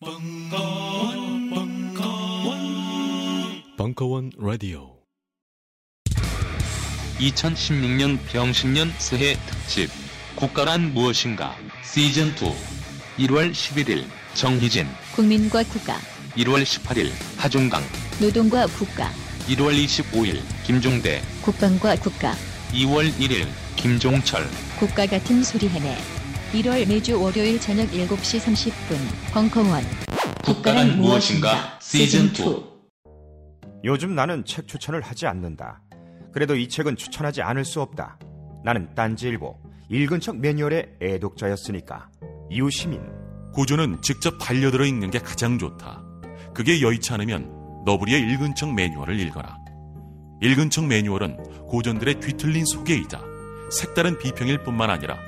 벙커원, 벙커원, 벙커원 라디오. 2016년 병신년 새해 특집. 국가란 무엇인가? 시즌 2 1월 11일 정희진. 국민과 국가, 1월 18일 하중강. 노동과 국가, 1월 25일 김종대. 국방과 국가, 2월 1일 김종철. 국가 같은 소리 해내. 1월 매주 월요일 저녁 7시 30분 벙커원 국가란 무엇인가 시즌 2 요즘 나는 책 추천을 하지 않는다. 그래도 이 책은 추천하지 않을 수 없다. 나는 딴지일보 읽은 척 매뉴얼의 애독자였으니까. 이웃시민 고전은 직접 반려들어 읽는 게 가장 좋다. 그게 여의치 않으면 너부리의 읽은 척 매뉴얼을 읽어라. 읽은 척 매뉴얼은 고전들의 뒤틀린 소개이자 색다른 비평일 뿐만 아니라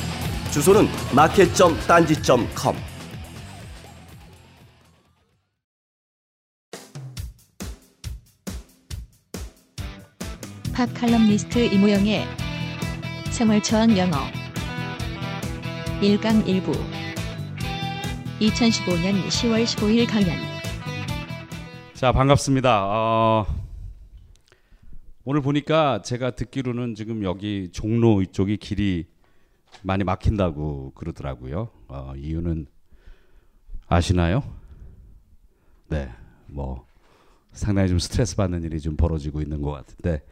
주소는 마켓.딴지.com. 팝 칼럼니스트 이모영의 생활처학 영어 1강 1부 2015년 10월 15일 강연 자 반갑습니다. 어, 오늘 보니까 제가 듣기로는 지금 여기 종로 이쪽이 길이 많이 막힌다고 그러더라고요. 어, 이유는 아시나요? 네, 뭐 상당히 좀 스트레스 받는 일이 좀 벌어지고 있는 것 같은데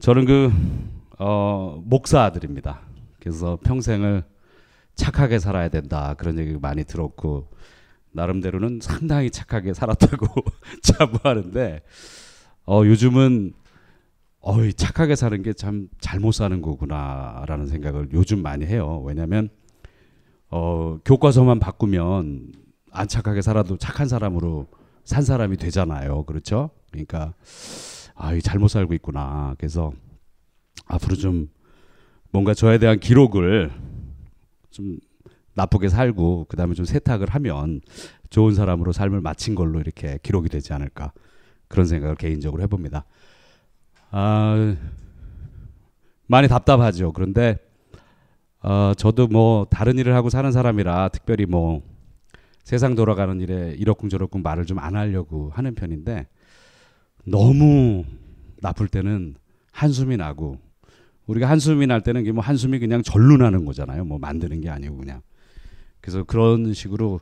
저는 그 어, 목사 아들입니다. 그래서 평생을 착하게 살아야 된다 그런 얘기 많이 들었고 나름대로는 상당히 착하게 살았다고 자부하는데 어, 요즘은 어이 착하게 사는 게 참 잘못 사는 거구나라는 생각을 요즘 많이 해요. 왜냐하면 어, 교과서만 바꾸면 안 착하게 살아도 착한 사람으로 산 사람이 되잖아요. 그렇죠? 그러니까 아, 이 잘못 살고 있구나. 그래서 앞으로 좀 뭔가 저에 대한 기록을 좀 나쁘게 살고 그다음에 좀 세탁을 하면 좋은 사람으로 삶을 마친 걸로 이렇게 기록이 되지 않을까 그런 생각을 개인적으로 해봅니다. 아 많이 답답하죠. 그런데 어, 저도 뭐 다른 일을 하고 사는 사람이라 특별히 뭐 세상 돌아가는 일에 이러쿵저러쿵 말을 좀 안 하려고 하는 편인데 너무 나쁠 때는 한숨이 나고 우리가 한숨이 날 때는 뭐 한숨이 그냥 절로 나는 거잖아요. 뭐 만드는 게 아니고 그냥. 그래서 그런 식으로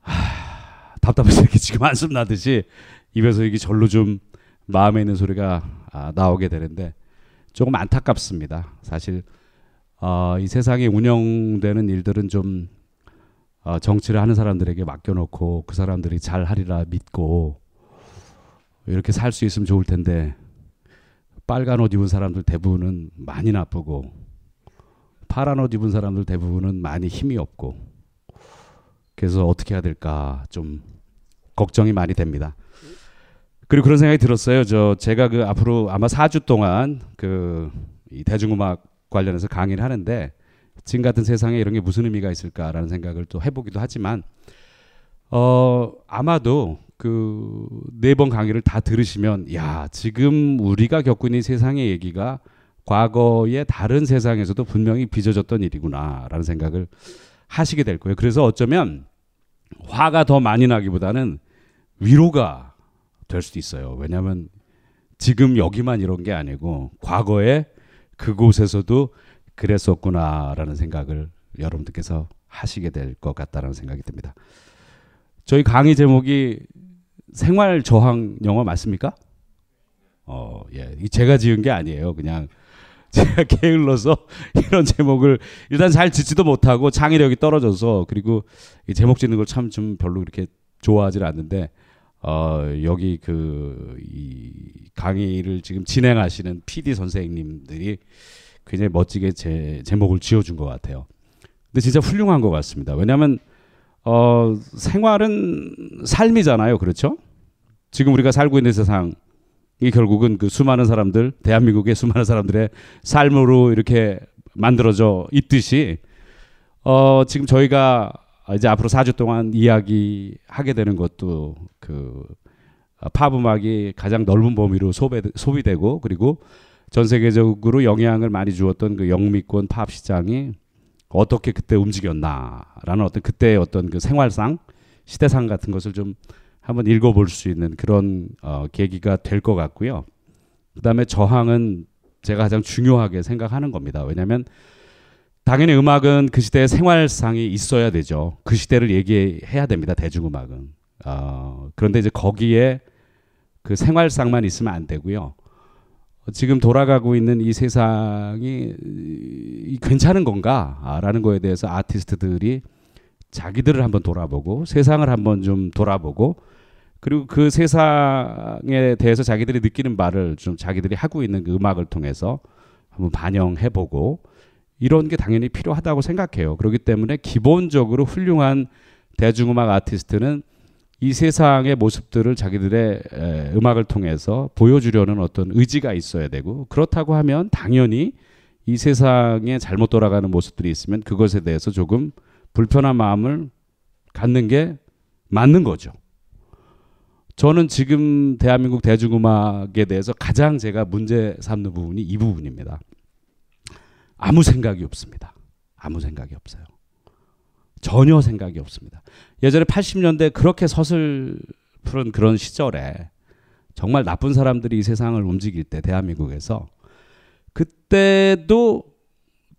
하, 답답해서 이렇게 지금 한숨 나듯이 입에서 이게 절로 좀 마음에 있는 소리가 아, 나오게 되는데 조금 안타깝습니다. 사실 어, 이 세상에 운영되는 일들은 좀 어, 정치를 하는 사람들에게 맡겨놓고 그 사람들이 잘 하리라 믿고 이렇게 살 수 있으면 좋을 텐데 빨간 옷 입은 사람들 대부분은 많이 나쁘고 파란 옷 입은 사람들 대부분은 많이 힘이 없고 그래서 어떻게 해야 될까 좀 걱정이 많이 됩니다. 그리고 그런 생각이 들었어요. 저 제가 그 앞으로 아마 4주 동안 그 이 대중음악 관련해서 강의를 하는데 지금 같은 세상에 이런 게 무슨 의미가 있을까라는 생각을 또 해보기도 하지만 어 아마도 그 네 번 강의를 다 들으시면 야 지금 우리가 겪고 있는 세상의 얘기가 과거의 다른 세상에서도 분명히 빚어졌던 일이구나라는 생각을 하시게 될 거예요. 그래서 어쩌면 화가 더 많이 나기보다는 위로가 될 수도 있어요. 왜냐하면 지금 여기만 이런 게 아니고 과거에 그곳에서도 그랬었구나라는 생각을 여러분들께서 하시게 될 것 같다라는 생각이 듭니다. 저희 강의 제목이 생활 저항 영어 맞습니까? 어, 예. 이 제가 지은 게 아니에요. 그냥 제가 게을러서 이런 제목을 일단 잘 짓지도 못하고 창의력이 떨어져서 그리고 이 제목 짓는 걸 참 좀 별로 그렇게 좋아하지 않는데 어, 여기 그 이 강의를 지금 진행하시는 PD 선생님들이 굉장히 멋지게 제 제목을 지어준 것 같아요. 근데 진짜 훌륭한 것 같습니다. 왜냐하면 어, 생활은 삶이잖아요, 그렇죠? 지금 우리가 살고 있는 세상 이 결국은 그 수많은 사람들, 대한민국의 수많은 사람들의 삶으로 이렇게 만들어져 있듯이 어, 지금 저희가 이제 앞으로 4주 동안 이야기하게 되는 것도 그 어, 팝 음악이 가장 넓은 범위로 소비, 소비되고 그리고 전 세계적으로 영향을 많이 주었던 그 영미권 팝 시장이 어떻게 그때 움직였나라는 어떤 그때의 어떤 그 생활상 시대상 같은 것을 좀 한번 읽어볼 수 있는 그런 어, 계기가 될 것 같고요. 그다음에 저항은 제가 가장 중요하게 생각하는 겁니다. 왜냐하면 당연히 음악은 그 시대의 생활상이 있어야 되죠. 그 시대를 얘기해야 됩니다. 대중음악은. 어, 그런데 이제 거기에 그 생활상만 있으면 안 되고요. 지금 돌아가고 있는 이 세상이 이 괜찮은 건가라는 거에 대해서 아티스트들이 자기들을 한번 돌아보고 세상을 한번 좀 돌아보고 그리고 그 세상에 대해서 자기들이 느끼는 말을 좀 자기들이 하고 있는 그 음악을 통해서 한번 반영해보고 이런 게 당연히 필요하다고 생각해요. 그렇기 때문에 기본적으로 훌륭한 대중음악 아티스트는 이 세상의 모습들을 자기들의 에, 음악을 통해서 보여주려는 어떤 의지가 있어야 되고 그렇다고 하면 당연히 이 세상에 잘못 돌아가는 모습들이 있으면 그것에 대해서 조금 불편한 마음을 갖는 게 맞는 거죠. 저는 지금 대한민국 대중음악에 대해서 가장 제가 문제 삼는 부분이 이 부분입니다. 아무 생각이 없습니다. 아무 생각이 없어요. 전혀 생각이 없습니다. 예전에 80년대 그렇게 서슬푸른 그런 시절에 정말 나쁜 사람들이 이 세상을 움직일 때 대한민국에서 그때도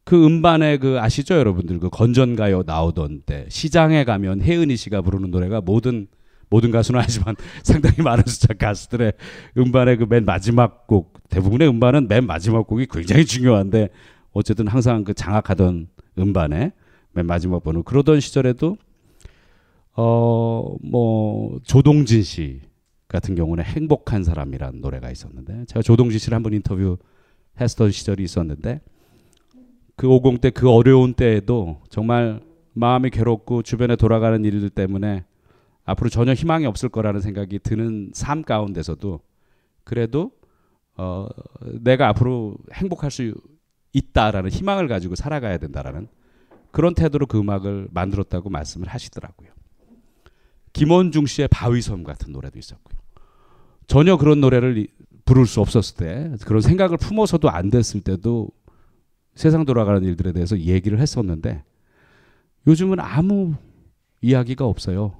그 음반에 그 아시죠 여러분들 그 건전가요 나오던 때 시장에 가면 혜은이 씨가 부르는 노래가 모든 모든 가수는 아니지만 상당히 많은 숫자 가수들의 음반의 그 맨 마지막 곡 대부분의 음반은 맨 마지막 곡이 굉장히 중요한데 어쨌든 항상 그 장악하던 음반에 맨 마지막 번호. 그러던 시절에도 어 뭐 조동진 씨 같은 경우는 행복한 사람이라는 노래가 있었는데 제가 조동진 씨를 한번 인터뷰 했던 시절이 있었는데 그 50대 그 어려운 때에도 정말 마음이 괴롭고 주변에 돌아가는 일들 때문에 앞으로 전혀 희망이 없을 거라는 생각이 드는 삶 가운데서도 그래도 어 내가 앞으로 행복할 수 있다라는 희망을 가지고 살아가야 된다라는 그런 태도로 그 음악을 만들었다고 말씀을 하시더라고요. 김원중 씨의 바위섬 같은 노래도 있었고요. 전혀 그런 노래를 부를 수 없었을 때 그런 생각을 품어서도 안 됐을 때도 세상 돌아가는 일들에 대해서 얘기를 했었는데 요즘은 아무 이야기가 없어요.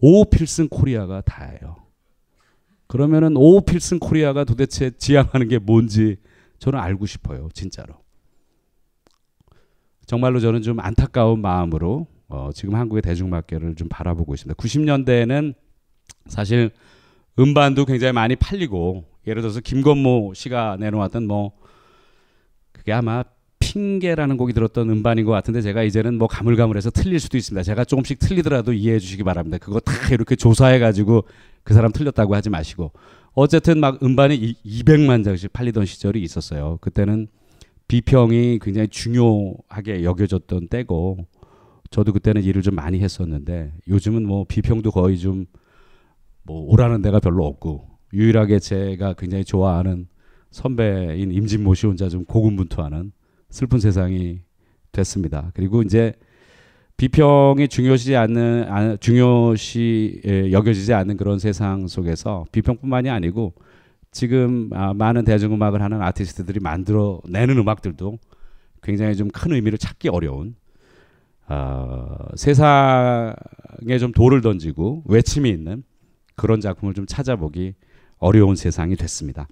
오 필승 코리아가 다예요. 그러면은 오 필승 코리아가 도대체 지향하는 게 뭔지 저는 알고 싶어요. 진짜로. 정말로 저는 좀 안타까운 마음으로 어, 지금 한국의 대중음악계를 좀 바라보고 있습니다. 90년대에는 사실 음반도 굉장히 많이 팔리고 예를 들어서 김건모 씨가 내놓았던 뭐 그게 아마 핑계라는 곡이 들었던 음반인 것 같은데 제가 이제는 뭐 가물가물해서 틀릴 수도 있습니다. 제가 조금씩 틀리더라도 이해해 주시기 바랍니다. 그거 다 이렇게 조사해 가지고 그 사람 틀렸다고 하지 마시고 어쨌든 막 음반이 200만 장씩 팔리던 시절이 있었어요. 그때는 비평이 굉장히 중요하게 여겨졌던 때고 저도 그때는 일을 좀 많이 했었는데 요즘은 뭐 비평도 거의 좀 뭐 오라는 데가 별로 없고 유일하게 제가 굉장히 좋아하는 선배인 임진모 씨 혼자 좀 고군분투하는 슬픈 세상이 됐습니다. 그리고 이제 비평이 중요시 않는 아, 중요시 예, 여겨지지 않는 그런 세상 속에서 비평뿐만이 아니고 지금 아, 많은 대중음악을 하는 아티스트들이 만들어내는 음악들도 굉장히 좀 큰 의미를 찾기 어려운 어, 세상에 좀 돌을 던지고 외침이 있는 그런 작품을 좀 찾아보기 어려운 세상이 됐습니다.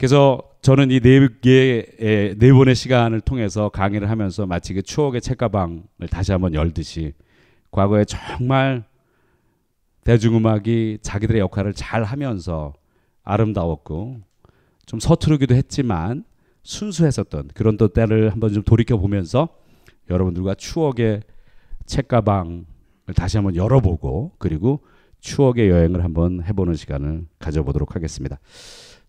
그래서 저는 이 네 개의 네 번의 시간을 통해서 강의를 하면서 마치 그 추억의 책가방을 다시 한번 열듯이 과거에 정말 대중음악이 자기들의 역할을 잘 하면서 아름다웠고 좀 서투르기도 했지만 순수했었던 그런 또 때를 한번 좀 돌이켜 보면서 여러분들과 추억의 책가방을 다시 한번 열어보고 그리고 추억의 여행을 한번 해보는 시간을 가져보도록 하겠습니다.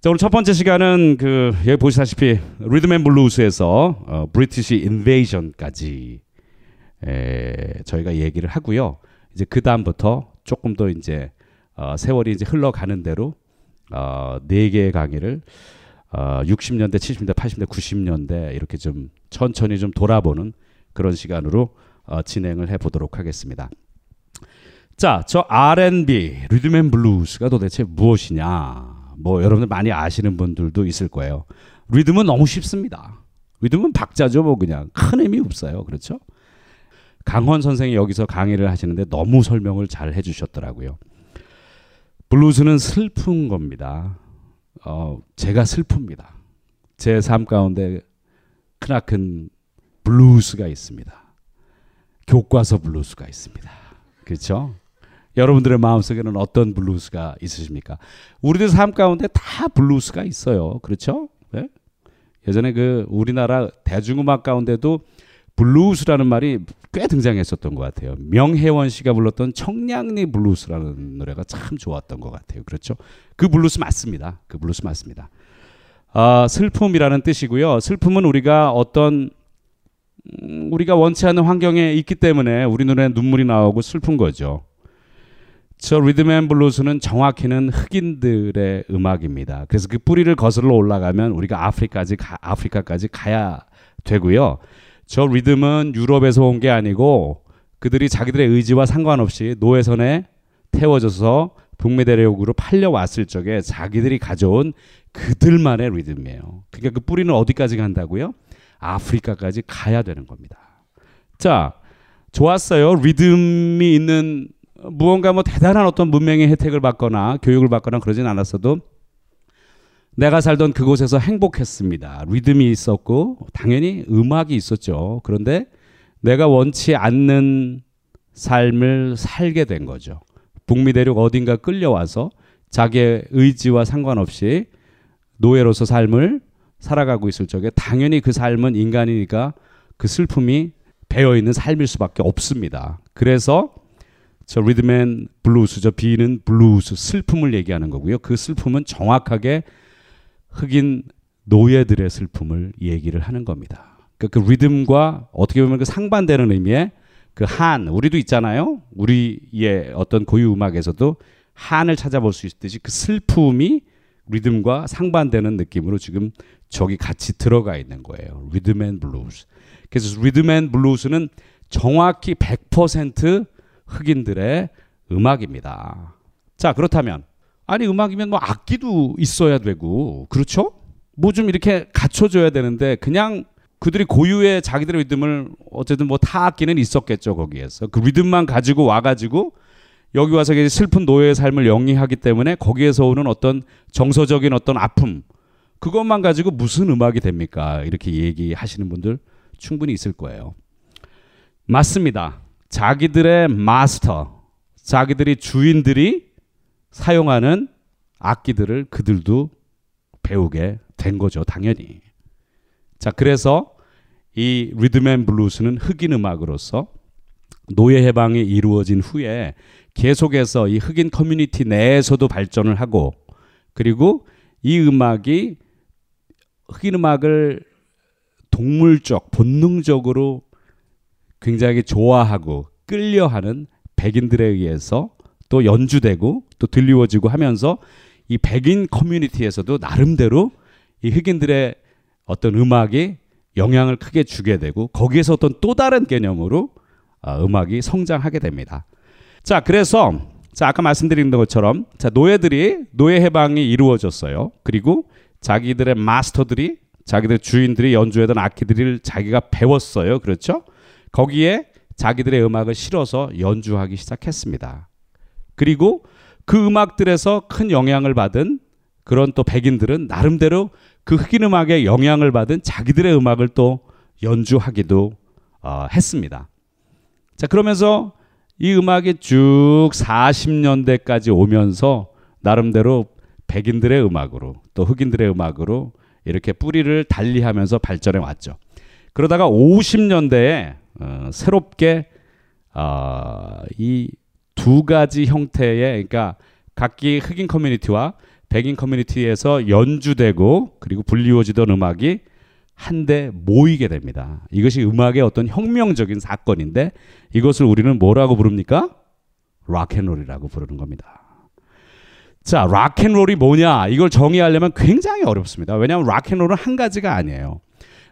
자 오늘 첫 번째 시간은 그 여기 보시다시피 Rhythm and Blues에서 어, British Invasion까지 에, 저희가 얘기를 하고요. 이제 그 다음부터 조금 더 이제 어, 세월이 이제 흘러가는 대로 어, 네 개의 강의를 어, 60년대, 70년대, 80년대, 90년대 이렇게 좀 천천히 좀 돌아보는 그런 시간으로 어, 진행을 해보도록 하겠습니다. 자, 저 R&B, Rhythm and Blues가 도대체 무엇이냐? 뭐 여러분들 많이 아시는 분들도 있을 거예요. 리듬은 너무 쉽습니다. 리듬은 박자죠, 뭐 그냥 큰 의미 없어요. 그렇죠? 강원 선생이 여기서 강의를 하시는데 너무 설명을 잘 해주셨더라고요. 블루스는 슬픈 겁니다. 어, 제가 슬픕니다. 제 삶 가운데 크나큰 블루스가 있습니다. 교과서 블루스가 있습니다. 그렇죠? 여러분들의 마음속에는 어떤 블루스가 있으십니까? 우리들 삶 가운데 다 블루스가 있어요. 그렇죠? 네? 예전에 그 우리나라 대중음악 가운데도 블루스라는 말이 꽤 등장했었던 것 같아요. 명혜원 씨가 불렀던 청량리 블루스라는 노래가 참 좋았던 것 같아요. 그렇죠? 그 블루스 맞습니다. 그 블루스 맞습니다. 아, 슬픔이라는 뜻이고요. 슬픔은 우리가 어떤 음, 우리가 원치 않는 환경에 있기 때문에 우리 눈에 눈물이 나오고 슬픈 거죠. 저 리듬 앤 블루스는 정확히는 흑인들의 음악입니다. 그래서 그 뿌리를 거슬러 올라가면 우리가 아프리카까지 가, 아프리카까지 가야 되고요. 저 리듬은 유럽에서 온 게 아니고 그들이 자기들의 의지와 상관없이 노예선에 태워져서 북미 대륙으로 팔려왔을 적에 자기들이 가져온 그들만의 리듬이에요. 그러니까 그 뿌리는 어디까지 간다고요? 아프리카까지 가야 되는 겁니다. 자, 좋았어요. 리듬이 있는 무언가 뭐 대단한 어떤 문명의 혜택을 받거나 교육을 받거나 그러진 않았어도 내가 살던 그곳에서 행복했습니다. 리듬이 있었고 당연히 음악이 있었죠. 그런데 내가 원치 않는 삶을 살게 된 거죠. 북미 대륙 어딘가 끌려와서 자기의 의지와 상관없이 노예로서 삶을 살아가고 있을 적에 당연히 그 삶은 인간이니까 그 슬픔이 배어 있는 삶일 수밖에 없습니다. 그래서 저 리듬 앤 블루스 저 B는 블루스 슬픔을 얘기하는 거고요. 그 슬픔은 정확하게 흑인 노예들의 슬픔을 얘기를 하는 겁니다. 그러니까 그 리듬과 어떻게 보면 그 상반되는 의미의 그 한 우리도 있잖아요. 우리의 어떤 고유 음악에서도 한을 찾아볼 수 있듯이 그 슬픔이 리듬과 상반되는 느낌으로 지금 저기 같이 들어가 있는 거예요. 리듬 앤 블루스. 그래서 리듬 앤 블루스는 정확히 100% 흑인들의 음악입니다. 자, 그렇다면 아니 음악이면 뭐 악기도 있어야 되고 그렇죠? 뭐 좀 이렇게 갖춰줘야 되는데 그냥 그들이 고유의 자기들의 리듬을 어쨌든 뭐 타악기는 있었겠죠 거기에서 그 리듬만 가지고 와가지고 여기 와서 슬픈 노예의 삶을 영위하기 때문에 거기에서 오는 어떤 정서적인 어떤 아픔 그것만 가지고 무슨 음악이 됩니까? 이렇게 얘기하시는 분들 충분히 있을 거예요. 맞습니다. 자기들의 마스터, 자기들이 주인들이 사용하는 악기들을 그들도 배우게 된 거죠, 당연히. 자, 그래서 이 리듬 앤 블루스는 흑인 음악으로서 노예 해방이 이루어진 후에 계속해서 이 흑인 커뮤니티 내에서도 발전을 하고 그리고 이 음악이 흑인 음악을 동물적 본능적으로 굉장히 좋아하고 끌려하는 백인들에 의해서 또 연주되고 또 들리워지고 하면서 이 백인 커뮤니티에서도 나름대로 이 흑인들의 어떤 음악이 영향을 크게 주게 되고 거기에서 어떤 또 다른 개념으로 아, 음악이 성장하게 됩니다. 자, 그래서 자 아까 말씀드린 것처럼 자 노예들이 노예 해방이 이루어졌어요. 그리고 자기들의 마스터들이 자기들 주인들이 연주하던 악기들을 자기가 배웠어요. 그렇죠? 거기에 자기들의 음악을 실어서 연주하기 시작했습니다. 그리고 그 음악들에서 큰 영향을 받은 그런 또 백인들은 나름대로 그 흑인 음악에 영향을 받은 자기들의 음악을 또 연주하기도 어, 했습니다. 자, 그러면서 이 음악이 쭉 40년대까지 오면서 나름대로 백인들의 음악으로 또 흑인들의 음악으로 이렇게 뿌리를 달리하면서 발전해 왔죠. 그러다가 50년대에 어, 새롭게 어, 이두 가지 형태의 그러니까 각기 흑인 커뮤니티와 백인 커뮤니티에서 연주되고 그리고 불리워지던 음악이 한데 모이게 됩니다. 이것이 음악의 어떤 혁명적인 사건인데 이것을 우리는 뭐라고 부릅니까? 락앤롤이라고 부르는 겁니다. 자, 락앤롤이 뭐냐? 이걸 정의하려면 굉장히 어렵습니다. 왜냐하면 락앤롤은 한 가지가 아니에요.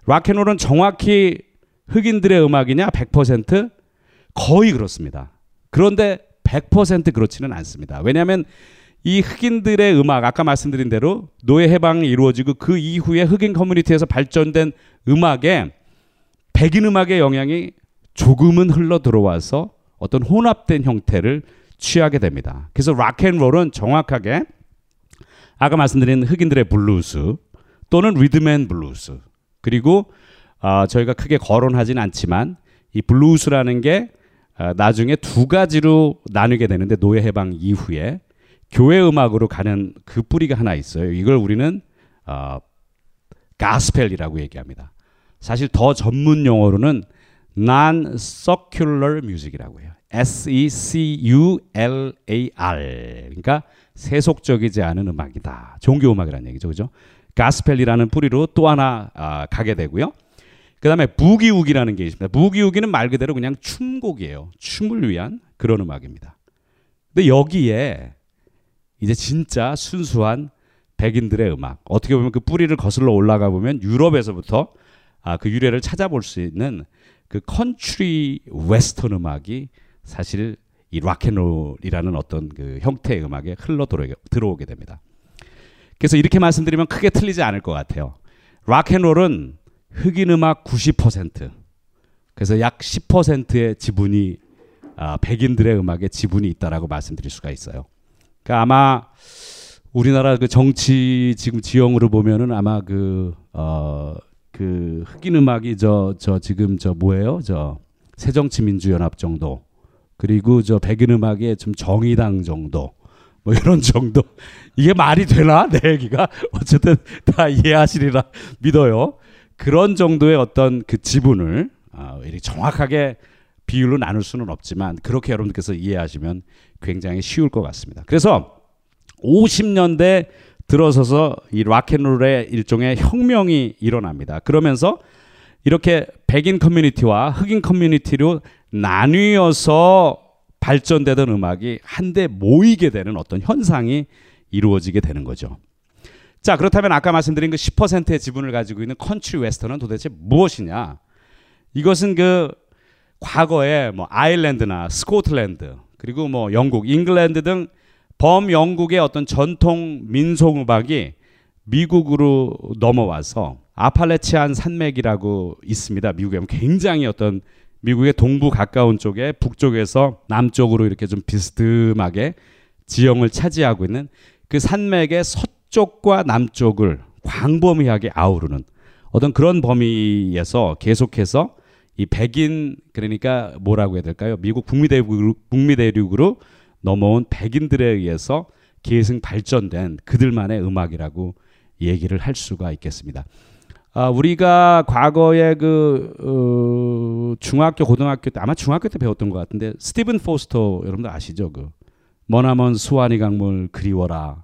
락앤롤은 정확히 흑인들의 음악이냐? 100% 거의 그렇습니다. 그런데 100% 그렇지는 않습니다. 왜냐하면 이 흑인들의 음악 아까 말씀드린 대로 노예 해방이 이루어지고 그 이후에 흑인 커뮤니티에서 발전된 음악에 백인 음악의 영향이 조금은 흘러 들어와서 어떤 혼합된 형태를 취하게 됩니다. 그래서 락앤롤은 정확하게 아까 말씀드린 흑인들의 블루스 또는 리듬 앤 블루스 그리고 어, 저희가 크게 거론하진 않지만 이 블루스라는 게 어, 나중에 두 가지로 나누게 되는데 노예 해방 이후에 교회 음악으로 가는 그 뿌리가 하나 있어요. 이걸 우리는 어, 가스펠이라고 얘기합니다. 사실 더 전문 용어로는 non-secular music이라고 해요. S-E-C-U-L-A-R. 그러니까 세속적이지 않은 음악이다. 종교 음악이라는 얘기죠. 그죠? 가스펠이라는 뿌리로 또 하나 아, 가게 되고요. 그 다음에 부기우기라는 게 있습니다. 부기우기는 말 그대로 그냥 춤곡이에요. 춤을 위한 그런 음악입니다. 근데 여기에 이제 진짜 순수한 백인들의 음악. 어떻게 보면 그 뿌리를 거슬러 올라가 보면 유럽에서부터 아, 그 유래를 찾아볼 수 있는 그 컨트리 웨스턴 음악이 사실 이 락앤롤이라는 어떤 그 형태의 음악에 흘러 들어오게 됩니다. 그래서 이렇게 말씀드리면 크게 틀리지 않을 것 같아요. 락앤롤은 흑인 음악 90%. 그래서 약 10%의 지분이 아, 백인들의 음악에 지분이 있다라고 말씀드릴 수가 있어요. 그러니까 아마 우리나라 그 정치 지금 지형으로 보면은 아마 그, 어, 그 흑인 음악이 저, 저 지금 저 뭐예요? 저 새정치민주연합 정도. 그리고 저 백인 음악의 좀 정의당 정도. 뭐 이런 정도. 이게 말이 되나? 내 얘기가. 어쨌든 다 이해하시리라 믿어요. 그런 정도의 어떤 그 지분을 어, 이렇게 정확하게 비율로 나눌 수는 없지만 그렇게 여러분들께서 이해하시면 굉장히 쉬울 것 같습니다. 그래서 50년대 들어서서 이 락앤롤의 일종의 혁명이 일어납니다. 그러면서 이렇게 백인 커뮤니티와 흑인 커뮤니티로 나뉘어서 발전되던 음악이 한데 모이게 되는 어떤 현상이 이루어지게 되는 거죠. 자, 그렇다면 아까 말씀드린 그 10%의 지분을 가지고 있는 컨트리 웨스턴은 도대체 무엇이냐? 이것은 그 과거에 뭐 아일랜드나 스코틀랜드 그리고 뭐 영국, 잉글랜드 등 범영국의 어떤 전통 민속 음악이 미국으로 넘어와서 아팔레치안 산맥이라고 있습니다. 미국에 굉장히 어떤 미국의 동부 가까운 쪽에 북쪽에서 남쪽으로 이렇게 좀 비스듬하게 지형을 차지하고 있는 그 산맥의 서쪽 과 남쪽을 광범위하게 아우르는 어떤 그런 범위에서 계속해서 이 백인 그러니까 뭐라고 해야 될까요? 미국 북미 대륙으로, 북미 대륙으로 넘어온 백인들에 의해서 계승 발전된 그들만의 음악이라고 얘기를 할 수가 있겠습니다. 아, 우리가 과거에 그 어, 중학교 고등학교 때 아마 중학교 때 배웠던 것 같은데 스티븐 포스터 여러분들 아시죠? 그 머나먼 수완이 강물 그리워라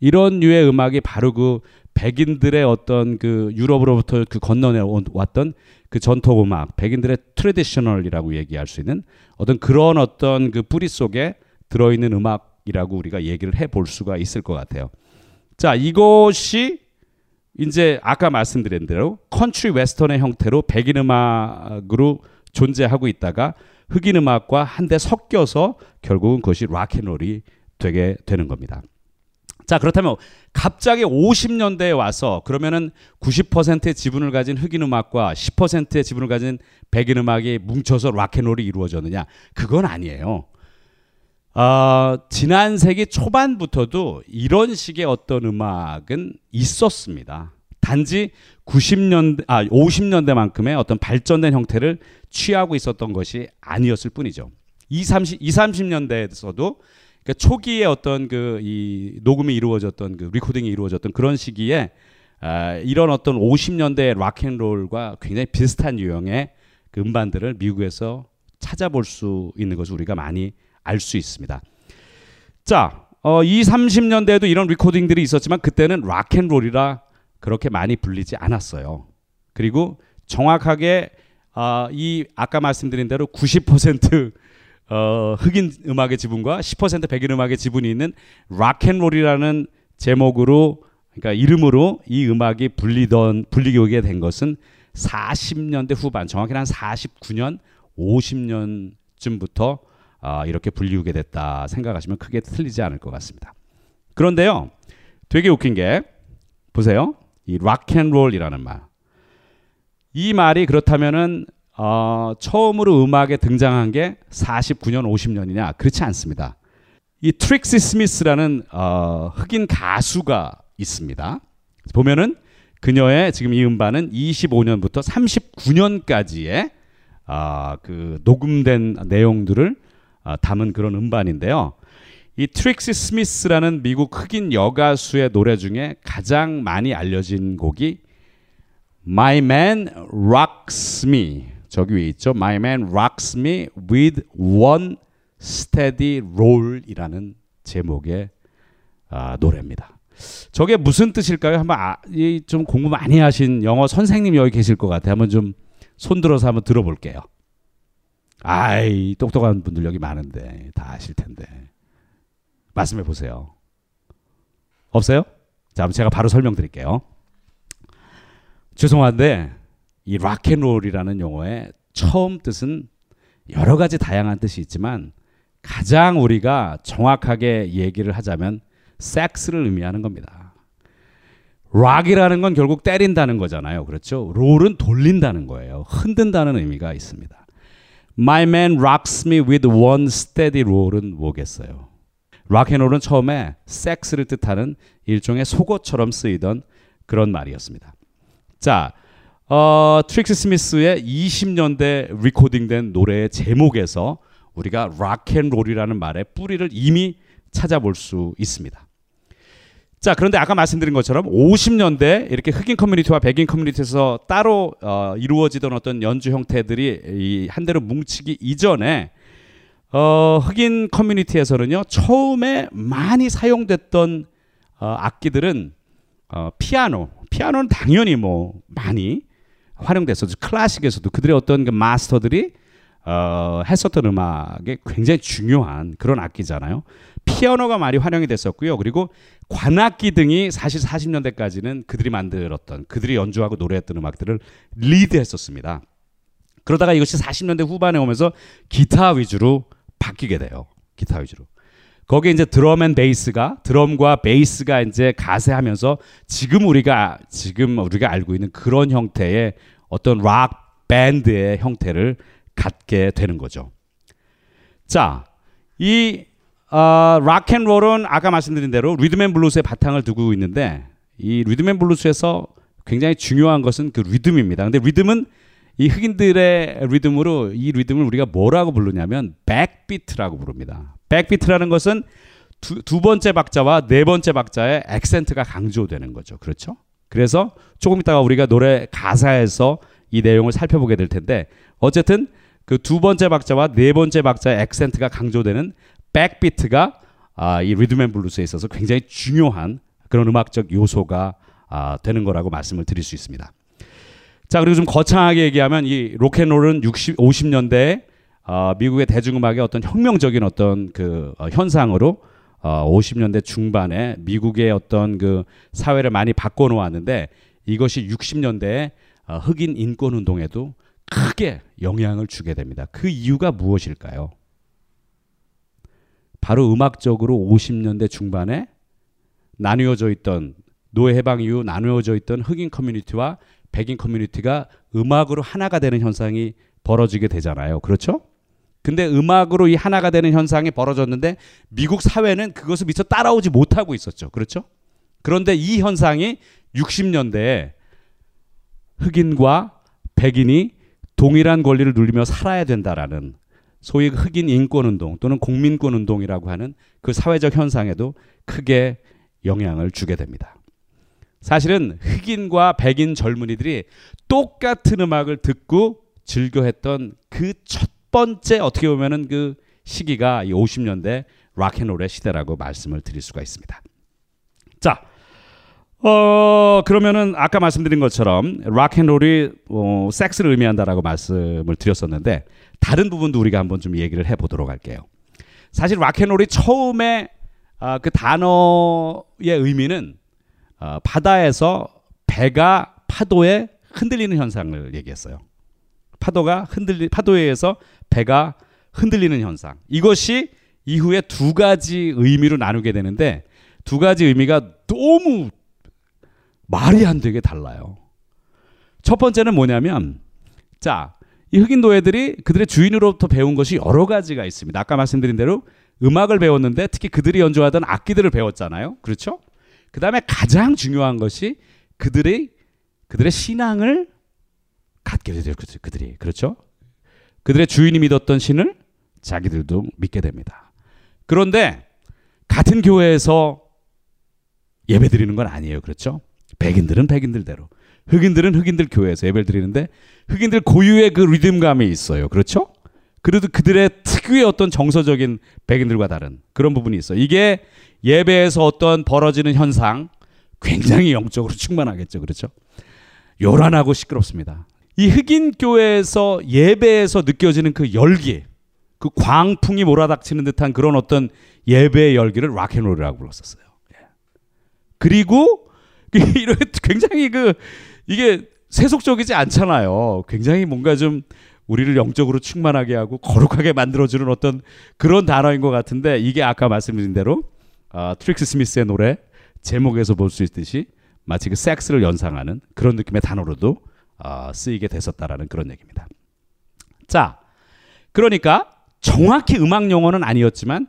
이런 류의 음악이 바로 그 백인들의 어떤 그 유럽으로부터 그 건너내 왔던 그 전통 음악, 백인들의 traditional이라고 얘기할 수 있는 어떤 그런 어떤 그 뿌리 속에 들어있는 음악이라고 우리가 얘기를 해 볼 수가 있을 것 같아요. 자, 이것이 이제 아까 말씀드린 대로 컨트리 웨스턴의 형태로 백인 음악으로 존재하고 있다가 흑인 음악과 한데 섞여서 결국은 그것이 락앤롤이 되게 되는 겁니다. 자, 그렇다면 갑자기 50년대에 와서 그러면은 90%의 지분을 가진 흑인 음악과 10%의 지분을 가진 백인 음악이 뭉쳐서 락앤롤이 이루어졌느냐? 그건 아니에요. 어, 지난 세기 초반부터도 이런 식의 어떤 음악은 있었습니다. 단지 90년대, 아, 50년대만큼의 어떤 발전된 형태를 취하고 있었던 것이 아니었을 뿐이죠. 20, 30, 20, 30년대에서도 그러니까 초기에 어떤 그 이 녹음이 이루어졌던 그 recording이 이루어졌던 그런 시기에 아, 이런 어떤 50년대 락앤롤과 굉장히 비슷한 유형의 그 음반들을 미국에서 찾아볼 수 있는 것을 우리가 많이 알 수 있습니다. 자, 어, 2, 30년대에도 이런 recording들이 있었지만 그때는 락앤롤이라 그렇게 많이 불리지 않았어요. 그리고 정확하게 아, 이 아까 말씀드린 대로 90% 어, 흑인 음악의 지분과 10% 백인 음악의 지분이 있는 락앤롤이라는 제목으로 그러니까 이름으로 이 음악이 불리던 불리게 된 것은 40년대 후반 정확히는 한 49년 50년쯤부터 아, 이렇게 불리우게 됐다 생각하시면 크게 틀리지 않을 것 같습니다. 그런데요, 되게 웃긴 게 보세요, 이 락앤롤이라는 말. 이 말이 그렇다면은 어, 처음으로 음악에 등장한 게 49년, 50년이냐? 그렇지 않습니다. 이 트릭시 스미스라는 어, 흑인 가수가 있습니다. 보면은 그녀의 지금 이 음반은 25년부터 39년까지의 아, 그 녹음된 내용들을 아, 담은 그런 음반인데요. 이 트릭시 스미스라는 미국 흑인 여가수의 노래 중에 가장 많이 알려진 곡이 My Man Rocks Me 저기 위에 있죠. My Man Rocks Me with One Steady Roll이라는 제목의 아, 노래입니다. 저게 무슨 뜻일까요? 한번 아, 좀 공부 많이 하신 영어 선생님 여기 계실 것 같아요. 한번 좀 손들어서 한번 들어볼게요. 아이 똑똑한 분들 여기 많은데 다 아실 텐데 말씀해 보세요. 없어요? 자, 제가 바로 설명드릴게요. 죄송한데 이 락앤롤이라는 용어의 처음 뜻은 여러 가지 다양한 뜻이 있지만 가장 우리가 정확하게 얘기를 하자면 섹스를 의미하는 겁니다. rock이라는 건 결국 때린다는 거잖아요. 그렇죠? roll은 돌린다는 거예요. 흔든다는 의미가 있습니다. My man rocks me with one steady roll은 뭐겠어요? 락앤롤은 처음에 섹스를 뜻하는 일종의 속어처럼 쓰이던 그런 말이었습니다. 자, 어, 트릭시 스미스의 20년대 recording된 노래의 제목에서 우리가 락앤롤이라는 말의 뿌리를 이미 찾아볼 수 있습니다. 자, 그런데 아까 말씀드린 것처럼 50년대 이렇게 흑인 커뮤니티와 백인 커뮤니티에서 따로 어, 이루어지던 어떤 연주 형태들이 이 한대로 뭉치기 이전에 어, 흑인 커뮤니티에서는요 처음에 많이 사용됐던 어, 악기들은 어, 피아노, 피아노는 당연히 뭐 많이 활용됐었죠. 클래식에서도 그들의 어떤 그 마스터들이 어, 했었던 음악에 굉장히 중요한 그런 악기잖아요. 피아노가 많이 활용이 됐었고요. 그리고 관악기 등이 사실 40년대까지는 그들이 만들었던 그들이 연주하고 노래했던 음악들을 리드했었습니다. 그러다가 이것이 40년대 후반에 오면서 기타 위주로 바뀌게 돼요. 기타 위주로. 거기에 이제 drum and bass가 드럼과 베이스가 이제 가세하면서 지금 우리가 지금 우리가 알고 있는 그런 형태의 어떤 락 밴드의 형태를 갖게 되는 거죠. 자, 이 어, 락앤롤은 아까 말씀드린 대로 리듬앤 블루스의 바탕을 두고 있는데 이 리듬앤 블루스에서 굉장히 중요한 것은 그 리듬입니다. 근데 리듬은 이 흑인들의 리듬으로 이 리듬을 우리가 뭐라고 부르냐면 backbeat라고 부릅니다. backbeat라는 것은 두, 두 번째 박자와 네 번째 박자의 액센트가 강조되는 거죠. 그렇죠? 그래서 조금 있다가 우리가 노래 가사에서 이 내용을 살펴보게 될 텐데 어쨌든 그 두 번째 박자와 네 번째 박자의 액센트가 강조되는 backbeat가 아, 이 리듬앤 블루스에 있어서 굉장히 중요한 그런 음악적 요소가 아, 되는 거라고 말씀을 드릴 수 있습니다. 자 그리고 좀 거창하게 얘기하면 이 로큰롤은 60, 50년대 어, 미국의 대중음악의 어떤 혁명적인 어떤 그 어, 현상으로 어, 50년대 중반에 미국의 어떤 그 사회를 많이 바꿔놓았는데 이것이 60년대에 어, 흑인 인권 운동에도 크게 영향을 주게 됩니다. 그 이유가 무엇일까요? 바로 음악적으로 50년대 중반에 나누어져 있던 노예 해방 이후 나누어져 있던 흑인 커뮤니티와 백인 커뮤니티가 음악으로 하나가 되는 현상이 벌어지게 되잖아요. 그렇죠? 근데 음악으로 이 하나가 되는 현상이 벌어졌는데 미국 사회는 그것을 미처 따라오지 못하고 있었죠. 그렇죠? 그런데 이 현상이 60년대에 흑인과 백인이 동일한 권리를 누리며 살아야 된다라는 소위 흑인 인권 운동 또는 공민권 운동이라고 하는 그 사회적 현상에도 크게 영향을 주게 됩니다. 사실은 흑인과 백인 젊은이들이 똑같은 음악을 듣고 즐겨했던 그 첫 번째 어떻게 보면은 그 시기가 이 50년대 락앤롤의 시대라고 말씀을 드릴 수가 있습니다. 자, 어 그러면은 아까 말씀드린 것처럼 락앤롤이 어, 섹스를 의미한다라고 말씀을 드렸었는데 다른 부분도 우리가 한번 좀 얘기를 해보도록 할게요. 사실 락앤롤이 처음에 아, 그 단어의 의미는 어, 바다에서 배가 파도에 흔들리는 현상을 얘기했어요. 파도가 흔들리 파도에 의해서 배가 흔들리는 현상. 이것이 이후에 두 가지 의미로 나누게 되는데 두 가지 의미가 너무 말이 안 되게 달라요. 첫 번째는 뭐냐면 자, 이 흑인 노예들이 그들의 주인으로부터 배운 것이 여러 가지가 있습니다. 아까 말씀드린 대로 음악을 배웠는데 특히 그들이 연주하던 악기들을 배웠잖아요. 그렇죠? 그다음에 가장 중요한 것이 그들의 그들의 신앙을 갖게 되죠. 그들이 그렇죠? 그들의 주인이 믿었던 신을 자기들도 믿게 됩니다. 그런데 같은 교회에서 예배 드리는 건 아니에요. 그렇죠? 백인들은 백인들대로, 흑인들은 흑인들 교회에서 예배를 드리는데 흑인들 고유의 그 리듬감이 있어요. 그렇죠? 그래도 그들의 특유의 어떤 정서적인 백인들과 다른 그런 부분이 있어요. 이게 예배에서 어떤 벌어지는 현상 굉장히 영적으로 충만하겠죠. 그렇죠? 요란하고 시끄럽습니다. 이 흑인 교회에서 예배에서 느껴지는 그 열기, 그 광풍이 몰아닥치는 듯한 그런 어떤 예배의 열기를 락앤롤이라고 불렀었어요. 예. 그리고 이런 굉장히 그 이게 세속적이지 않잖아요. 굉장히 뭔가 좀 우리를 영적으로 충만하게 하고 거룩하게 만들어주는 어떤 그런 단어인 것 같은데 이게 아까 말씀드린 대로 어, 트릭시 스미스의 노래 제목에서 볼 수 있듯이 마치 그 섹스를 연상하는 그런 느낌의 단어로도 어, 쓰이게 됐었다라는 그런 얘기입니다. 자, 그러니까 정확히 음악 용어는 아니었지만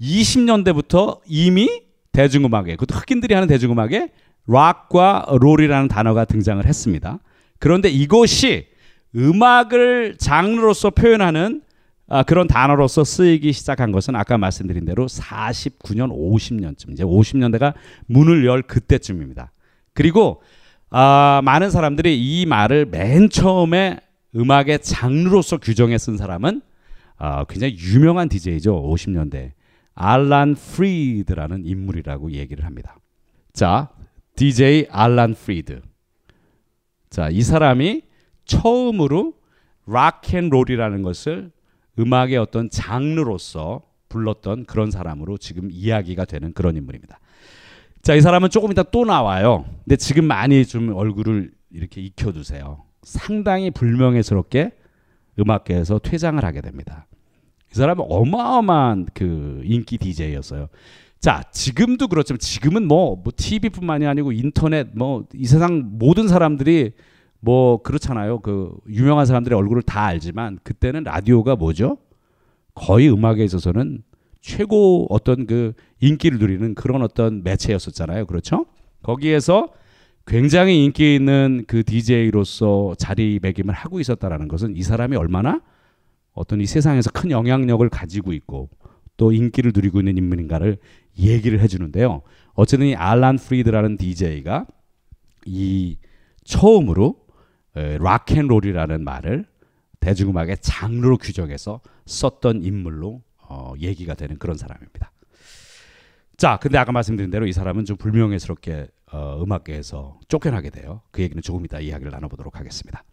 20년대부터 이미 대중음악에 그것도 흑인들이 하는 대중음악에 rock과 roll이라는 단어가 등장을 했습니다. 그런데 이것이 음악을 장르로서 표현하는 아, 그런 단어로서 쓰이기 시작한 것은 아까 말씀드린 대로 49년, 50년쯤 이제 50년대가 문을 열 그때쯤입니다. 그리고 아, 많은 사람들이 이 말을 맨 처음에 음악의 장르로서 규정해 쓴 사람은 아, 굉장히 유명한 DJ죠. 50년대. 알란 프리드라는 인물이라고 얘기를 합니다. 자, DJ 알란 프리드. 자, 이 사람이 처음으로 락앤롤이라는 것을 음악의 어떤 장르로서 불렀던 그런 사람으로 지금 이야기가 되는 그런 인물입니다. 자, 이 사람은 조금 이따 또 나와요. 근데 지금 많이 좀 얼굴을 이렇게 익혀두세요. 상당히 불명예스럽게 음악계에서 퇴장을 하게 됩니다. 이 사람은 어마어마한 그 인기 DJ였어요. 자, 지금도 그렇지만 지금은 뭐, 뭐 TV뿐만이 아니고 인터넷 뭐 이 세상 모든 사람들이 뭐 그렇잖아요. 그 유명한 사람들의 얼굴을 다 알지만 그때는 라디오가 뭐죠? 거의 음악에 있어서는 최고 어떤 그 인기를 누리는 그런 어떤 매체였었잖아요. 그렇죠? 거기에서 굉장히 인기 있는 그 DJ로서 자리매김을 하고 있었다라는 것은 이 사람이 얼마나 어떤 이 세상에서 큰 영향력을 가지고 있고 또 인기를 누리고 있는 인물인가를 얘기를 해주는데요. 어쨌든 이 알란 프리드라는 DJ가 이 처음으로 락앤롤이라는 말을 대중음악의 장르로 규정해서 썼던 인물로 어, 얘기가 되는 그런 사람입니다. 자, 근데 아까 말씀드린 대로 이 사람은 좀 불명예스럽게 어, 음악계에서 쫓겨나게 돼요. 그 얘기는 조금 이따 이야기를 나눠보도록 하겠습니다.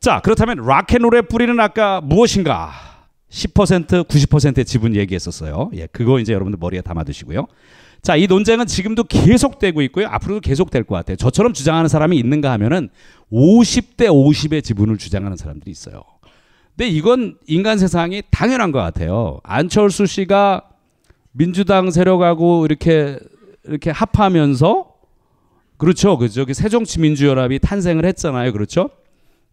자, 그렇다면 락앤롤의 뿌리는 아까 무엇인가? 10% 90%의 지분 얘기했었어요. 예, 그거 이제 여러분들 머리에 담아두시고요. 자, 이 논쟁은 지금도 계속되고 있고요. 앞으로도 계속될 것 같아요. 저처럼 주장하는 사람이 있는가 하면은 50대 50의 지분을 주장하는 사람들이 있어요. 근데 이건 인간 세상이 당연한 것 같아요. 안철수 씨가 민주당 세력하고 이렇게 이렇게 합하면서 그렇죠. 그 저기 새정치민주연합이 탄생을 했잖아요. 그렇죠?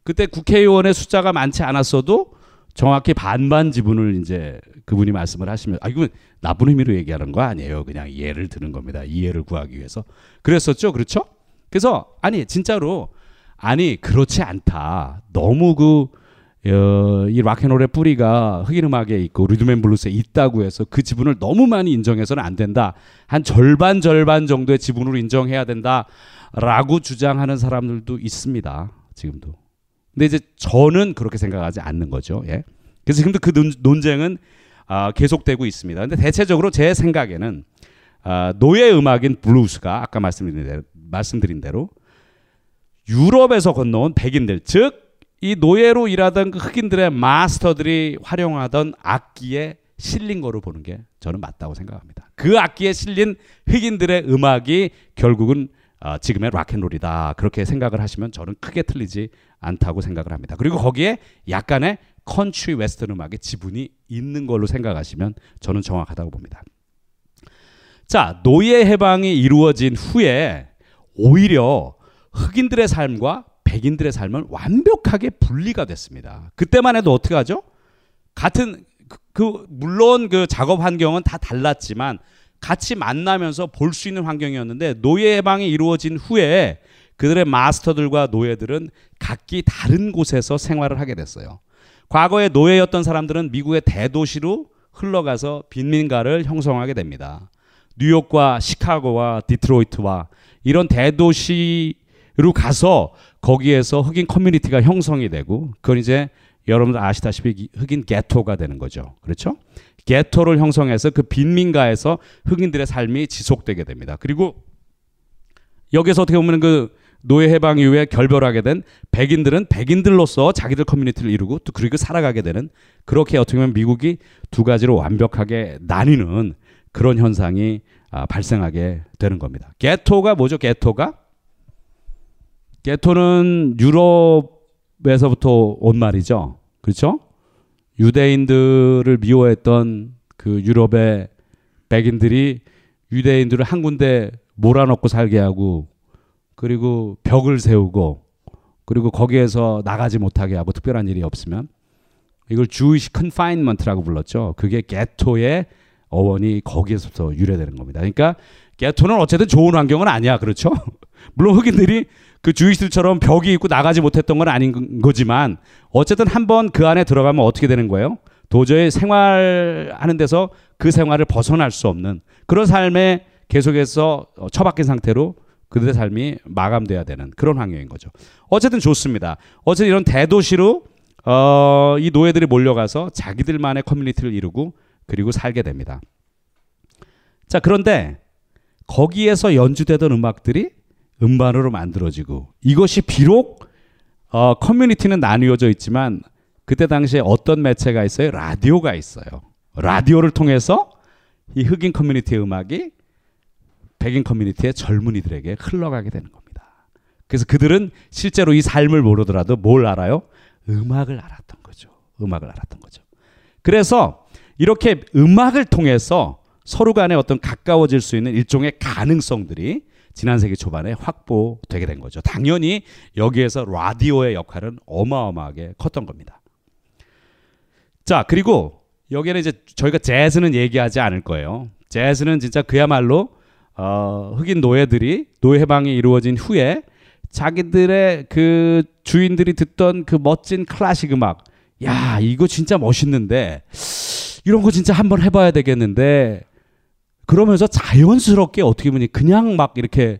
그때 국회의원의 숫자가 많지 않았어도 정확히 반반 지분을 이제 그분이 말씀을 하시면 아 이건 나쁜 의미로 얘기하는 거 아니에요. 그냥 예를 드는 겁니다. 이해를 구하기 위해서. 그랬었죠. 그렇죠? 그래서 아니 진짜로 아니 그렇지 않다. 너무 그 어, 이 락앤롤의 뿌리가 흑인 음악에 있고 리듬앤 블루스에 있다고 해서 그 지분을 너무 많이 인정해서는 안 된다. 한 절반 절반 정도의 지분으로 인정해야 된다라고 주장하는 사람들도 있습니다. 지금도. 근데 이제 저는 그렇게 생각하지 않는 거죠. 예. 그래서 지금도 그 논, 논쟁은 아, 계속되고 있습니다. 근데 대체적으로 제 생각에는 아, 노예 음악인 블루스가 아까 말씀드린 대로, 말씀드린 대로 유럽에서 건너온 백인들 즉 이 노예로 일하던 그 흑인들의 마스터들이 활용하던 악기에 실린 거로 보는 게 저는 맞다고 생각합니다. 그 악기에 실린 흑인들의 음악이 결국은 어, 지금의 락앤롤이다 그렇게 생각을 하시면 저는 크게 틀리지 않다고 생각을 합니다. 그리고 거기에 약간의 country western 음악의 지분이 있는 걸로 생각하시면 저는 정확하다고 봅니다. 자, 노예 해방이 이루어진 후에 오히려 흑인들의 삶과 백인들의 삶은 완벽하게 분리가 됐습니다. 그때만 해도 어떻게 하죠? 같은 그, 그 물론 그 작업 환경은 다 달랐지만 같이 만나면서 볼 수 있는 환경이었는데 노예 해방이 이루어진 후에 그들의 마스터들과 노예들은 각기 다른 곳에서 생활을 하게 됐어요. 과거에 노예였던 사람들은 미국의 대도시로 흘러가서 빈민가를 형성하게 됩니다. 뉴욕과 시카고와 디트로이트와 이런 대도시로 가서 거기에서 흑인 커뮤니티가 형성이 되고 그건 이제 여러분들 아시다시피 흑인 게토가 되는 거죠. 그렇죠? 게토를 형성해서 그 빈민가에서 흑인들의 삶이 지속되게 됩니다. 그리고 여기서 어떻게 보면 그 노예 해방 이후에 결별하게 된 백인들은 백인들로서 자기들 커뮤니티를 이루고 또 그리고 살아가게 되는 그렇게 어떻게 보면 미국이 두 가지로 완벽하게 나뉘는 그런 현상이 아, 발생하게 되는 겁니다. 게토가 뭐죠? 게토가 게토는 유럽에서부터 온 말이죠. 그렇죠? 유대인들을 미워했던 그 유럽의 백인들이 유대인들을 한 군데 몰아넣고 살게 하고 그리고 벽을 세우고 그리고 거기에서 나가지 못하게 하고 특별한 일이 없으면 이걸 Jewish confinement라고 불렀죠. 그게 게토의 어원이 거기에서부터 유래되는 겁니다. 그러니까 게토는 어쨌든 좋은 환경은 아니야. 그렇죠? 물론 흑인들이 그 Jewish들처럼 벽이 있고 나가지 못했던 건 아닌 거지만 어쨌든 한번 그 안에 들어가면 어떻게 되는 거예요? 도저히 생활하는 데서 그 생활을 벗어날 수 없는 그런 삶에 계속해서 처박힌 상태로 그들의 삶이 마감돼야 되는 그런 환경인 거죠. 어쨌든 좋습니다. 어쨌든 이런 대도시로 어, 이 노예들이 몰려가서 자기들만의 커뮤니티를 이루고 그리고 살게 됩니다. 자, 그런데 거기에서 연주되던 음악들이 음반으로 만들어지고 이것이 비록 어, 커뮤니티는 나뉘어져 있지만 그때 당시에 어떤 매체가 있어요? 라디오가 있어요. 라디오를 통해서 이 흑인 커뮤니티의 음악이 백인 커뮤니티의 젊은이들에게 흘러가게 되는 겁니다. 그래서 그들은 실제로 이 삶을 모르더라도 뭘 알아요? 음악을 알았던 거죠. 음악을 알았던 거죠. 그래서 이렇게 음악을 통해서 서로 간에 어떤 가까워질 수 있는 일종의 가능성들이 지난 세기 초반에 확보되게 된 거죠. 당연히 여기에서 라디오의 역할은 어마어마하게 컸던 겁니다. 자, 그리고 여기에는 이제 저희가 재즈는 얘기하지 않을 거예요. 재즈는 진짜 그야말로 어, 흑인 노예들이 노예 해방이 이루어진 후에 자기들의 그 주인들이 듣던 그 멋진 클래식 음악, 야 이거 진짜 멋있는데 이런 거 진짜 한번 해봐야 되겠는데 그러면서 자연스럽게 어떻게 보니 그냥 막 이렇게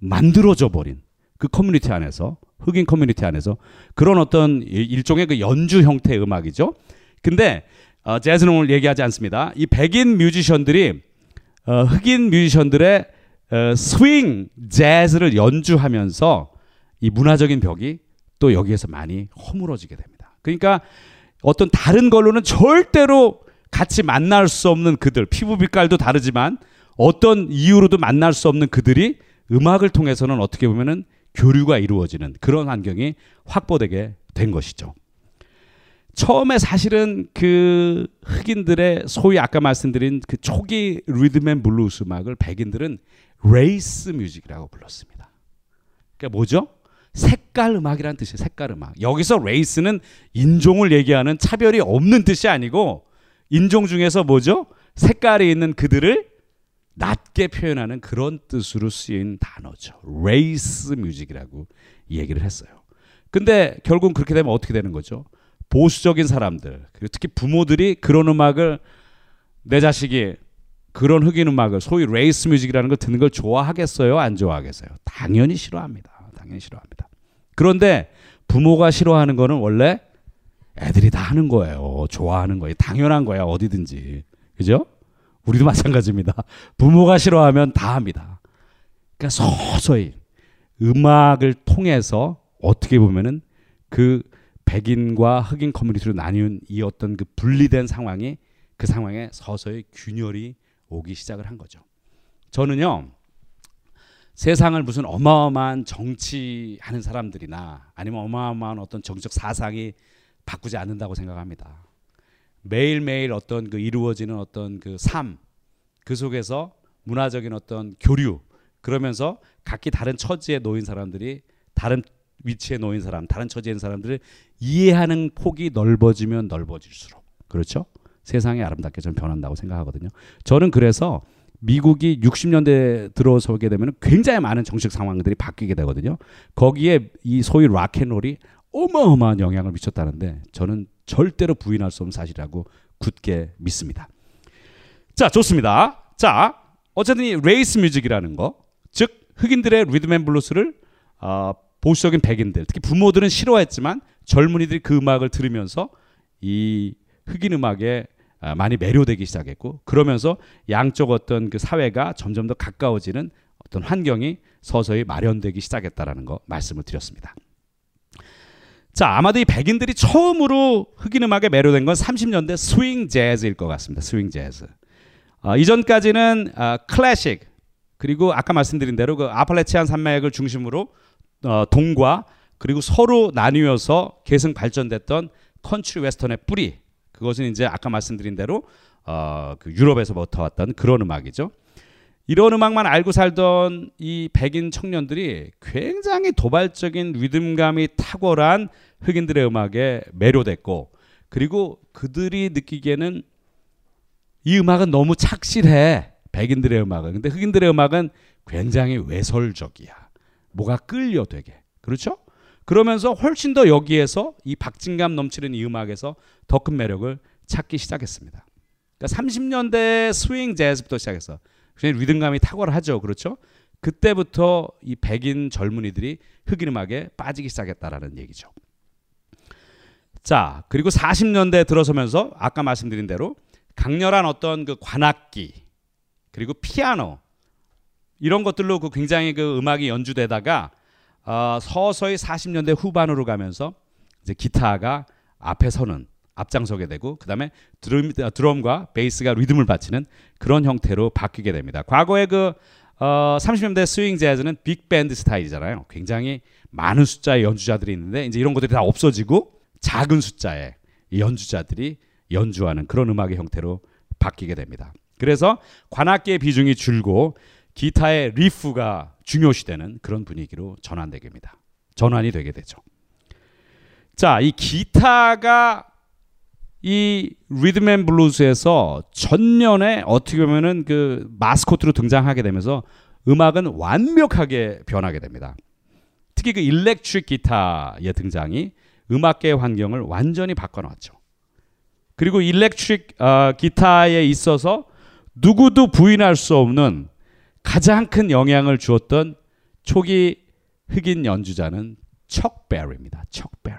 만들어져 버린 그 커뮤니티 안에서 흑인 커뮤니티 안에서 그런 어떤 일종의 그 연주 형태의 음악이죠. 근데 어, 재즈는 오늘 얘기하지 않습니다. 이 백인 뮤지션들이 어, 흑인 뮤지션들의 어, 스윙 재즈를 연주하면서 이 문화적인 벽이 또 여기에서 많이 허물어지게 됩니다. 그러니까 어떤 다른 걸로는 절대로 같이 만날 수 없는 그들, 피부 빛깔도 다르지만 어떤 이유로도 만날 수 없는 그들이 음악을 통해서는 어떻게 보면은 교류가 이루어지는 그런 환경이 확보되게 된 것이죠. 처음에 사실은 그 흑인들의 소위 아까 말씀드린 그 초기 리듬 앤 블루스 음악을 백인들은 race music이라고 불렀습니다. 그러니까 뭐죠? 색깔 음악이라는 뜻이에요. 색깔 음악. 여기서 race는 인종을 얘기하는 차별이 없는 뜻이 아니고 인종 중에서 뭐죠? 색깔이 있는 그들을 낮게 표현하는 그런 뜻으로 쓰인 단어죠. race music이라고 얘기를 했어요. 근데 결국 그렇게 되면 어떻게 되는 거죠? 보수적인 사람들 특히 부모들이 그런 음악을 내 자식이 그런 흑인 음악을 소위 race music이라는 걸 듣는 걸 좋아하겠어요? 안 좋아하겠어요? 당연히 싫어합니다. 당연히 싫어합니다. 그런데 부모가 싫어하는 거는 원래 애들이 다 하는 거예요. 좋아하는 거예요. 당연한 거야. 어디든지. 그죠? 우리도 마찬가지입니다. 부모가 싫어하면 다 합니다. 그러니까 서서히 음악을 통해서 어떻게 보면은 그 백인과 흑인 커뮤니티로 나뉘는 이 어떤 그 분리된 상황이 그 상황에 서서히 균열이 오기 시작을 한 거죠. 저는요. 세상을 무슨 어마어마한 정치하는 사람들이나 아니면 어마어마한 어떤 정치적 사상이 바꾸지 않는다고 생각합니다. 매일매일 어떤 그 이루어지는 어떤 그 삶, 그 속에서 문화적인 어떤 교류, 그러면서 각기 다른 처지에 놓인 사람들이 다른 위치에 놓인 사람, 다른 처지에 있는 사람들을 이해하는 폭이 넓어지면 넓어질수록 그렇죠? 세상이 아름답게 좀 변한다고 생각하거든요. 저는 그래서 미국이 60년대 들어서게 되면 굉장히 많은 정책 상황들이 바뀌게 되거든요. 거기에 이 소위 락앤롤이 어마어마한 영향을 미쳤다는데 저는 절대로 부인할 수 없는 사실이라고 굳게 믿습니다. 자, 좋습니다. 자, 어쨌든 이 race music이라는 거, 즉 흑인들의 앤 블루스를 어, 보수적인 백인들, 특히 부모들은 싫어했지만 젊은이들이 그 음악을 들으면서 이 흑인 음악에 아, 많이 매료되기 시작했고 그러면서 양쪽 어떤 그 사회가 점점 더 가까워지는 어떤 환경이 서서히 마련되기 시작했다라는 거 말씀을 드렸습니다. 자, 아마도 이 백인들이 처음으로 흑인 음악에 매료된 건 30년대 스윙 재즈일 것 같습니다. 스윙 재즈. 어, 이전까지는 어, 클래식 그리고 아까 말씀드린 대로 그 아팔레치안 산맥을 중심으로 어, 동과 그리고 서로 나뉘어서 계승 발전됐던 컨트리 웨스턴의 뿌리 그것은 이제 아까 말씀드린 대로 어, 그 유럽에서부터 왔던 그런 음악이죠. 이런 음악만 알고 살던 이 백인 청년들이 굉장히 도발적인 리듬감이 탁월한 흑인들의 음악에 매료됐고 그리고 그들이 느끼기에는 이 음악은 너무 착실해 백인들의 음악은 근데 흑인들의 음악은 굉장히 외설적이야 뭐가 끌려 되게 그렇죠? 그러면서 훨씬 더 여기에서 이 박진감 넘치는 이 음악에서 더 큰 매력을 찾기 시작했습니다. 그러니까 30년대 스윙 재즈부터 시작해서 굉장히 리듬감이 탁월하죠. 그렇죠? 그때부터 이 백인 젊은이들이 흑인 음악에 빠지기 시작했다라는 얘기죠. 자, 그리고 40년대 들어서면서 아까 말씀드린 대로 강렬한 어떤 그 관악기 그리고 피아노 이런 것들로 그 굉장히 그 음악이 연주되다가 어, 서서히 40년대 후반으로 가면서 이제 기타가 앞에 서는 앞장서게 되고 그다음에 드럼, 드럼과 베이스가 리듬을 바치는 그런 형태로 바뀌게 됩니다. 과거에 그 어, 30년대 스윙 재즈는 빅밴드 스타일이잖아요. 굉장히 많은 숫자의 연주자들이 있는데 이제 이런 것들이 다 없어지고 작은 숫자의 연주자들이 연주하는 그런 음악의 형태로 바뀌게 됩니다. 그래서 관악기의 비중이 줄고 기타의 riff가 중요시되는 그런 분위기로 전환되게 됩니다. 전환이 되게 되죠. 자, 이 기타가 이앤 블루스에서 전면에 어떻게 보면은 그 마스코트로 등장하게 되면서 음악은 완벽하게 변하게 됩니다. 특히 그 일렉트릭 기타의 등장이 음악계의 환경을 완전히 바꿔놨죠. 그리고 일렉트릭 어, 기타에 있어서 누구도 부인할 수 없는 가장 큰 영향을 주었던 초기 흑인 연주자는 척 베리입니다. 척 베리.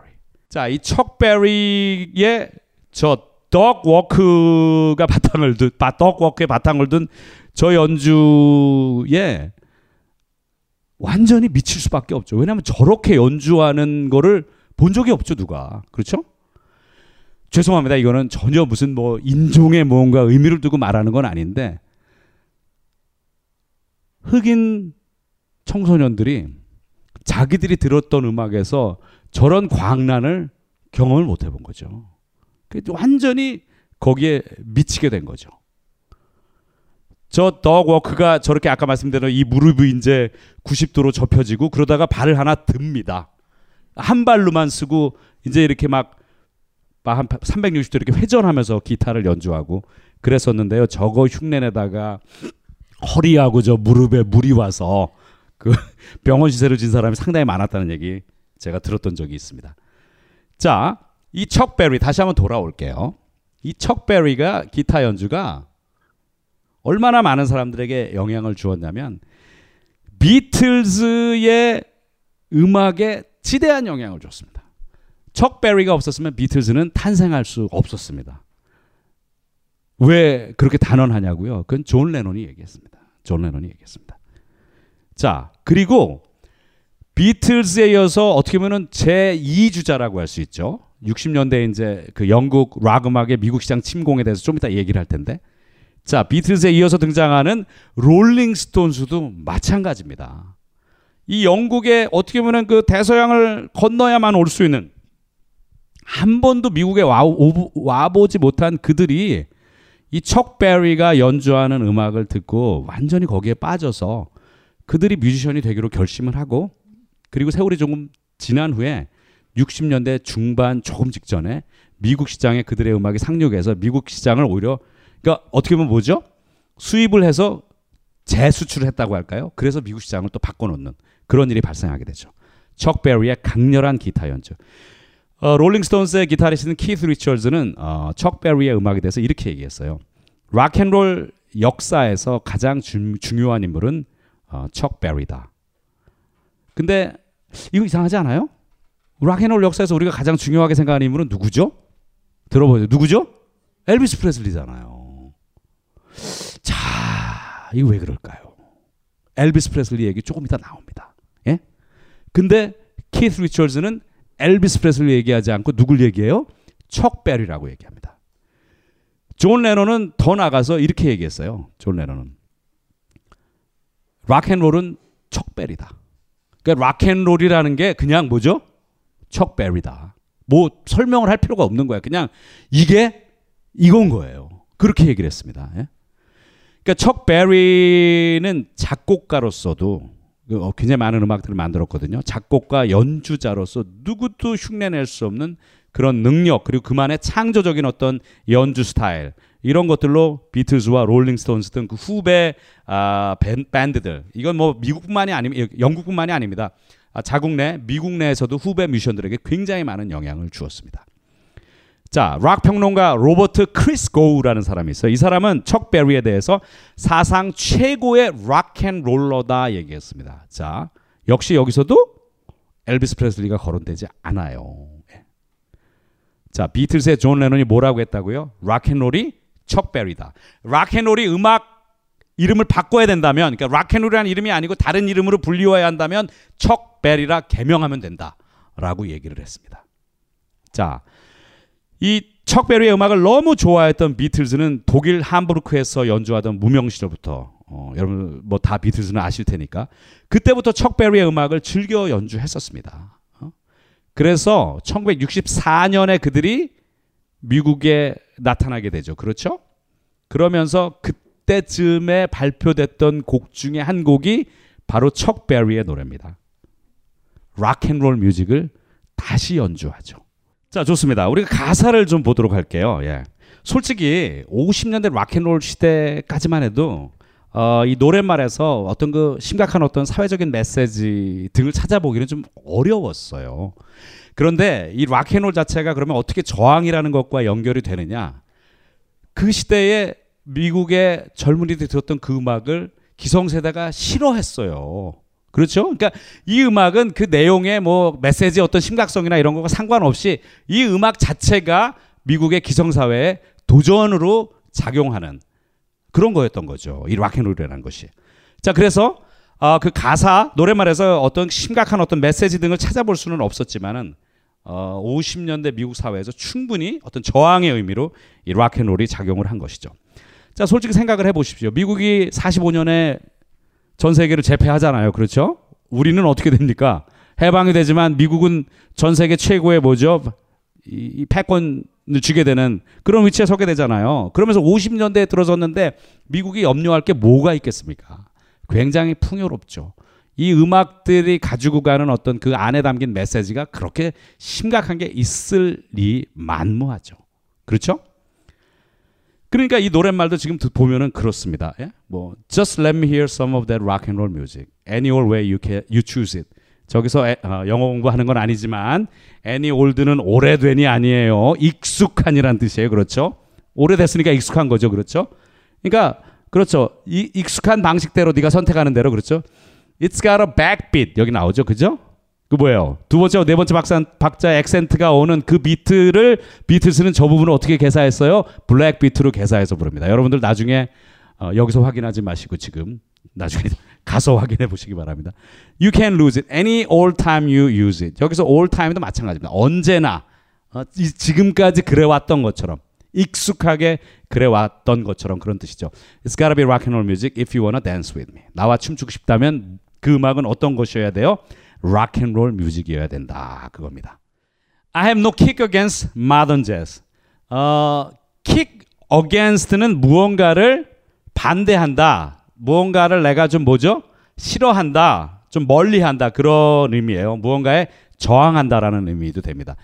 자, 이 척 베리의 저 duck walk가 바탕을 둔, 덕 워크의 바탕을 둔 저 연주에 완전히 미칠 수밖에 없죠. 왜냐하면 저렇게 연주하는 거를 본 적이 없죠, 누가. 그렇죠? 죄송합니다. 이거는 전혀 무슨 뭐 인종의 뭔가 의미를 두고 말하는 건 아닌데 흑인 청소년들이 자기들이 들었던 음악에서 저런 광란을 경험을 못 해본 거죠. 완전히 거기에 미치게 된 거죠. 저 덕워크가 저렇게 아까 말씀드린 이 무릎이 이제 90도로 접혀지고 그러다가 발을 하나 듭니다. 한 발로만 쓰고 이제 이렇게 막 한 360도 이렇게 회전하면서 기타를 연주하고 그랬었는데요. 저거 흉내내다가 허리하고 저 무릎에 물이 와서 그 병원 시세를 진 사람이 상당히 많았다는 얘기 제가 들었던 적이 있습니다. 자, 이 척베리 다시 한번 돌아올게요. 이 척베리가 기타 연주가 얼마나 많은 사람들에게 영향을 주었냐면 비틀즈의 음악에 지대한 영향을 줬습니다. 척베리가 없었으면 비틀즈는 탄생할 수 없었습니다. 왜 그렇게 단언하냐고요? 그건 존 레논이 얘기했습니다. 존 레논이 얘기했습니다. 자, 그리고 비틀즈에 이어서 어떻게 보면 제 2주자라고 할 수 있죠. 60년대 이제 그 영국 락 음악의 미국 시장 침공에 대해서 좀 이따 얘기를 할 텐데. 자, 비틀즈에 이어서 등장하는 롤링 스톤스도 마찬가지입니다. 이 영국의 어떻게 보면 그 대서양을 건너야만 올 수 있는 한 번도 미국에 와, 와보지 못한 그들이 이 척베리가 연주하는 음악을 듣고 완전히 거기에 빠져서 그들이 뮤지션이 되기로 결심을 하고 그리고 세월이 조금 지난 후에 60년대 중반 조금 직전에 미국 시장에 그들의 음악이 상륙해서 미국 시장을 오히려 그러니까 어떻게 보면 뭐죠? 수입을 해서 재수출을 했다고 할까요? 그래서 미국 시장을 또 바꿔놓는 그런 일이 발생하게 되죠. 척 베리의 강렬한 기타 연주. 어, 롤링스톤스의 기타리스트는 키스 리처즈는 어, 척 베리의 음악에 대해서 이렇게 얘기했어요. 락앤롤 역사에서 가장 중, 중요한 인물은 어, 척 베리다. 근데 이거 이상하지 않아요? 락앤롤 역사에서 우리가 가장 중요하게 생각하는 인물은 누구죠? 들어보세요. 누구죠? 엘비스 프레슬리잖아요. 자, 이거 왜 그럴까요? 엘비스 프레슬리 얘기 조금 이따 나옵니다. 예? 근데 키스 리처즈는 엘비스 프레슬리 얘기하지 않고 누굴 얘기해요? 척 베리라고 얘기합니다. 존 레논은 더 나가서 이렇게 얘기했어요. 존 레논은 락앤롤은 척 베리다. 그러니까 락앤롤이라는 게 그냥 뭐죠? 척 베리다. 뭐 설명을 할 필요가 없는 거야. 그냥 이게 이건 거예요. 그렇게 얘기를 했습니다. 예? 그러니까 척 베리는 작곡가로서도 어, 굉장히 많은 음악들을 만들었거든요. 작곡가 연주자로서 누구도 흉내낼 수 없는 그런 능력 그리고 그만의 창조적인 어떤 연주 스타일 이런 것들로 비틀즈와 롤링스톤스 등 그 후배 아, 밴드들 이건 뭐 미국뿐만이 아니 영국뿐만이 아닙니다. 아, 자국 내 미국 내에서도 후배 뮤지션들에게 굉장히 많은 영향을 주었습니다. 자, 락 평론가 로버트 크리스트고우라는 사람이 있어요. 이 사람은 척 베리에 대해서 사상 최고의 rock and roller다 얘기했습니다. 자, 역시 여기서도 엘비스 프레슬리가 거론되지 않아요. 예. 자, 비틀스의 존 레논이 뭐라고 했다고요? 락앤롤이 척 베리다. 락앤롤이 음악 이름을 바꿔야 된다면, 그러니까 락앤롤이라는 이름이 아니고 다른 이름으로 불리워야 한다면 척 베리라 개명하면 된다라고 얘기를 했습니다. 자, 이 척베리의 음악을 너무 좋아했던 비틀즈는 독일 함부르크에서 연주하던 무명 시절부터 어, 여러분 뭐 다 비틀즈는 아실 테니까 그때부터 척베리의 음악을 즐겨 연주했었습니다. 어? 그래서 1964년에 그들이 미국에 나타나게 되죠. 그렇죠? 그러면서 그때쯤에 발표됐던 곡 중에 한 곡이 바로 척베리의 노래입니다. Rock and Roll Music을 다시 연주하죠. 자, 좋습니다. 우리가 가사를 좀 보도록 할게요. 예. 솔직히 50년대 락앤롤 시대까지만 해도 어, 이 노랫말에서 어떤 그 심각한 어떤 사회적인 메시지 등을 찾아보기는 좀 어려웠어요. 그런데 이 락앤롤 자체가 그러면 어떻게 저항이라는 것과 연결이 되느냐? 그 시대에 미국의 젊은이들이 들었던 그 음악을 기성세대가 싫어했어요. 그렇죠? 그러니까 이 음악은 그 내용의 뭐 메시지 어떤 심각성이나 이런 거가 상관없이 이 음악 자체가 미국의 기성사회에 도전으로 작용하는 그런 거였던 거죠. 이 락앤롤이라는 것이. 자, 그래서 어, 그 가사 노래말에서 어떤 심각한 어떤 메시지 등을 찾아볼 수는 없었지만은 어, 50년대 미국 사회에서 충분히 어떤 저항의 의미로 이 락앤롤이 작용을 한 것이죠. 자, 솔직히 생각을 해보십시오. 미국이 45년에 전 세계를 제패하잖아요. 그렇죠? 우리는 어떻게 됩니까? 해방이 되지만 미국은 전 세계 최고의 뭐죠? 이, 이 패권을 쥐게 되는 그런 위치에 서게 되잖아요. 그러면서 50년대에 들어섰는데 미국이 염려할 게 뭐가 있겠습니까? 굉장히 풍요롭죠. 이 음악들이 가지고 가는 어떤 그 안에 담긴 메시지가 그렇게 심각한 게 있을 리 만무하죠. 그렇죠? 그러니까 이 노랫말도 지금 보면은 그렇습니다. 예? 뭐 Just let me hear some of that rock and roll music. Any old way you can you choose it. 저기서 에- 어, 영어 공부하는 건 아니지만 any old는 오래된이 아니에요. 익숙한이란 뜻이에요. 그렇죠? 오래됐으니까 익숙한 거죠. 그렇죠? 그러니까 그렇죠. 이 익숙한 방식대로 네가 선택하는 대로 그렇죠? It's got a backbeat 여기 나오죠. 그죠? 그 뭐예요? 두 번째, 네 번째 박사, 박자 액센트가 오는 그 비트를 비트스는 저 부분을 어떻게 개사했어요? 블랙 비트로 개사해서 부릅니다. 여러분들 나중에 어, 여기서 확인하지 마시고 지금 나중에 가서 확인해 보시기 바랍니다. You can lose it any old time you use it. 여기서 all time도 마찬가지입니다. 언제나 어, 이- 지금까지 그래왔던 것처럼 익숙하게 그래왔던 것처럼 그런 뜻이죠. It's gotta be rock and roll music if you wanna dance with me. 나와 춤추고 싶다면 그 음악은 어떤 것이어야 돼요? Roll 뮤직이어야 된다. 그겁니다. I have no kick against modern jazz. 어, kick against는 무언가를 반대한다. 무언가를 내가 좀 뭐죠? 싫어한다. 좀 멀리한다. 그런 의미예요. 무언가에 저항한다라는 의미도 됩니다.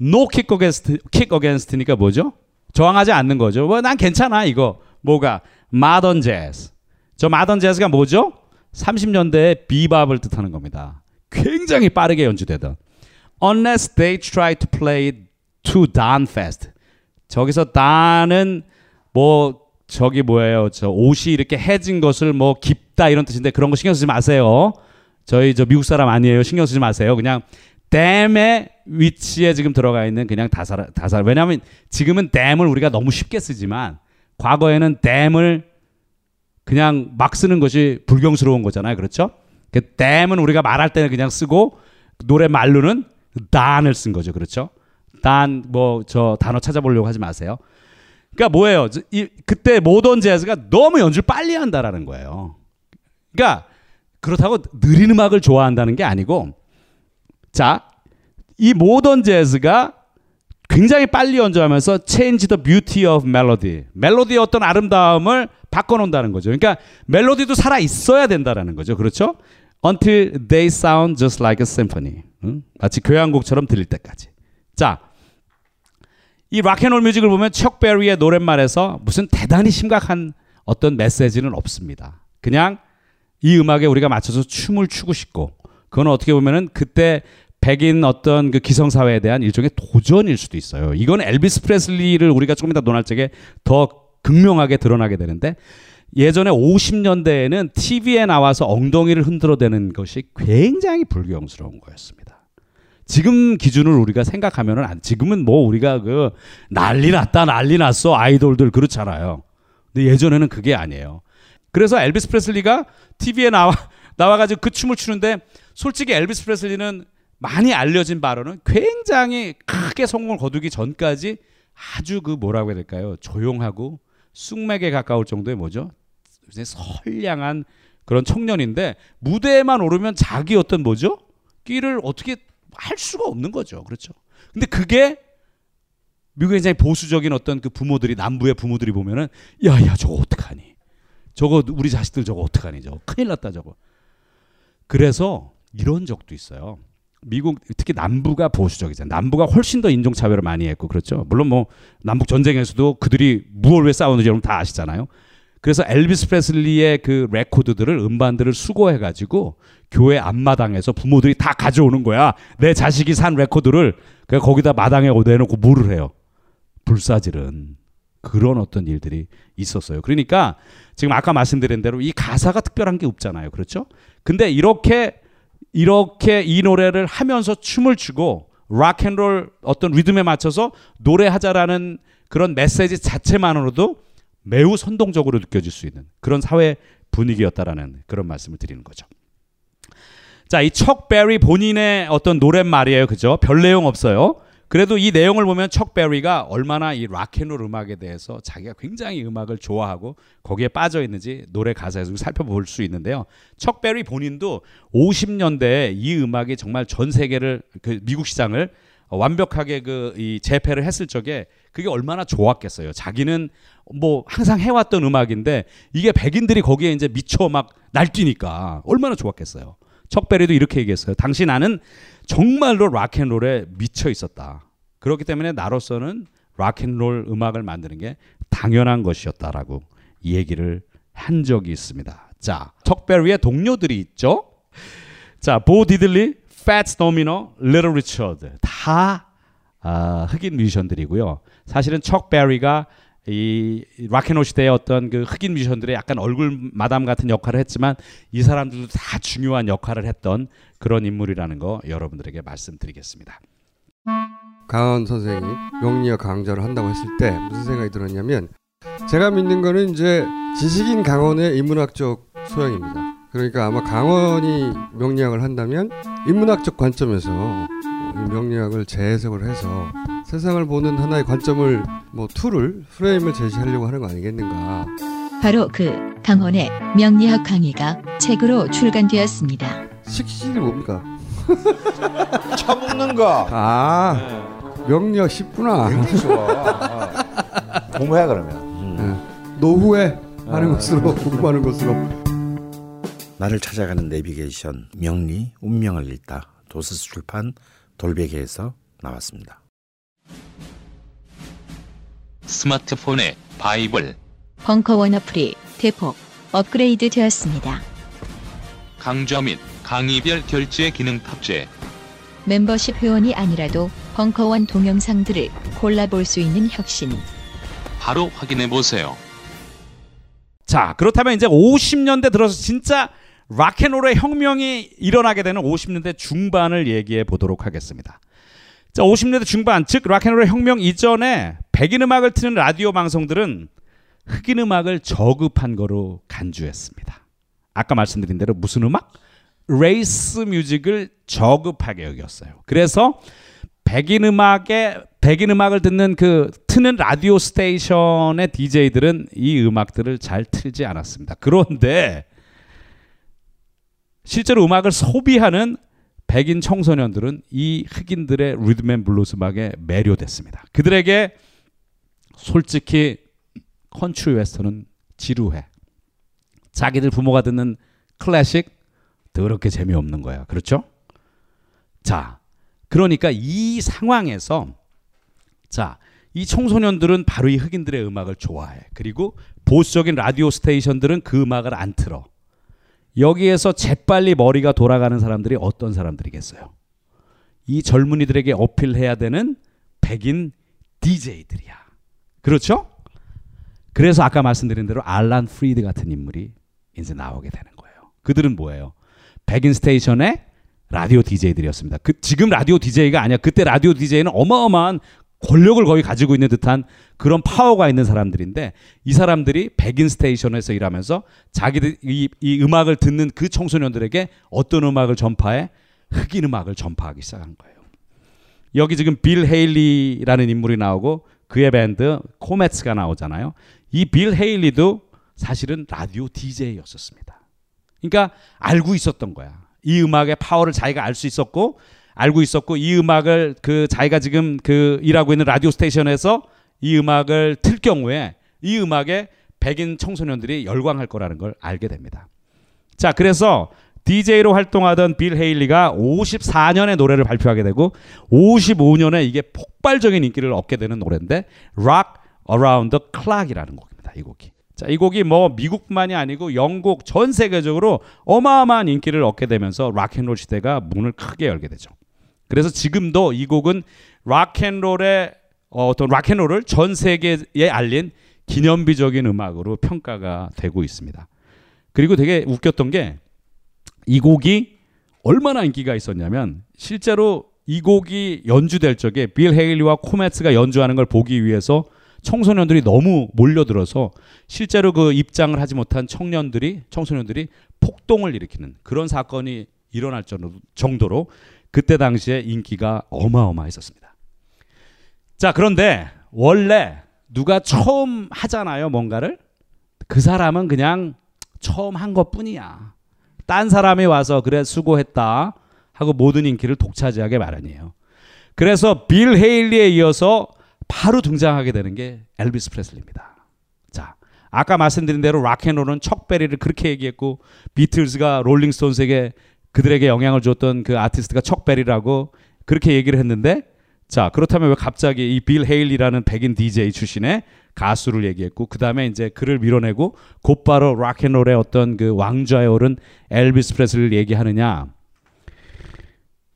No kick against, kick against니까 뭐죠? 저항하지 않는 거죠. 뭐, 난 괜찮아, 이거. 뭐가? modern jazz. 저 modern jazz가 뭐죠? 30년대의 비밥을 뜻하는 겁니다. 굉장히 빠르게 연주되던. Unless they try to play too darn fast. 저기서 단은 뭐 저기 뭐예요? 저 옷이 이렇게 해진 것을 뭐 깊다 이런 뜻인데 그런 거 신경 쓰지 마세요. 저희 저 미국 사람 아니에요. 신경 쓰지 마세요. 그냥 댐의 위치에 지금 들어가 있는 그냥 다살 다살. 왜냐하면 지금은 댐을 우리가 너무 쉽게 쓰지만 과거에는 댐을 그냥 막 쓰는 것이 불경스러운 거잖아요. 그렇죠? 그 댐은 우리가 말할 때는 그냥 쓰고 노래 말로는 단을 쓴 거죠. 그렇죠? 단 뭐 저 단어 찾아보려고 하지 마세요. 그러니까 뭐예요? 저- 이, 그때 모던 재즈가 너무 연주를 빨리 한다라는 거예요. 그러니까 그렇다고 느린 음악을 좋아한다는 게 아니고 자, 이 모던 재즈가 굉장히 빨리 연주하면서 change the beauty of melody. 멜로디의 어떤 아름다움을 바꿔놓는다는 거죠. 그러니까 멜로디도 살아 있어야 된다라는 거죠. 그렇죠? Until they sound just like a symphony. 응? 마치 교향곡처럼 들릴 때까지. 자, 이 락앤롤 뮤직을 보면 척 베리의 노랫말에서 무슨 대단히 심각한 어떤 메시지는 없습니다. 그냥 이 음악에 우리가 맞춰서 춤을 추고 싶고 그건 어떻게 보면은 그때 백인 어떤 그 기성 사회에 대한 일종의 도전일 수도 있어요. 이건 엘비스 프레슬리를 우리가 조금 이따 논할 적에 더 극명하게 드러나게 되는데 예전에 50년대에는 TV에 나와서 엉덩이를 흔들어대는 것이 굉장히 불경스러운 거였습니다. 지금 기준을 우리가 생각하면은 안- 지금은 뭐 우리가 그 난리 났다 난리 났어 아이돌들 그렇잖아요. 근데 예전에는 그게 아니에요. 그래서 엘비스 프레슬리가 TV에 나와 나와가지고 그 춤을 추는데 솔직히 엘비스 프레슬리는 많이 알려진 바로는 굉장히 크게 성공을 거두기 전까지 아주 그 뭐라고 해야 될까요? 조용하고 쑥맥에 가까울 정도의 뭐죠? 선량한 그런 청년인데 무대에만 오르면 자기 어떤 뭐죠? 끼를 어떻게 할 수가 없는 거죠. 그렇죠. 근데 그게 미국의 굉장히 보수적인 어떤 그 부모들이 남부의 부모들이 보면은 야야 저거 어떡하니? 저거 우리 자식들 저거 어떡하니? 저거 큰일 났다 저거. 그래서 이런 적도 있어요. 미국 특히 남부가 보수적이잖아요. 남부가 훨씬 더 인종 차별을 많이 했고 그렇죠. 물론 뭐 남북 전쟁에서도 그들이 무엇을 왜 싸우는지 여러분 다 아시잖아요. 그래서 엘비스 프레슬리의 그 레코드들을 음반들을 수거해 가지고 교회 앞마당에서 부모들이 다 가져오는 거야. 내 자식이 산 레코드를 그 거기다 마당에 내놓고 뭐를 해요? 불사지르는 그런 어떤 일들이 있었어요. 그러니까 지금 아까 말씀드린 대로 이 가사가 특별한 게 없잖아요. 그렇죠? 근데 이렇게 이렇게 이 노래를 하면서 춤을 추고 락앤롤 어떤 리듬에 맞춰서 노래하자라는 그런 메시지 자체만으로도 매우 선동적으로 느껴질 수 있는 그런 사회 분위기였다라는 그런 말씀을 드리는 거죠. 자, 이 척 베리 본인의 어떤 노랫말이에요. 그죠? 별 내용 없어요. 그래도 이 내용을 보면 척 베리가 얼마나 이 락앤롤 음악에 대해서 자기가 굉장히 음악을 좋아하고 거기에 빠져 있는지 노래 가사에서 살펴볼 수 있는데요. 척 베리 본인도 50년대에 이 음악이 정말 전 세계를 그 미국 시장을 완벽하게 그 이 제패를 했을 적에 그게 얼마나 좋았겠어요. 자기는 뭐 항상 해왔던 음악인데 이게 백인들이 거기에 이제 미쳐 막 날뛰니까 얼마나 좋았겠어요. 척베리도 이렇게 얘기했어요. 당시 나는 정말로 락앤롤에 미쳐 있었다. 그렇기 때문에 나로서는 락앤롤 음악을 만드는 게 당연한 것이었다라고 이 얘기를 한 적이 있습니다. 자, 척베리의 동료들이 있죠. 자, 보 디들리, Fats Domino, Little Richard 다 아, 흑인 뮤지션들이고요. 사실은 척 베리가 이 락앤롤 시대의 어떤 그 흑인 뮤지션들의 약간 얼굴 마담 같은 역할을 했지만 이 사람들도 다 중요한 역할을 했던 그런 인물이라는 거 여러분들에게 말씀드리겠습니다. 강원 선생이 명리학 강좌를 한다고 했을 때 무슨 생각이 들었냐면 제가 믿는 거는 이제 지식인 강원의 인문학적 소양입니다. 그러니까 아마 강원이 명리학을 한다면 인문학적 관점에서 이 명리학을 재해석을 해서 세상을 보는 하나의 관점을 뭐 tool을 프레임을 제시하려고 하는 거 아니겠는가. 바로 그 강헌의 명리학 강의가 책으로 출간되었습니다. 식신이 뭡니까? 처먹는 거. 아 명리학 쉽구나. 굉장히 좋아. 어. 공부해 그러면. 예. 노후에 하는 것으로 공부하는 것으로. 나를 찾아가는 내비게이션 명리 운명을 읽다 도서출판 돌베개에서 나왔습니다. 스마트폰에 바이블, 벙커원 어플이 대폭 업그레이드 되었습니다. 강좌 및 강의별 결제 기능 탑재. 멤버십 회원이 아니라도 벙커원 동영상들을 골라볼 수 있는 혁신. 바로 확인해 보세요. 자, 그렇다면 이제 50년대 들어서 진짜 락앤롤의 혁명이 일어나게 되는 50년대 중반을 얘기해 보도록 하겠습니다. 자, 50년대 중반, 즉 락앤롤의 혁명 이전에 백인 음악을 트는 라디오 방송들은 흑인 음악을 저급한 거로 간주했습니다. 아까 말씀드린 대로 무슨 음악? race music을 저급하게 여겼어요. 그래서 백인 음악에 백인 음악을 듣는 그 트는 라디오 station의 DJ들은 이 음악들을 잘 틀지 않았습니다. 그런데 실제로 음악을 소비하는 백인 청소년들은 이 흑인들의 리듬앤 블루스 음악에 매료됐습니다. 그들에게 솔직히 country western은 지루해. 자기들 부모가 듣는 클래식 더럽게 재미없는 거야. 그렇죠? 자, 그러니까 이 상황에서 자, 이 청소년들은 바로 이 흑인들의 음악을 좋아해. 그리고 보수적인 라디오 station들은 그 음악을 안 틀어. 여기에서 재빨리 머리가 돌아가는 사람들이 어떤 사람들이겠어요? 이 젊은이들에게 어필해야 되는 백인 DJ들이야. 그렇죠? 그래서 아까 말씀드린 대로 알란 프리드 같은 인물이 이제 나오게 되는 거예요. 그들은 뭐예요? 백인 station의 라디오 DJ들이었습니다. 그 지금 라디오 DJ가 아니야. 그때 라디오 DJ는 어마어마한 권력을 거의 가지고 있는 듯한 그런 파워가 있는 사람들인데 이 사람들이 백인 station에서 일하면서 자기들 이, 이 음악을 듣는 그 청소년들에게 어떤 음악을 전파해 흑인 음악을 전파하기 시작한 거예요. 여기 지금 빌 헤일리라는 인물이 나오고 그의 밴드 코메츠가 나오잖아요. 이 빌 헤일리도 사실은 라디오 DJ였었습니다. 그러니까 알고 있었던 거야. 이 음악의 파워를 자기가 알 수 있었고 알고 있었고 이 음악을 그 자기가 지금 그 일하고 있는 라디오 스테이션에서 이 음악을 틀 경우에 이 음악에 백인 청소년들이 열광할 거라는 걸 알게 됩니다. 자, 그래서 DJ로 활동하던 빌 헤일리가 54년에 노래를 발표하게 되고 55년에 이게 폭발적인 인기를 얻게 되는 노래인데 Rock Around the Clock이라는 곡입니다. 이 곡이. 자, 이 곡이 뭐 미국만이 아니고 영국 전 세계적으로 어마어마한 인기를 얻게 되면서 락앤롤 시대가 문을 크게 열게 되죠. 그래서 지금도 이 곡은 락앤롤의 어, 어떤 락앤롤을 전 세계에 알린 기념비적인 음악으로 평가가 되고 있습니다. 그리고 되게 웃겼던 게 이 곡이 얼마나 인기가 있었냐면 실제로 이 곡이 연주될 적에 빌 헤일리와 코메츠가 연주하는 걸 보기 위해서 청소년들이 너무 몰려들어서 실제로 그 입장을 하지 못한 청년들이 청소년들이 폭동을 일으키는 그런 사건이 일어날 정도로 그때 당시에 인기가 어마어마했었습니다. 자, 그런데 원래 누가 처음 하잖아요, 뭔가를. 그 사람은 그냥 처음 한 것 뿐이야. 딴 사람이 와서 그래 수고했다 하고 모든 인기를 독차지하게 마련이에요. 그래서 빌 헤일리에 이어서 바로 등장하게 되는 게 엘비스 프레슬리입니다. 자, 아까 말씀드린 대로 락앤롤은 척베리를 그렇게 얘기했고 비틀즈가 롤링스톤스에게 그들에게 영향을 줬던 그 아티스트가 척베리라고 그렇게 얘기를 했는데 자 그렇다면 왜 갑자기 이 빌 헤일리라는 백인 DJ 출신의 가수를 얘기했고 그 다음에 이제 그를 밀어내고 곧바로 락앤롤의 어떤 그 왕좌에 오른 엘비스 프레슬리를 얘기하느냐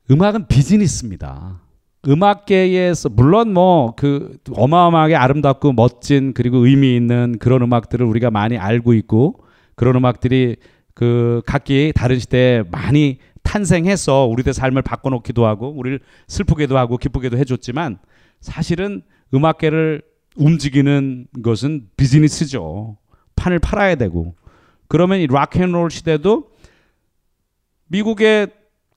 음악은 비즈니스입니다. 음악계에서 물론 뭐 그 어마어마하게 아름답고 멋진 그리고 의미 있는 그런 음악들을 우리가 많이 알고 있고 그런 음악들이 그 각기 다른 시대에 많이 탄생해서 우리들 삶을 바꿔놓기도 하고 우리를 슬프게도 하고 기쁘게도 해줬지만 사실은 음악계를 움직이는 것은 비즈니스죠. 판을 팔아야 되고 그러면 이 락앤롤 시대도 미국의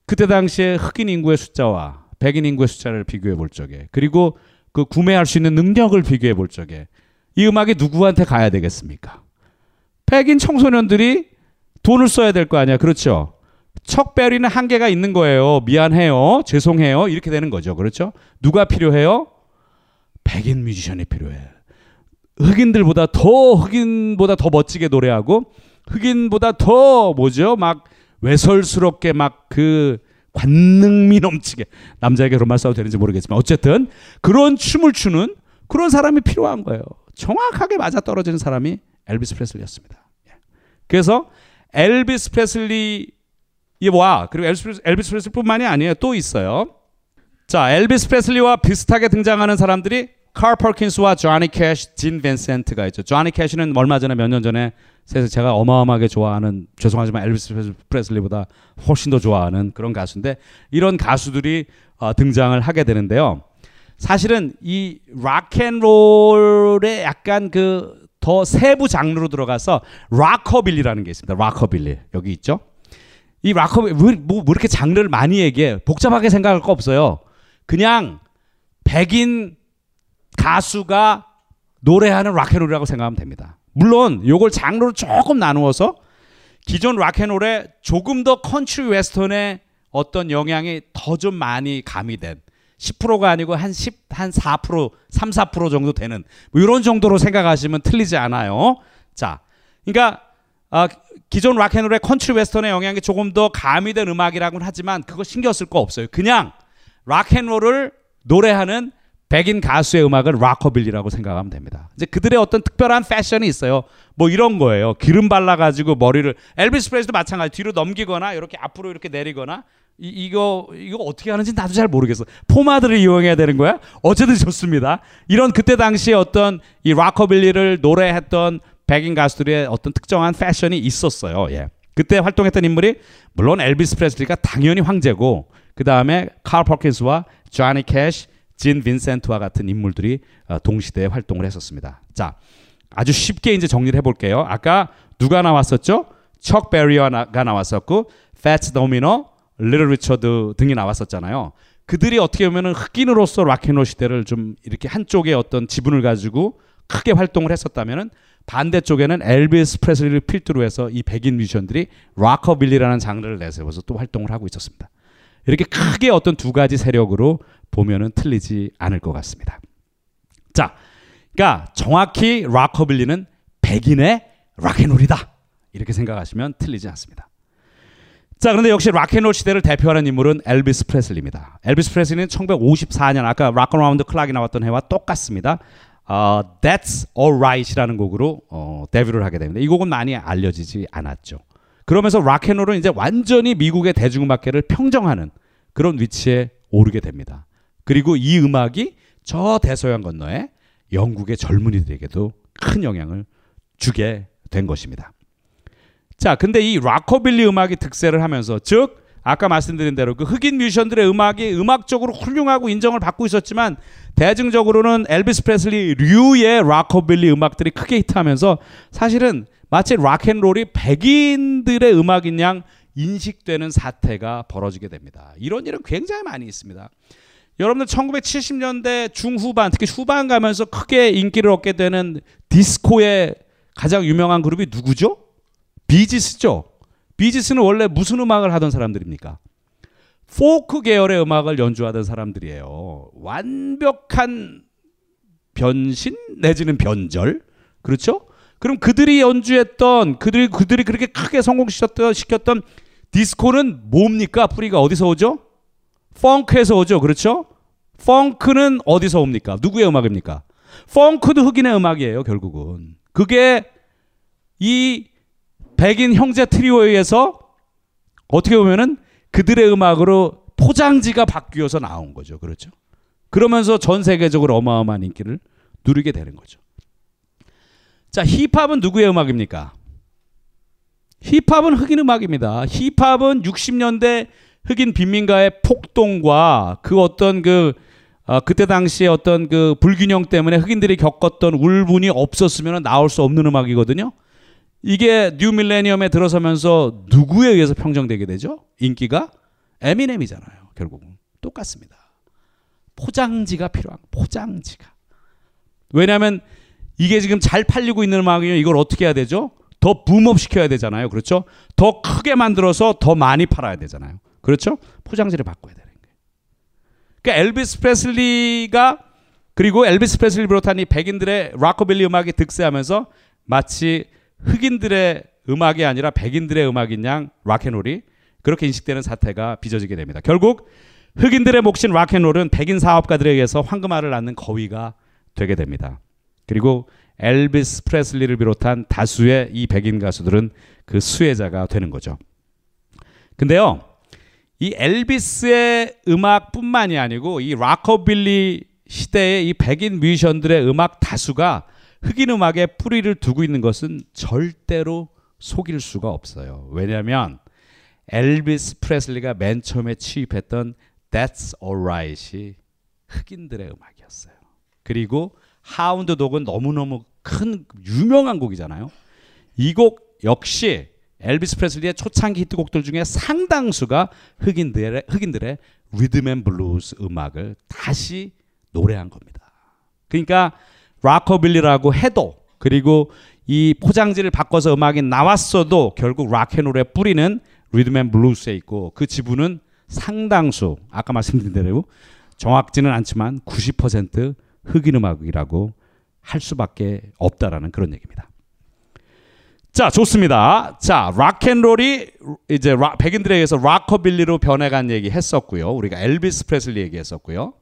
그때 당시에 흑인 인구의 숫자와 백인 인구의 숫자를 비교해 볼 적에 그리고 그 구매할 수 있는 능력을 비교해 볼 적에 이 음악이 누구한테 가야 되겠습니까? 백인 청소년들이 돈을 써야 될 거 아니야. 그렇죠? 척베리는 한계가 있는 거예요. 미안해요. 죄송해요. 이렇게 되는 거죠. 그렇죠? 누가 필요해요? 백인 뮤지션이 필요해. 흑인들보다 더 흑인보다 더 멋지게 노래하고 흑인보다 더 뭐죠? 막 외설스럽게 막 그 관능미 넘치게 남자에게 그런 말 써도 되는지 모르겠지만 어쨌든 그런 춤을 추는 그런 사람이 필요한 거예요. 정확하게 맞아 떨어지는 사람이 엘비스 프레슬리였습니다. 예. 그래서 엘비스 프레슬리 이와 그리고 엘비스, 엘비스 프레슬리뿐만이 아니에요. 또 있어요. 자, 엘비스 프레슬리와 비슷하게 등장하는 사람들이 칼 퍼킨스와 조니 캐시, 진 벤센트가 있죠. 조니 캐시는 얼마 전에 몇 년 전에 그래서 제가 어마어마하게 좋아하는 죄송하지만 엘비스 프레슬리보다 훨씬 더 좋아하는 그런 가수인데 이런 가수들이 어, 등장을 하게 되는데요. 사실은 이 락앤롤의 약간 그 더 세부 장르로 들어가서 락커빌리라는 게 있습니다. 락커빌리 여기 있죠. 이 락커빌리 뭐, 뭐 이렇게 장르를 많이 얘기해 복잡하게 생각할 거 없어요. 그냥 백인 가수가 노래하는 락앤롤이라고 생각하면 됩니다. 물론 요걸 장르로 조금 나누어서 기존 락앤롤에 조금 더 컨트리 웨스턴의 어떤 영향이 더 좀 많이 가미된 10%가 아니고 한 10, 한 4%, 3, 4% 정도 되는 뭐 이런 정도로 생각하시면 틀리지 않아요. 자, 그러니까 아, 기존 락앤롤의 컨트리 웨스턴의 영향이 조금 더 가미된 음악이라고는 하지만 그거 신경 쓸 거 없어요. 그냥 락앤롤을 노래하는 백인 가수의 음악을 락커빌리라고 생각하면 됩니다. 이제 그들의 어떤 특별한 패션이 있어요. 뭐 이런 거예요. 기름 발라가지고 머리를 엘비스 프레슬리도 마찬가지 뒤로 넘기거나 이렇게 앞으로 이렇게 내리거나 이, 이거 이거 어떻게 하는지 나도 잘 모르겠어. 포마드를 이용해야 되는 거야? 어쨌든 좋습니다. 이런 그때 당시에 어떤 이 락커빌리를 노래했던 백인 가수들의 어떤 특정한 패션이 있었어요. 예. 그때 활동했던 인물이 물론 엘비스 프레슬리가 당연히 황제고 그 다음에 칼 퍼킨스와 조니 캐시 진 빈센트와 같은 인물들이 어, 동시대에 활동을 했었습니다. 자, 아주 쉽게 이제 정리를 해볼게요. 아까 누가 나왔었죠? 척 베리가 나왔었고, 패츠 도미노, 리틀 리처드 등이 나왔었잖아요. 그들이 어떻게 보면은 흑인으로서 락앤롤 시대를 좀 이렇게 한쪽에 어떤 지분을 가지고 크게 활동을 했었다면은 반대쪽에는 엘비스 프레슬리를 필두로 해서 이 백인 뮤지션들이 락커빌리라는 장르를 내세워서 또 활동을 하고 있었습니다. 이렇게 크게 어떤 두 가지 세력으로 보면은 틀리지 않을 것 같습니다. 자, 그러니까 정확히 락커빌리는 백인의 락앤롤이다. 이렇게 생각하시면 틀리지 않습니다. 자, 그런데 역시 락앤롤 시대를 대표하는 인물은 엘비스 프레슬리입니다. 엘비스 프레슬리는 1954년 아까 Rock Around the Clock이 나왔던 해와 똑같습니다. 어, That's Alright이라는 곡으로 어, 데뷔를 하게 됩니다. 이 곡은 많이 알려지지 않았죠. 그러면서 락앤롤은 이제 완전히 미국의 대중음악계를 평정하는 그런 위치에 오르게 됩니다. 그리고 이 음악이 저 대서양 건너에 영국의 젊은이들에게도 큰 영향을 주게 된 것입니다. 자, 근데 이 락커빌리 음악이 득세를 하면서 즉 아까 말씀드린 대로 그 흑인 뮤지션들의 음악이 음악적으로 훌륭하고 인정을 받고 있었지만 대중적으로는 엘비스 프레슬리 류의 락커빌리 음악들이 크게 히트하면서 사실은 마치 락앤롤이 백인들의 음악인 양 인식되는 사태가 벌어지게 됩니다. 이런 일은 굉장히 많이 있습니다. 여러분들 1970년대 중후반 특히 후반 가면서 크게 인기를 얻게 되는 디스코의 가장 유명한 그룹이 누구죠? 비지스죠. 비지스는 원래 무슨 음악을 하던 사람들입니까? 포크 계열의 음악을 연주하던 사람들이에요. 완벽한 변신 내지는 변절. 그렇죠? 그럼 그들이 연주했던 그들이 그들이 그렇게 크게 성공시켰던 시켰던 디스코는 뭡니까? 뿌리가 어디서 오죠? 펑크에서 오죠. 그렇죠? 펑크는 어디서 옵니까? 누구의 음악입니까? 펑크도 흑인의 음악이에요, 결국은. 그게 이 백인 형제 트리오에 의해서 어떻게 보면은 그들의 음악으로 포장지가 바뀌어서 나온 거죠. 그렇죠? 그러면서 전 세계적으로 어마어마한 인기를 누리게 되는 거죠. 자, 힙합은 누구의 음악입니까? 힙합은 흑인 음악입니다. 힙합은 60년대 흑인 빈민가의 폭동과 그 어떤 그 어, 그때 당시에 어떤 그 불균형 때문에 흑인들이 겪었던 울분이 없었으면 나올 수 없는 음악이거든요. 이게 뉴 밀레니엄에 들어서면서 누구에 의해서 평정되게 되죠? 인기가 에미넴이잖아요. 결국은 똑같습니다. 포장지가 필요한 포장지가. 왜냐하면 이게 지금 잘 팔리고 있는 음악이면 이걸 어떻게 해야 되죠? 더 boom up 시켜야 되잖아요. 그렇죠? 더 크게 만들어서 더 많이 팔아야 되잖아요. 그렇죠? 포장지를 바꿔야 되는 거예요. 그러니까 엘비스 프레슬리가 그리고 엘비스 프레슬리 비롯한 이 백인들의 락커빌리 음악이 득세하면서 마치 흑인들의 음악이 아니라 백인들의 음악인 양 락앤롤이 그렇게 인식되는 사태가 빚어지게 됩니다. 결국 흑인들의 몫인 락앤롤은 백인 사업가들에 의해서 황금알을 낳는 거위가 되게 됩니다. 그리고 엘비스 프레슬리를 비롯한 다수의 이 백인 가수들은 그 수혜자가 되는 거죠. 근데요, 이 엘비스의 음악뿐만이 아니고 이 락커빌리 시대의 이 백인 뮤지션들의 음악 다수가 흑인 음악에 뿌리를 두고 있는 것은 절대로 속일 수가 없어요. 왜냐하면 엘비스 프레슬리가 맨 처음에 취입했던 That's Alright이 흑인들의 음악이었어요. 그리고 Hound Dog은 너무너무 큰 유명한 곡이잖아요. 이 곡 역시 엘비스 프레슬리의 초창기 히트곡들 중에 상당수가 흑인들의 흑인들의 리듬 앤 블루스 음악을 다시 노래한 겁니다. 그러니까 락커빌리라고 해도 그리고 이 포장지를 바꿔서 음악이 나왔어도 결국 락앤롤의 뿌리는 리듬 앤 블루스에 있고 그 지분은 상당수 아까 말씀드린 대로 정확지는 않지만 90% 흑인 음악이라고 할 수밖에 없다라는 그런 얘기입니다. 자, 좋습니다. 자, 락앤롤이 이제 락, 백인들에 의해서 락커빌리로 변해간 얘기 했었고요. 우리가 엘비스 프레슬리 얘기했었고요.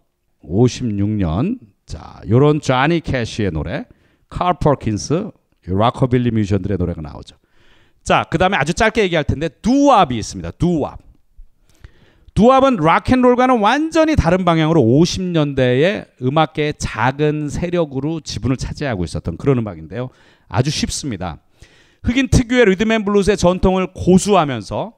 56년 자, 요런 쟈니 캐시의 노래, 칼 퍼킨스, 락커빌리 뮤지션들의 노래가 나오죠. 자, 그 다음에 아주 짧게 얘기할 텐데 두왑이 있습니다. 두왑. 두왑은 락앤롤과는 완전히 다른 방향으로 50년대의 음악계의 작은 세력으로 지분을 차지하고 있었던 그런 음악인데요. 아주 쉽습니다. 흑인 특유의 리듬앤블루스의 전통을 고수하면서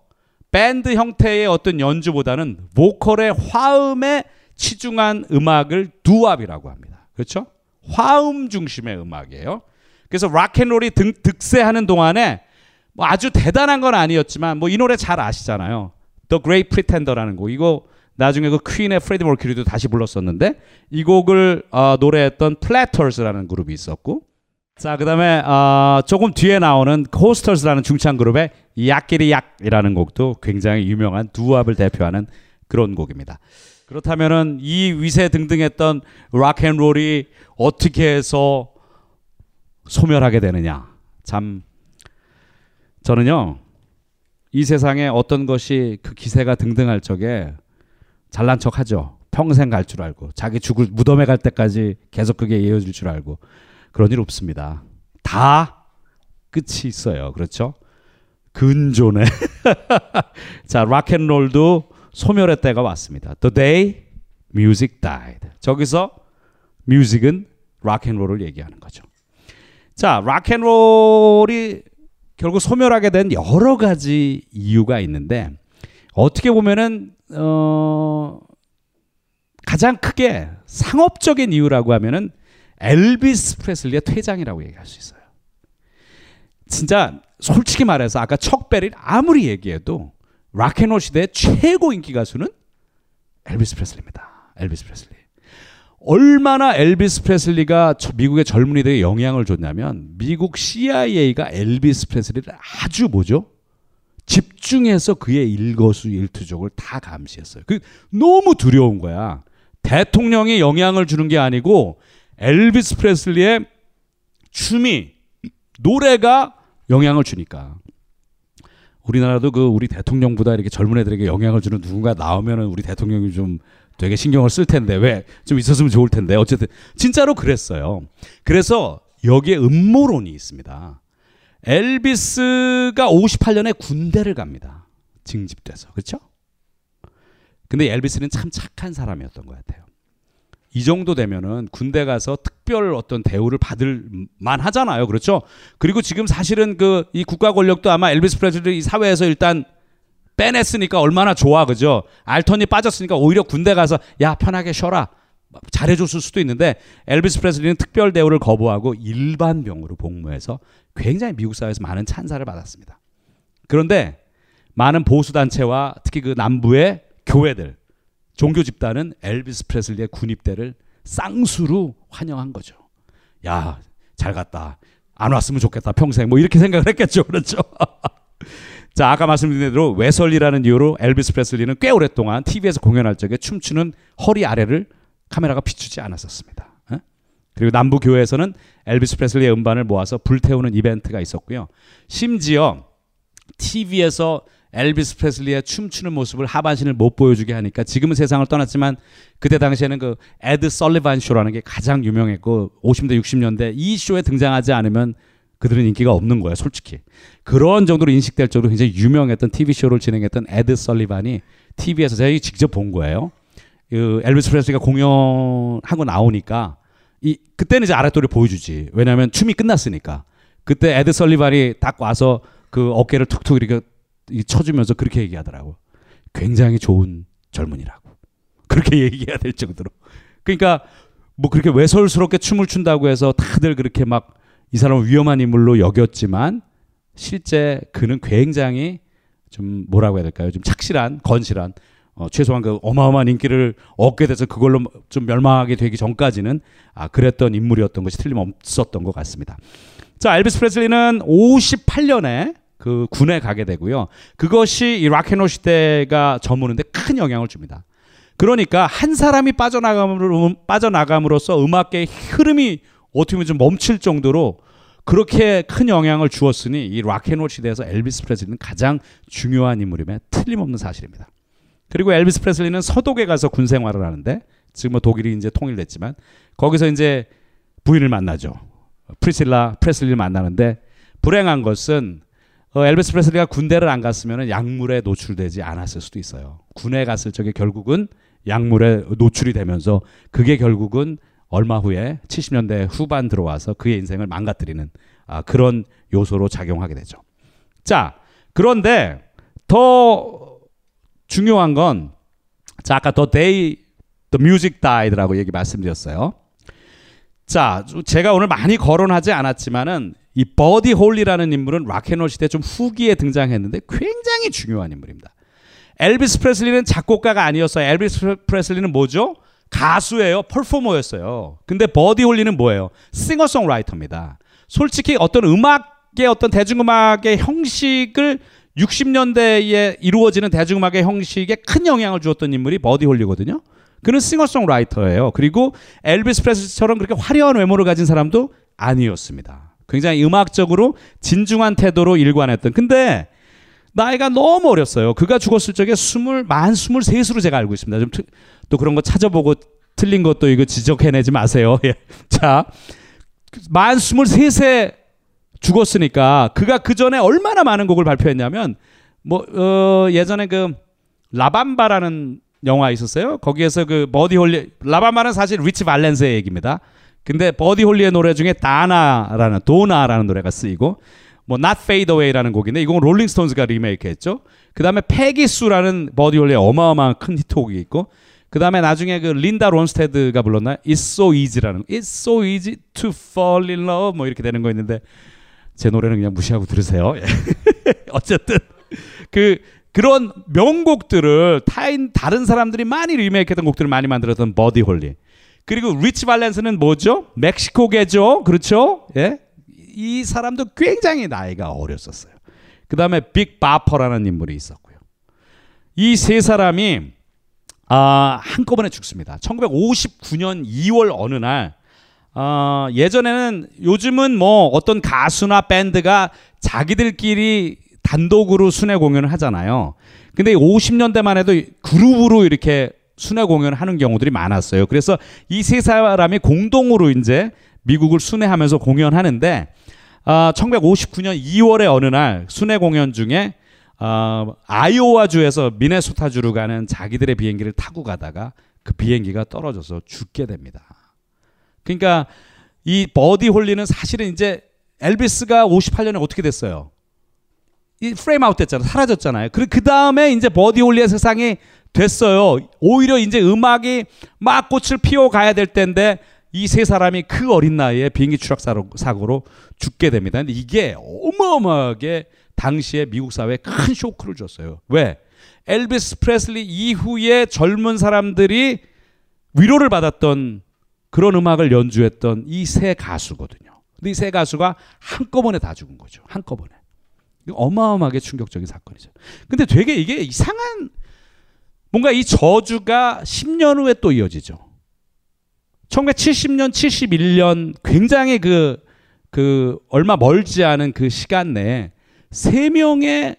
밴드 형태의 어떤 연주보다는 보컬의 화음에 치중한 음악을 두왑이라고 합니다. 그렇죠? 화음 중심의 음악이에요. 그래서 락앤롤이 등, 득세하는 동안에 뭐 아주 대단한 건 아니었지만 뭐 이 노래 잘 아시잖아요. The Great Pretender라는 곡. 이거 나중에 그 퀸의 프레디 머큐리도 다시 불렀었는데 이 곡을 어, 노래했던 플래터스라는 그룹이 있었고 자 그다음에 어, 조금 뒤에 나오는 코스터스라는 중창 그룹의 약끼리 약이라는 곡도 굉장히 유명한 두압을 대표하는 그런 곡입니다. 그렇다면은 이 위세 등등했던 락앤롤이 어떻게 해서 소멸하게 되느냐? 참 저는요 이 세상에 어떤 것이 그 기세가 등등할 적에 잘난 척하죠. 평생 갈 줄 알고 자기 죽을 무덤에 갈 때까지 계속 그게 이어질 줄 알고 그런 일 없습니다. 다 끝이 있어요. 그렇죠? 근존에 자 락앤롤도 소멸의 때가 왔습니다. The day music died. 저기서 뮤직은 락앤롤을 얘기하는 거죠. 자 락앤롤이 결국 소멸하게 된 여러 가지 이유가 있는데 어떻게 보면은 어 가장 크게 상업적인 이유라고 하면은 엘비스 프레슬리의 퇴장이라고 얘기할 수 있어요. 진짜 솔직히 말해서 아까 척 베리 아무리 얘기해도 락앤롤 시대의 최고 인기 가수는 엘비스 프레슬리입니다. 엘비스 프레슬리. 얼마나 엘비스 프레슬리가 미국의 젊은이들에게 영향을 줬냐면 미국 CIA가 엘비스 프레슬리를 아주 뭐죠? 집중해서 그의 일거수일투족을 다 감시했어요. 그 너무 두려운 거야. 대통령이 영향을 주는 게 아니고 엘비스 프레슬리의 춤이 노래가 영향을 주니까. 우리나라도 그 우리 대통령보다 이렇게 젊은 애들에게 영향을 주는 누군가 나오면은 우리 대통령이 좀 되게 신경을 쓸 텐데 왜 좀 있었으면 좋을 텐데 어쨌든 진짜로 그랬어요. 그래서 여기에 음모론이 있습니다. 엘비스가 58년에 군대를 갑니다. 징집돼서 그렇죠? 근데 엘비스는 참 착한 사람이었던 것 같아요. 이 정도 되면은 군대 가서 특별 어떤 대우를 받을 만 하잖아요. 그렇죠? 그리고 지금 사실은 그 이 국가 권력도 아마 엘비스 프레슬리 이 사회에서 일단 빼냈으니까 얼마나 좋아. 그죠? 알턴이 빠졌으니까 오히려 군대 가서 야, 편하게 쉬어라. 잘해줬을 수도 있는데 엘비스 프레슬리는 특별 대우를 거부하고 일반 병으로 복무해서 굉장히 미국 사회에서 많은 찬사를 받았습니다. 그런데 많은 보수 단체와 특히 그 남부의 교회들 종교 집단은 엘비스 프레슬리의 군입대를 쌍수로 환영한 거죠. 야, 잘 갔다. 안 왔으면 좋겠다. 평생 뭐 이렇게 생각을 했겠죠. 그렇죠. 자, 아까 말씀드린 대로 외설리라는 이유로 엘비스 프레슬리는 꽤 오랫동안 TV에서 공연할 적에 춤추는 허리 아래를 카메라가 비추지 않았었습니다. 어? 그리고 남부 교회에서는 엘비스 프레슬리의 음반을 모아서 불태우는 이벤트가 있었고요. 심지어 TV에서 엘비스 프레슬리의 춤추는 모습을 하반신을 못 보여주게 하니까 지금은 세상을 떠났지만 그때 당시에는 그 에드 설리반 쇼라는 게 가장 유명했고 50대 60년대 이 쇼에 등장하지 않으면 그들은 인기가 없는 거예요, 솔직히. 그런 정도로 인식될 정도로 굉장히 유명했던 TV 쇼를 진행했던 에드 설리반이 TV에서 제가 직접 본 거예요. 그 엘비스 프레슬리가 공연하고 나오니까 이 그때는 이제 아랫도를 보여주지. 왜냐하면 춤이 끝났으니까. 그때 에드 설리반이 딱 와서 그 어깨를 툭툭 이렇게 쳐주면서 그렇게 얘기하더라고. 굉장히 좋은 젊은이라고. 그렇게 얘기해야 될 정도로. 그러니까 뭐 그렇게 외설스럽게 춤을 춘다고 해서 다들 그렇게 막 이 사람을 위험한 인물로 여겼지만 실제 그는 굉장히 좀 뭐라고 해야 될까요? 좀 착실한, 건실한, 어, 최소한 그 어마어마한 인기를 얻게 돼서 그걸로 좀 멸망하게 되기 전까지는 아, 그랬던 인물이었던 것이 틀림없었던 것 같습니다. 자, 엘비스 프레슬리는 58년에 그 군에 가게 되고요. 그것이 이 락앤롤 시대가 저무는데 큰 영향을 줍니다. 그러니까 한 사람이 빠져나감으로 빠져나감으로써 음악계의 흐름이 어떻게 보면 좀 멈출 정도로 그렇게 큰 영향을 주었으니 이 락앤롤 시대에서 엘비스 프레슬리는 가장 중요한 인물임에 틀림없는 사실입니다. 그리고 엘비스 프레슬리는 서독에 가서 군 생활을 하는데 지금 뭐 독일이 이제 통일됐지만 거기서 이제 부인을 만나죠. 프리실라 프레슬리를 만나는데 불행한 것은 어, 엘비스 프레슬리가 군대를 안 갔으면 약물에 노출되지 않았을 수도 있어요. 군에 갔을 적에 결국은 약물에 노출이 되면서 그게 결국은 얼마 후에 70년대 후반 들어와서 그의 인생을 망가뜨리는 아, 그런 요소로 작용하게 되죠. 자, 그런데 더 중요한 건 자, 아까 The Day The Music Died라고 얘기 말씀드렸어요. 자, 제가 오늘 많이 거론하지 않았지만은 이 버디 홀리라는 인물은 락앤롤 시대 좀 후기에 등장했는데 굉장히 중요한 인물입니다. 엘비스 프레슬리는 작곡가가 아니었어요. 엘비스 프레슬리는 뭐죠? 가수예요. 퍼포머였어요. 근데 버디 홀리는 뭐예요? 싱어송라이터입니다. 솔직히 어떤 음악의 어떤 대중음악의 형식을 60년대에 이루어지는 대중음악의 형식에 큰 영향을 주었던 인물이 버디 홀리거든요. 그는 싱어송라이터예요. 그리고 엘비스 프레슬리처럼 그렇게 화려한 외모를 가진 사람도 아니었습니다. 굉장히 음악적으로 진중한 태도로 일관했던. 근데 나이가 너무 어렸어요. 그가 죽었을 적에 스물 만 스물 셋으로 제가 알고 있습니다. 좀 또 그런 거 찾아보고 틀린 것도 이거 지적해내지 마세요. 예. 자, 만 스물 셋에 죽었으니까 그가 그 전에 얼마나 많은 곡을 발표했냐면 뭐 어, 예전에 그 라밤바라는 영화 있었어요. 거기에서 그 버디 홀리 라밤바는 사실 리치 발렌스의 얘기입니다. 근데 버디 홀리의 노래 중에 다나라는 도나라는 노래가 쓰이고 뭐 Not Fade Away라는 곡인데 이건 롤링스톤즈가 리메이크했죠. 그 다음에 Peggy Sue라는 버디 홀리의 어마어마한 큰 히트곡이 있고 그 다음에 나중에 그 린다 론스테드가 불렀나 It's So Easy라는 It's So Easy to Fall in Love 뭐 이렇게 되는 거 있는데 제 노래는 그냥 무시하고 들으세요. 어쨌든 그 그런 명곡들을 타인 다른 사람들이 많이 리메이크했던 곡들을 많이 만들었던 버디 홀리. 그리고 리치 발렌스는 뭐죠? 멕시코계죠. 그렇죠? 예? 이 사람도 굉장히 나이가 어렸었어요. 그 다음에 빅 바퍼라는 인물이 있었고요. 이 세 사람이 아, 한꺼번에 죽습니다. 1959년 2월 어느 날 어, 예전에는 요즘은 뭐 어떤 가수나 밴드가 자기들끼리 단독으로 순회 공연을 하잖아요. 근데 50년대만 해도 그룹으로 이렇게 순회 공연을 하는 경우들이 많았어요. 그래서 이 세 사람이 공동으로 이제 미국을 순회하면서 공연하는데 어, 1959년 2월의 어느 날 순회 공연 중에 어, 아이오와주에서 미네소타주로 가는 자기들의 비행기를 타고 가다가 그 비행기가 떨어져서 죽게 됩니다. 그러니까 이 버디 홀리는 사실은 이제 엘비스가 58년에 어떻게 됐어요? 이 frame out 됐잖아. 사라졌잖아요. 그, 그 다음에 이제 버디 홀리의 세상이 됐어요. 오히려 이제 음악이 막 꽃을 피워 가야 될 때인데 이 세 사람이 그 어린 나이에 비행기 추락 사고로 죽게 됩니다. 근데 이게 어마어마하게 당시에 미국 사회에 큰 쇼크를 줬어요. 왜? 엘비스 프레슬리 이후에 젊은 사람들이 위로를 받았던 그런 음악을 연주했던 이 세 가수거든요. 근데 이 세 가수가 한꺼번에 다 죽은 거죠. 한꺼번에. 어마어마하게 충격적인 사건이죠. 근데 되게 이게 이상한 뭔가 이 저주가 10년 후에 또 이어지죠. 1970년, 71년 굉장히 그, 그 얼마 멀지 않은 그 시간 내에 세 명의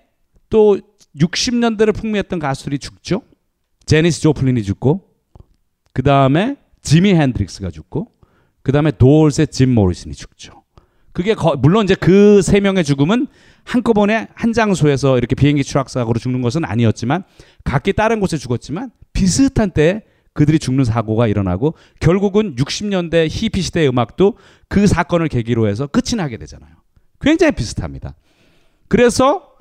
또 60년대를 풍미했던 가수들이 죽죠. 제니스 조플린이 죽고 그 다음에 지미 핸드릭스가 죽고 그 다음에 도올스의 짐 모리슨이 죽죠. 그게 거, 물론 이제 그 세 명의 죽음은 한꺼번에 한 장소에서 이렇게 비행기 추락 사고로 죽는 것은 아니었지만 각기 다른 곳에 죽었지만 비슷한 때에 그들이 죽는 사고가 일어나고 결국은 60년대 히피 시대의 음악도 그 사건을 계기로 해서 끝이 나게 되잖아요. 굉장히 비슷합니다. 그래서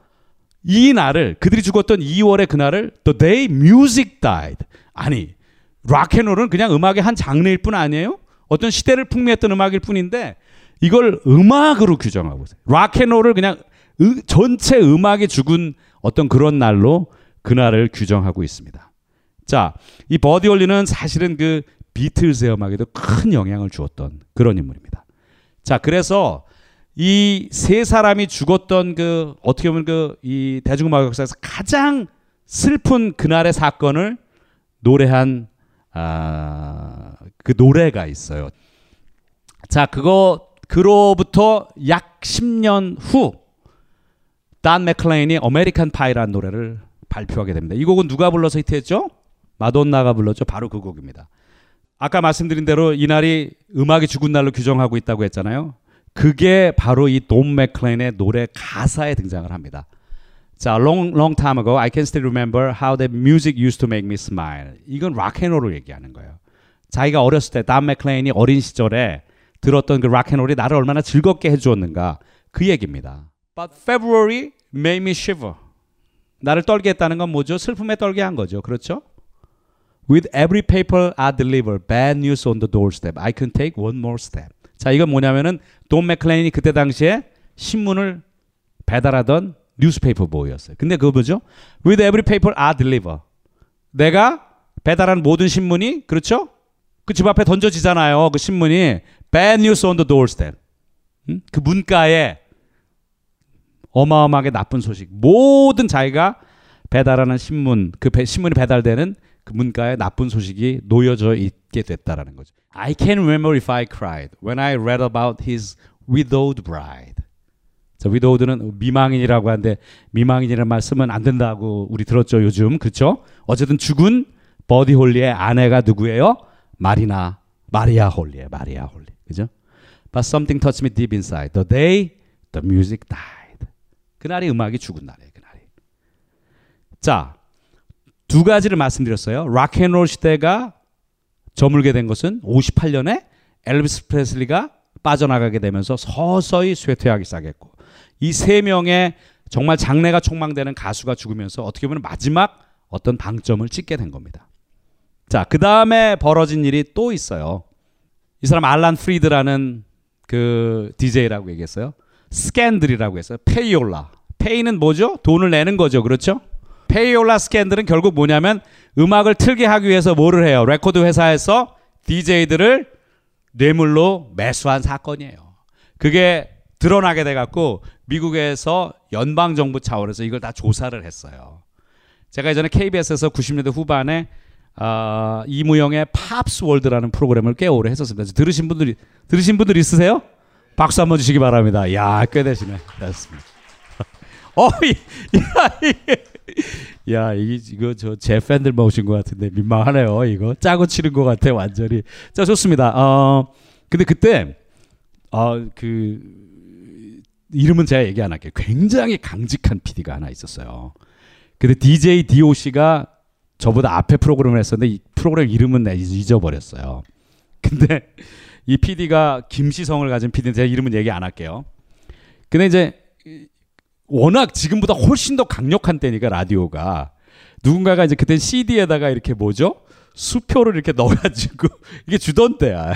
이 날을 그들이 죽었던 2월의 그날을 The Day Music Died. 아니 락앤롤은 그냥 음악의 한 장르일 뿐 아니에요? 어떤 시대를 풍미했던 음악일 뿐인데 이걸 음악으로 규정하고 있어요. 락앤롤을 그냥 으, 전체 음악이 죽은 어떤 그런 날로 그날을 규정하고 있습니다. 자, 이 버디 홀리는 사실은 그 비틀즈의 음악에도 큰 영향을 주었던 그런 인물입니다. 자, 그래서 이 세 사람이 죽었던 그 어떻게 보면 그 이 대중음악 역사에서 가장 슬픈 그날의 사건을 노래한 아, 그 노래가 있어요. 자, 그거 그로부터 약 10년 후, 단 맥클레인이 American Pie라는 노래를 발표하게 됩니다. 이 곡은 누가 불러서 히트했죠? 마돈나가 불렀죠. 바로 그 곡입니다. 아까 말씀드린 대로 이날이 음악이 죽은 날로 규정하고 있다고 했잖아요. 그게 바로 이 돈 맥클레인의 노래 가사에 등장을 합니다. 자, long long time ago, I can still remember how the music used to make me smile. 이건 락앤롤을 얘기하는 거예요. 자기가 어렸을 때, 단 맥클레인이 어린 시절에 들었던 그 락앤롤이 나를 얼마나 즐겁게 해주었는가 그 얘기입니다. But February made me shiver. 나를 떨게 했다는 건 뭐죠? 슬픔에 떨게 한 거죠. 그렇죠? With every paper I deliver, bad news on the doorstep. I can take one more step. 자, 이건 뭐냐면은 돈 맥클레인이 그때 당시에 신문을 배달하던 newspaper boy였어요. 근데 그거 뭐죠? With every paper I deliver. 내가 배달한 모든 신문이 그렇죠? 그 집 앞에 던져지잖아요. 그 신문이 bad news on the doorstep. 응? 그 문가에 어마어마하게 나쁜 소식. 모든 자기가 배달하는 신문, 그 배, 신문이 배달되는 그 문가에 나쁜 소식이 놓여져 있게 됐다라는 거죠. I can remember if I cried when I read about his widowed bride. 자, widowed는 미망인이라고 하는데 미망인이라는 말 쓰면 안 된다고 우리 들었죠, 요즘. 그렇죠? 어쨌든 죽은 버디 홀리의 아내가 누구예요? 마리나 마리아 홀리에 마리아 홀리. 그죠? But something touched me deep inside. The day the music died. 그날이 음악이 죽은 날이에요. 그날이. 자, 두 가지를 말씀드렸어요. 락앤롤 시대가 저물게 된 것은 58년에 엘비스 프레슬리가 빠져나가게 되면서 서서히 쇠퇴하기 시작했고 이 세 명의 정말 장래가 촉망되는 가수가 죽으면서 어떻게 보면 마지막 어떤 방점을 찍게 된 겁니다. 자, 그 다음에 벌어진 일이 또 있어요. 이 사람 알란 프리드라는 그 DJ라고 얘기했어요. 스캔들이라고 했어요. Payola. Pay는 뭐죠? 돈을 내는 거죠. 그렇죠? Payola 스캔들은 결국 뭐냐면 음악을 틀게 하기 위해서 뭐를 해요? 레코드 회사에서 DJ들을 뇌물로 매수한 사건이에요. 그게 드러나게 돼 갖고 미국에서 연방 정부 차원에서 이걸 다 조사를 했어요. 제가 예전에 KBS에서 90년대 후반에 어, 이무영의 팝스 월드라는 프로그램을 꽤 오래 했었습니다. 들으신 분들이 들으신 분들 있으세요? 박수 한번 주시기 바랍니다. 야, 꽤 되시네. 됐습니다. 어, 야, 야, 이 이거 저 제 팬들 모신 것 같은데 민망하네요. 이거 짜고 치는 것 같아 완전히. 자, 좋습니다. 어, 근데 그때 어 그 이름은 제가 얘기 안 할게요. 굉장히 강직한 PD가 하나 있었어요. 근데 DJ DOC가 저보다 앞에 프로그램을 했었는데 이 프로그램 이름은 내가 잊어버렸어요. 근데 이 PD가 김시성을 가진 PD인데 제가 이름은 얘기 안 할게요. 근데 이제 워낙 지금보다 훨씬 더 강력한 때니까 라디오가 누군가가 이제 그때 CD에다가 이렇게 뭐죠? 수표를 이렇게 넣어가지고 이게 주던 때야.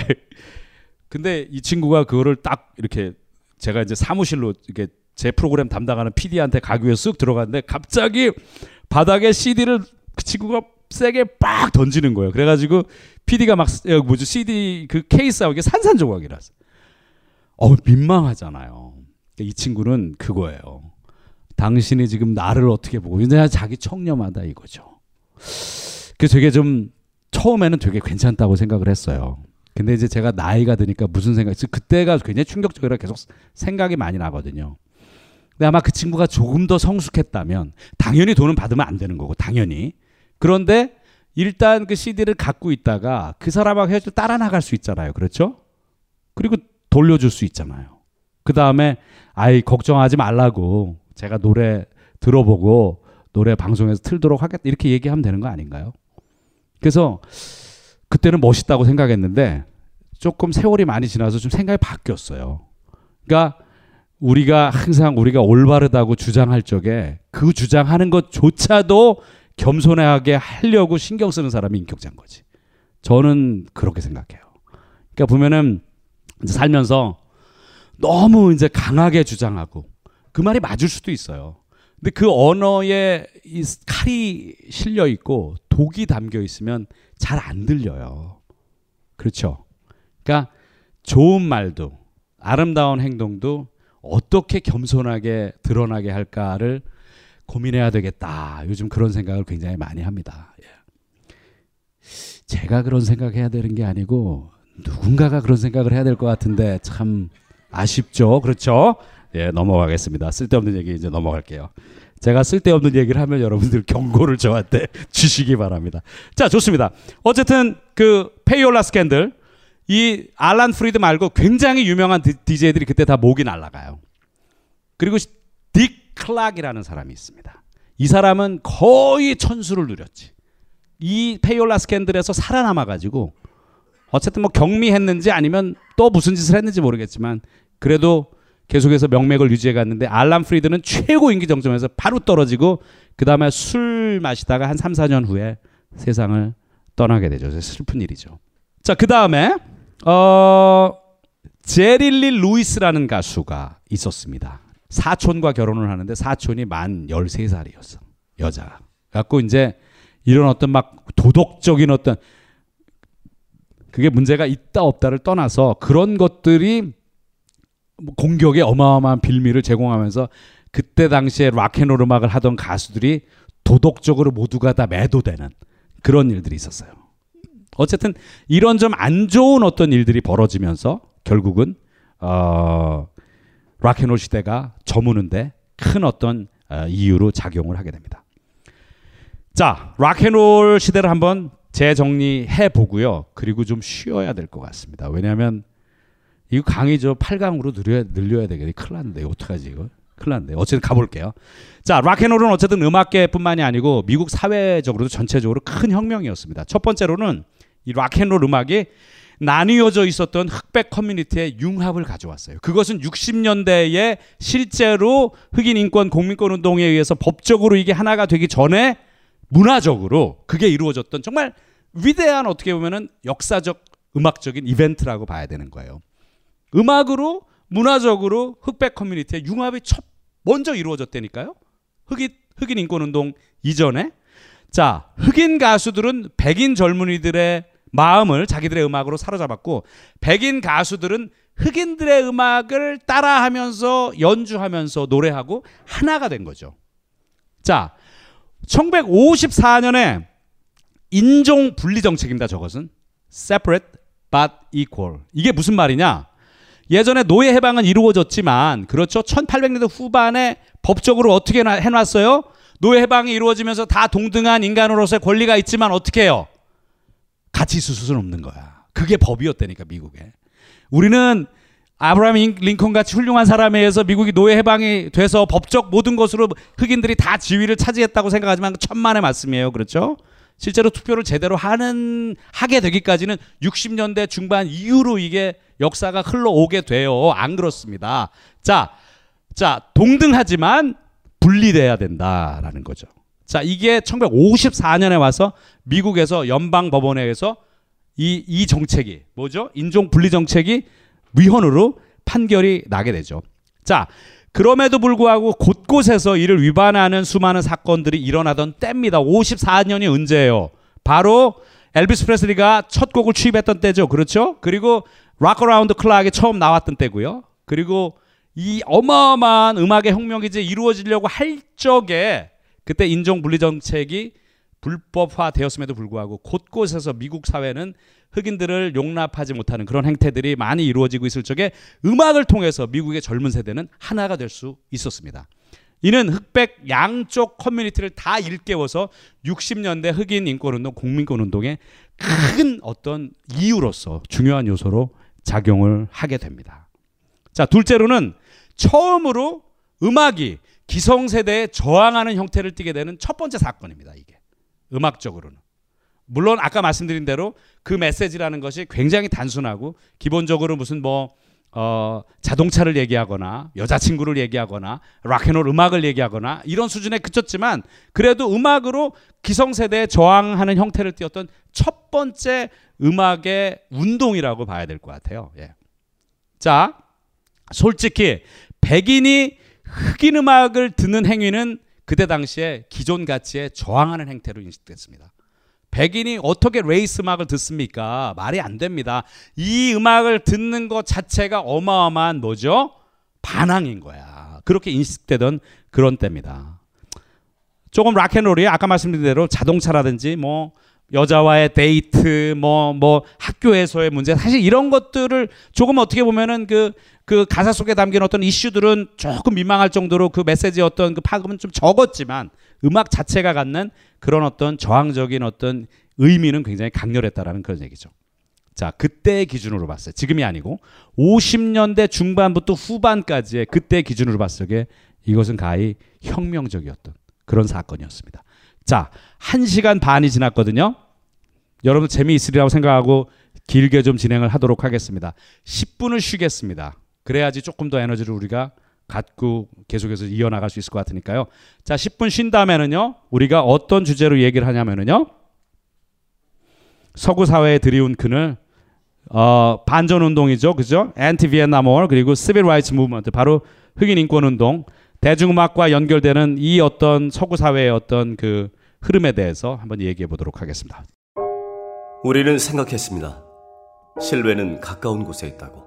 근데 이 친구가 그거를 딱 이렇게 제가 이제 사무실로 이렇게 제 프로그램 담당하는 PD한테 가기 위해 쓱 들어갔는데 갑자기 바닥에 CD를 그 친구가 세게 빡 던지는 거예요. 그래가지고 PD가 막 어, 뭐죠 CD 그 케이스하고 이게 산산조각이라서 어 민망하잖아요. 이 친구는 그거예요. 당신이 지금 나를 어떻게 보고 이제 자기 청렴하다 이거죠. 그 되게 좀 처음에는 되게 괜찮다고 생각을 했어요. 근데 이제 제가 나이가 드니까 무슨 생각, 그때가 굉장히 충격적이라 계속 생각이 많이 나거든요. 근데 아마 그 친구가 조금 더 성숙했다면 당연히 돈은 받으면 안 되는 거고 당연히. 그런데 일단 그 CD를 갖고 있다가 그 사람하고 헤어져 따라 나갈 수 있잖아요. 그렇죠? 그리고 돌려줄 수 있잖아요. 그 다음에 아이 걱정하지 말라고 제가 노래 들어보고 노래 방송에서 틀도록 하겠다 이렇게 얘기하면 되는 거 아닌가요? 그래서 그때는 멋있다고 생각했는데 조금 세월이 많이 지나서 좀 생각이 바뀌었어요. 그러니까 우리가 항상 우리가 올바르다고 주장할 적에 그 주장하는 것조차도 겸손하게 하려고 신경 쓰는 사람이 인격자인 거지. 저는 그렇게 생각해요. 그러니까 보면은 살면서 너무 이제 강하게 주장하고 그 말이 맞을 수도 있어요. 근데 그 언어에 이 칼이 실려 있고 독이 담겨 있으면 잘 안 들려요. 그렇죠. 그러니까 좋은 말도 아름다운 행동도 어떻게 겸손하게 드러나게 할까를 고민해야 되겠다. 요즘 그런 생각을 굉장히 많이 합니다. 예. 제가 그런 생각해야 되는 게 아니고 누군가가 그런 생각을 해야 될 것 같은데 참 아쉽죠. 그렇죠? 예, 넘어가겠습니다. 쓸데없는 얘기 이제 넘어갈게요. 제가 쓸데없는 얘기를 하면 여러분들 경고를 저한테 주시기 바랍니다. 자, 좋습니다. 어쨌든 그 payola 스캔들 이 알란 프리드 말고 굉장히 유명한 DJ들이 그때 다 목이 날라가요. 그리고 딕 클락이라는 사람이 있습니다. 이 사람은 거의 천수를 누렸지. 이 payola 스캔들에서 살아남아 가지고 어쨌든 뭐 경미했는지 아니면 또 무슨 짓을 했는지 모르겠지만 그래도 계속해서 명맥을 유지해 갔는데 알란 프리드는 최고 인기 정점에서 바로 떨어지고 그 다음에 술 마시다가 한 3, 4년 후에 세상을 떠나게 되죠. 슬픈 일이죠. 자, 그 다음에 어 제리 리 루이스라는 가수가 있었습니다. 사촌과 결혼을 하는데 사촌이 만 13살이었어. 여자가. 갖고 이제 이런 어떤 막 도덕적인 어떤 그게 문제가 있다 없다를 떠나서 그런 것들이 뭐 공격에 어마어마한 빌미를 제공하면서 그때 당시에 락앤롤 음악을 하던 가수들이 도덕적으로 모두가 다 매도되는 그런 일들이 있었어요. 어쨌든 이런 좀 안 좋은 어떤 일들이 벌어지면서 결국은 어, 락앤롤 시대가 저무는데 큰 어떤 어, 이유로 작용을 하게 됩니다. 자, 락앤롤 시대를 한번 재정리해 보고요. 그리고 좀 쉬어야 될 것 같습니다. 왜냐하면 이거 강의 저 8강으로 늘려야, 늘려야 되겠네. 큰일 났는데. 어떡하지, 이거? 큰일 났네. 어쨌든 가볼게요. 자, 락앤롤은 어쨌든 음악계뿐만이 아니고 미국 사회적으로도 전체적으로 큰 혁명이었습니다. 첫 번째로는 이 락앤롤 음악이 나뉘어져 있었던 흑백 커뮤니티의 융합을 가져왔어요. 그것은 60년대에 실제로 흑인 인권 공민권 운동에 의해서 법적으로 이게 하나가 되기 전에 문화적으로 그게 이루어졌던 정말 위대한 어떻게 보면은 역사적 음악적인 이벤트라고 봐야 되는 거예요. 음악으로 문화적으로 흑백 커뮤니티의 융합이 첫 먼저 이루어졌다니까요. 흑인 흑인 인권 운동 이전에 자 흑인 가수들은 백인 젊은이들의 마음을 자기들의 음악으로 사로잡았고 백인 가수들은 흑인들의 음악을 따라하면서 연주하면서 노래하고 하나가 된 거죠. 자 1954년에 인종 분리 정책입니다. 저것은 separate but equal. 이게 무슨 말이냐? 예전에 노예 해방은 이루어졌지만 그렇죠. 1800년대 후반에 법적으로 어떻게 해놨어요? 노예 해방이 이루어지면서 다 동등한 인간으로서의 권리가 있지만 어떻게 해요? 같이 있을 수는 없는 거야. 그게 법이었다니까 미국에. 우리는 아브라함 인- 링컨 같이 훌륭한 사람에 의해서 미국이 노예 해방이 돼서 법적 모든 것으로 흑인들이 다 지위를 차지했다고 생각하지만 천만의 말씀이에요. 그렇죠? 실제로 투표를 제대로 하는 하게 되기까지는 60년대 중반 이후로 이게 역사가 흘러오게 돼요. 안 그렇습니다. 자, 자 동등하지만 분리돼야 된다라는 거죠. 자, 이게 1954년에 와서 미국에서 연방 법원에서 이, 이 정책이 뭐죠? 인종 분리 정책이 위헌으로 판결이 나게 되죠. 자, 그럼에도 불구하고 곳곳에서 이를 위반하는 수많은 사건들이 일어나던 때입니다. 54년이 언제예요? 바로 엘비스 프레슬리가 첫 곡을 취입했던 때죠. 그렇죠? 그리고 Rock Around Clock이 처음 나왔던 때고요. 그리고 이 어마어마한 음악의 혁명이 이제 이루어지려고 할 적에 그때 인종 분리 정책이 불법화되었음에도 불구하고 곳곳에서 미국 사회는 흑인들을 용납하지 못하는 그런 행태들이 많이 이루어지고 있을 적에 음악을 통해서 미국의 젊은 세대는 하나가 될 수 있었습니다. 이는 흑백 양쪽 커뮤니티를 다 일깨워서 60년대 흑인 인권운동, 국민권운동의 큰 어떤 이유로서 중요한 요소로 작용을 하게 됩니다. 자, 둘째로는 처음으로 음악이 기성세대에 저항하는 형태를 띠게 되는 첫 번째 사건입니다. 이게 음악적으로는. 물론 아까 말씀드린 대로 그 메시지라는 것이 굉장히 단순하고 기본적으로 무슨 뭐 어, 자동차를 얘기하거나 여자친구를 얘기하거나 락앤롤 음악을 얘기하거나 이런 수준에 그쳤지만 그래도 음악으로 기성세대에 저항하는 형태를 띄었던 첫 번째 음악의 운동이라고 봐야 될 것 같아요. 예. 자, 솔직히 백인이 흑인 음악을 듣는 행위는 그때 당시에 기존 가치에 저항하는 행태로 인식됐습니다. 백인이 어떻게 레이스 음악을 듣습니까? 말이 안 됩니다. 이 음악을 듣는 것 자체가 어마어마한 뭐죠? 반항인 거야. 그렇게 인식되던 그런 때입니다. 조금 락앤롤이 아까 말씀드린 대로 자동차라든지 뭐 여자와의 데이트 뭐 뭐 학교에서의 문제 사실 이런 것들을 조금 어떻게 보면은 그 그 가사 속에 담긴 어떤 이슈들은 조금 민망할 정도로 그 메시지의 어떤 그 파급은 좀 적었지만 음악 자체가 갖는 그런 어떤 저항적인 어떤 의미는 굉장히 강렬했다라는 그런 얘기죠. 자, 그때의 기준으로 봤어요. 지금이 아니고 50년대 중반부터 후반까지의 그때 기준으로 봤을 때 이것은 가히 혁명적이었던 그런 사건이었습니다. 자, 1시간 반이 지났거든요. 여러분 재미있으리라고 생각하고 길게 좀 진행을 하도록 하겠습니다. 10분을 쉬겠습니다. 그래야지 조금 더 에너지를 우리가 갖고 계속해서 이어나갈 수 있을 것 같으니까요. 자, 10분 쉰 다음에는요. 우리가 어떤 주제로 얘기를 하냐면은요. 서구 사회에 드리운 그늘 어, 반전 운동이죠. 그죠? anti Vietnam War 그리고 civil rights movement 바로 흑인 인권 운동 대중음악과 연결되는 이 어떤 서구 사회의 어떤 그 흐름에 대해서 한번 얘기해 보도록 하겠습니다. 우리는 생각했습니다. 신뢰는 가까운 곳에 있다고.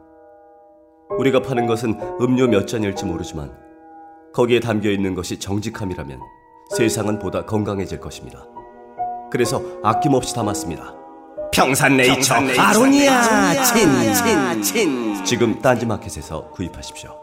우리가 파는 것은 음료 몇 잔일지 모르지만 거기에 담겨 있는 것이 정직함이라면 세상은 보다 건강해질 것입니다. 그래서 아낌없이 담았습니다. 평산네이처 아로니아 친 친 친 지금 딴지마켓에서 구입하십시오.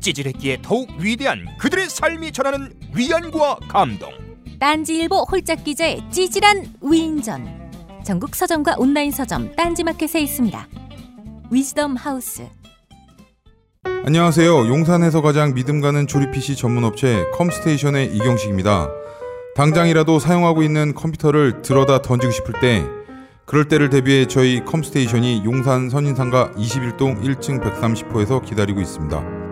찌질했기에 더욱 위대한 그들의 삶이 전하는 위안과 감동. 딴지일보 홀짝 기자의 찌질한 위인전. 전국 서점과 온라인 서점 딴지마켓에 있습니다. 위즈덤 하우스. 안녕하세요. 용산에서 가장 믿음 가는 조립 PC 전문 업체 컴스테이션의 이경식입니다. 당장이라도 사용하고 있는 컴퓨터를 들어다 던지고 싶을 때 그럴 때를 대비해 저희 컴스테이션이 용산 선인상가 21동 1층 130호에서 기다리고 있습니다.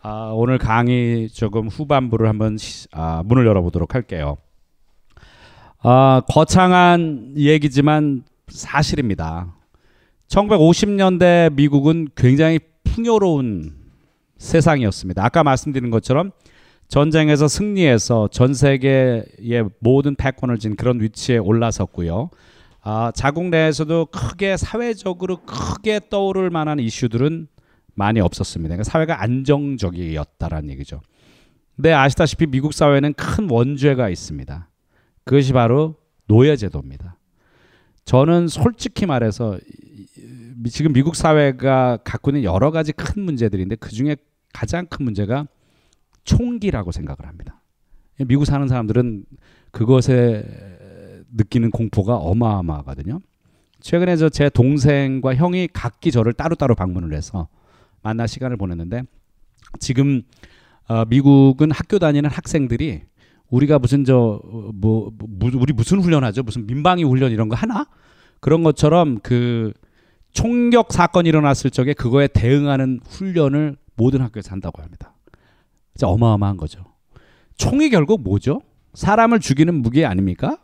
아, 오늘 강의 조금 후반부를 한번 시, 아, 문을 열어보도록 할게요. 아, 거창한 얘기지만 사실입니다. 1950년대 미국은 굉장히 풍요로운 세상이었습니다. 아까 말씀드린 것처럼 전쟁에서 승리해서 전 세계의 모든 패권을 진 그런 위치에 올라섰고요. 아, 자국 내에서도 크게 사회적으로 크게 떠오를 만한 이슈들은 많이 없었습니다. 그러니까 사회가 안정적이었다라는 얘기죠. 근데 아시다시피 미국 사회는 큰 원죄가 있습니다. 그것이 바로 노예 제도입니다. 저는 솔직히 말해서 지금 미국 사회가 갖고 있는 여러 가지 큰 문제들인데 그 중에 가장 큰 문제가 총기라고 생각을 합니다. 미국 사는 사람들은 그것에 느끼는 공포가 어마어마하거든요. 최근에 저 제 동생과 형이 각기 저를 따로따로 방문을 해서 만날 시간을 보냈는데 지금 어, 미국은 학교 다니는 학생들이 우리가 무슨 저뭐 뭐, 우리 무슨 훈련하죠? 무슨 민방위 훈련 이런 거 하나? 그런 것처럼 그 총격 사건이 일어났을 적에 그거에 대응하는 훈련을 모든 학교에서 한다고 합니다. 진짜 어마어마한 거죠. 총이 결국 뭐죠? 사람을 죽이는 무기 아닙니까?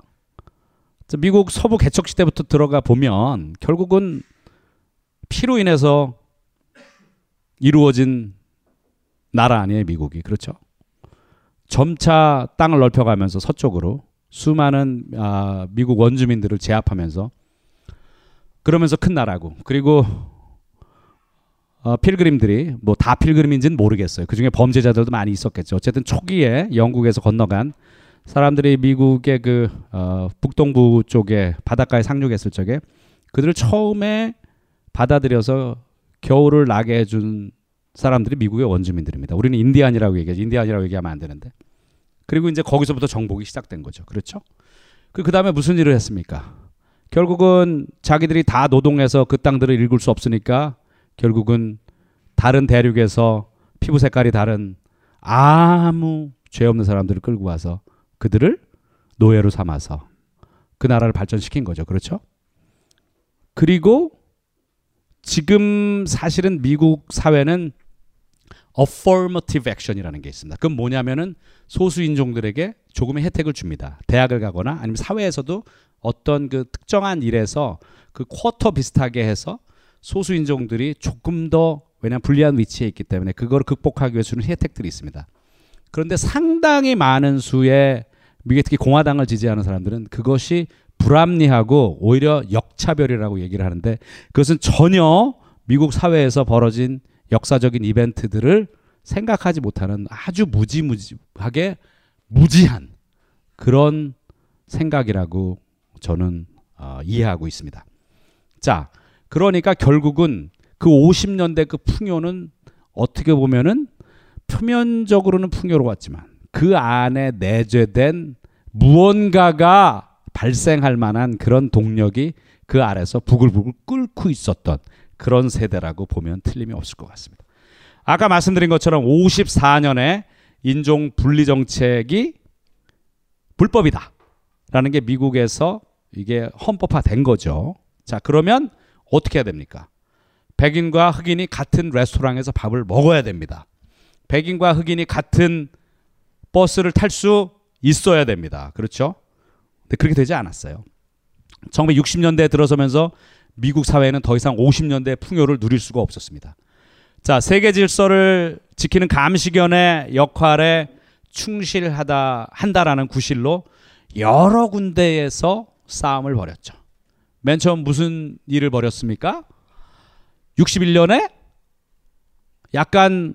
미국 서부 개척 시대부터 들어가 보면 결국은 피로 인해서 이루어진 나라 아니에요, 미국이. 그렇죠? 점차 땅을 넓혀가면서 서쪽으로 수많은 아, 미국 원주민들을 제압하면서 그러면서 큰 나라고 그리고 어, 필그림들이 뭐 다 필그림인지는 모르겠어요. 그 중에 범죄자들도 많이 있었겠죠. 어쨌든 초기에 영국에서 건너간 사람들이 미국의 그 어, 북동부 쪽에 바닷가에 상륙했을 적에 그들을 처음에 받아들여서 겨울을 나게 해준 사람들이 미국의 원주민들입니다. 우리는 인디안이라고 얘기하죠. 인디안이라고 얘기하면 안 되는데. 그리고 이제 거기서부터 정복이 시작된 거죠. 그렇죠? 그 다음에 무슨 일을 했습니까? 결국은 자기들이 다 노동해서 그 땅들을 읽을 수 없으니까 결국은 다른 대륙에서 피부 색깔이 다른 아무 죄 없는 사람들을 끌고 와서 그들을 노예로 삼아서 그 나라를 발전시킨 거죠. 그렇죠? 그리고 지금 사실은 미국 사회는 affirmative action이라는 게 있습니다. 그건 뭐냐면은 소수 인종들에게 조금의 혜택을 줍니다. 대학을 가거나 아니면 사회에서도 어떤 그 특정한 일에서 그 쿼터 비슷하게 해서 소수 인종들이 조금 더 왜냐하면 불리한 위치에 있기 때문에 그걸 극복하기 위해 주는 혜택들이 있습니다. 그런데 상당히 많은 수의 미국 특히 공화당을 지지하는 사람들은 그것이 불합리하고 오히려 역차별이라고 얘기를 하는데 그것은 전혀 미국 사회에서 벌어진 역사적인 이벤트들을 생각하지 못하는 아주 무지무지하게 무지한 그런 생각이라고 저는 어, 이해하고 있습니다. 자, 그러니까 결국은 그 50년대 그 풍요는 어떻게 보면은 표면적으로는 풍요로웠지만 그 안에 내재된 무언가가 발생할 만한 그런 동력이 그 아래서 부글부글 끓고 있었던 그런 세대라고 보면 틀림이 없을 것 같습니다. 아까 말씀드린 것처럼 54년에 인종 분리 정책이 불법이다. 라는 게 미국에서 이게 헌법화된 거죠. 자, 그러면 어떻게 해야 됩니까? 백인과 흑인이 같은 레스토랑에서 밥을 먹어야 됩니다. 백인과 흑인이 같은 버스를 탈 수 있어야 됩니다. 그렇죠? 근데 그렇게 되지 않았어요. 1960년대에 들어서면서 미국 사회는 더 이상 50년대 풍요를 누릴 수가 없었습니다. 자, 세계 질서를 지키는 감시견의 역할에 충실하다 한다라는 구실로 여러 군데에서 싸움을 벌였죠. 맨 처음 무슨 일을 벌였습니까? 61년에 약간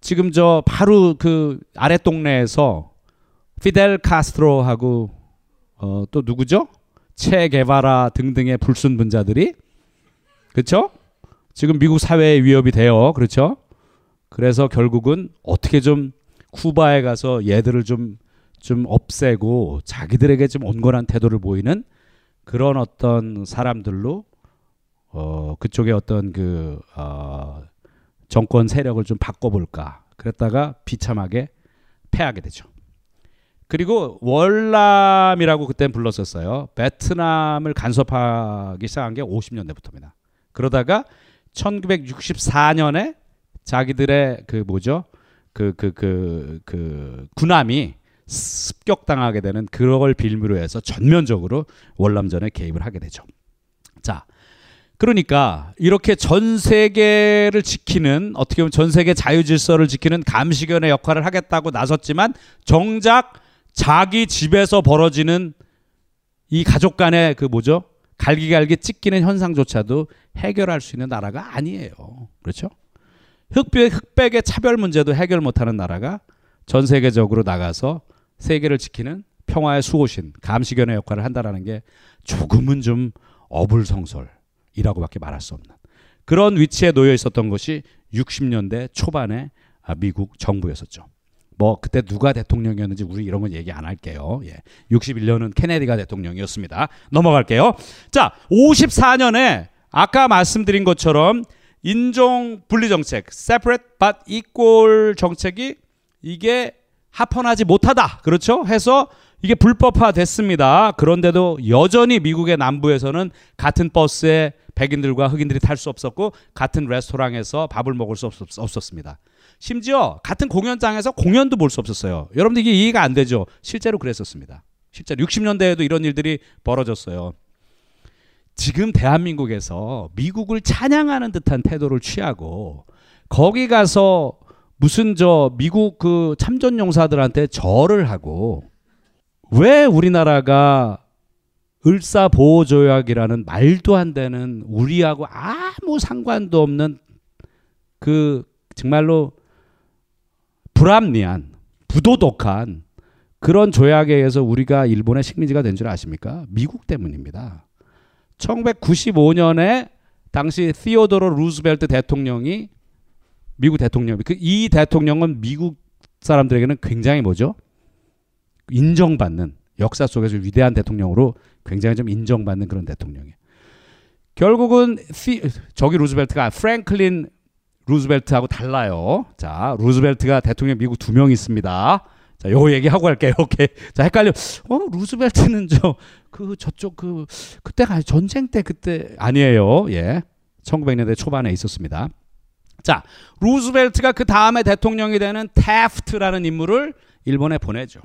지금 저 바로 그 아래 동네에서 피델 카스트로하고 어, 또 누구죠? 체 게바라 등등의 불순분자들이 그렇죠? 지금 미국 사회에 위협이 돼요. 그렇죠? 그래서 결국은 어떻게 좀 쿠바에 가서 얘들을 좀좀 없애고 자기들에게 좀 온건한 태도를 보이는 그런 어떤 사람들로 어 그쪽에 어떤 그 어, 정권 세력을 좀 바꿔볼까 그랬다가 비참하게 패하게 되죠. 그리고 월남이라고 그때 불렀었어요. 베트남을 간섭하기 시작한 게 50년대부터입니다. 그러다가 1964년에 자기들의 그 뭐죠? 그그 그 그 군함이 습격당하게 되는 그걸 빌미로 해서 전면적으로 월남전에 개입을 하게 되죠. 자, 그러니까 이렇게 전 세계를 지키는 어떻게 보면 전 세계 자유 질서를 지키는 감시견의 역할을 하겠다고 나섰지만 정작 자기 집에서 벌어지는 이 가족 간의 그 뭐죠? 갈기갈기 찢기는 현상조차도 해결할 수 있는 나라가 아니에요. 그렇죠? 흑백, 흑백의 차별 문제도 해결 못하는 나라가 전 세계적으로 나가서 세계를 지키는 평화의 수호신, 감시견의 역할을 한다라는 게 조금은 좀 어불성설이라고밖에 말할 수 없는 그런 위치에 놓여 있었던 것이 60년대 초반의 아, 미국 정부였었죠. 뭐 그때 누가 대통령이었는지 우리 이런 건 얘기 안 할게요. 예. 61년은 케네디가 대통령이었습니다. 넘어갈게요. 자, 54년에 아까 말씀드린 것처럼 인종 분리 정책, separate but equal 정책이 이게 합헌하지 못하다. 그렇죠? 해서 이게 불법화 됐습니다. 그런데도 여전히 미국의 남부에서는 같은 버스에 백인들과 흑인들이 탈 수 없었고 같은 레스토랑에서 밥을 먹을 수 없, 없었습니다. 심지어 같은 공연장에서 공연도 볼 수 없었어요. 여러분들 이게 이해가 안 되죠? 실제로 그랬었습니다. 실제로 60년대에도 이런 일들이 벌어졌어요. 지금 대한민국에서 미국을 찬양하는 듯한 태도를 취하고 거기 가서 무슨 저 미국 그 참전 용사들한테 절을 하고 왜 우리나라가 을사 보호 조약이라는 말도 안 되는 우리하고 아무 상관도 없는 그 정말로 불합리한 부도덕한 그런 조약에 의해서 우리가 일본의 식민지가 된 줄 아십니까? 미국 때문입니다. 1995년에 당시 티오도로 루즈벨트 대통령이 미국 대통령 그이 대통령은 미국 사람들에게는 굉장히 뭐죠? 인정받는 역사 속에서 위대한 대통령으로 굉장히 좀 인정받는 그런 대통령이에요. 결국은 피, 저기 루즈벨트가 프랭클린 루즈벨트하고 달라요. 자, 루즈벨트가 대통령 미국 두 명 있습니다. 자, 요 얘기하고 갈게요. 오케이. 자, 헷갈려. 어, 루즈벨트는 저, 그, 저쪽, 그, 그때가 전쟁 때 그때 아니에요. 예. 1900년대 초반에 있었습니다. 자, 루즈벨트가 그 다음에 대통령이 되는 테프트라는 인물을 일본에 보내죠.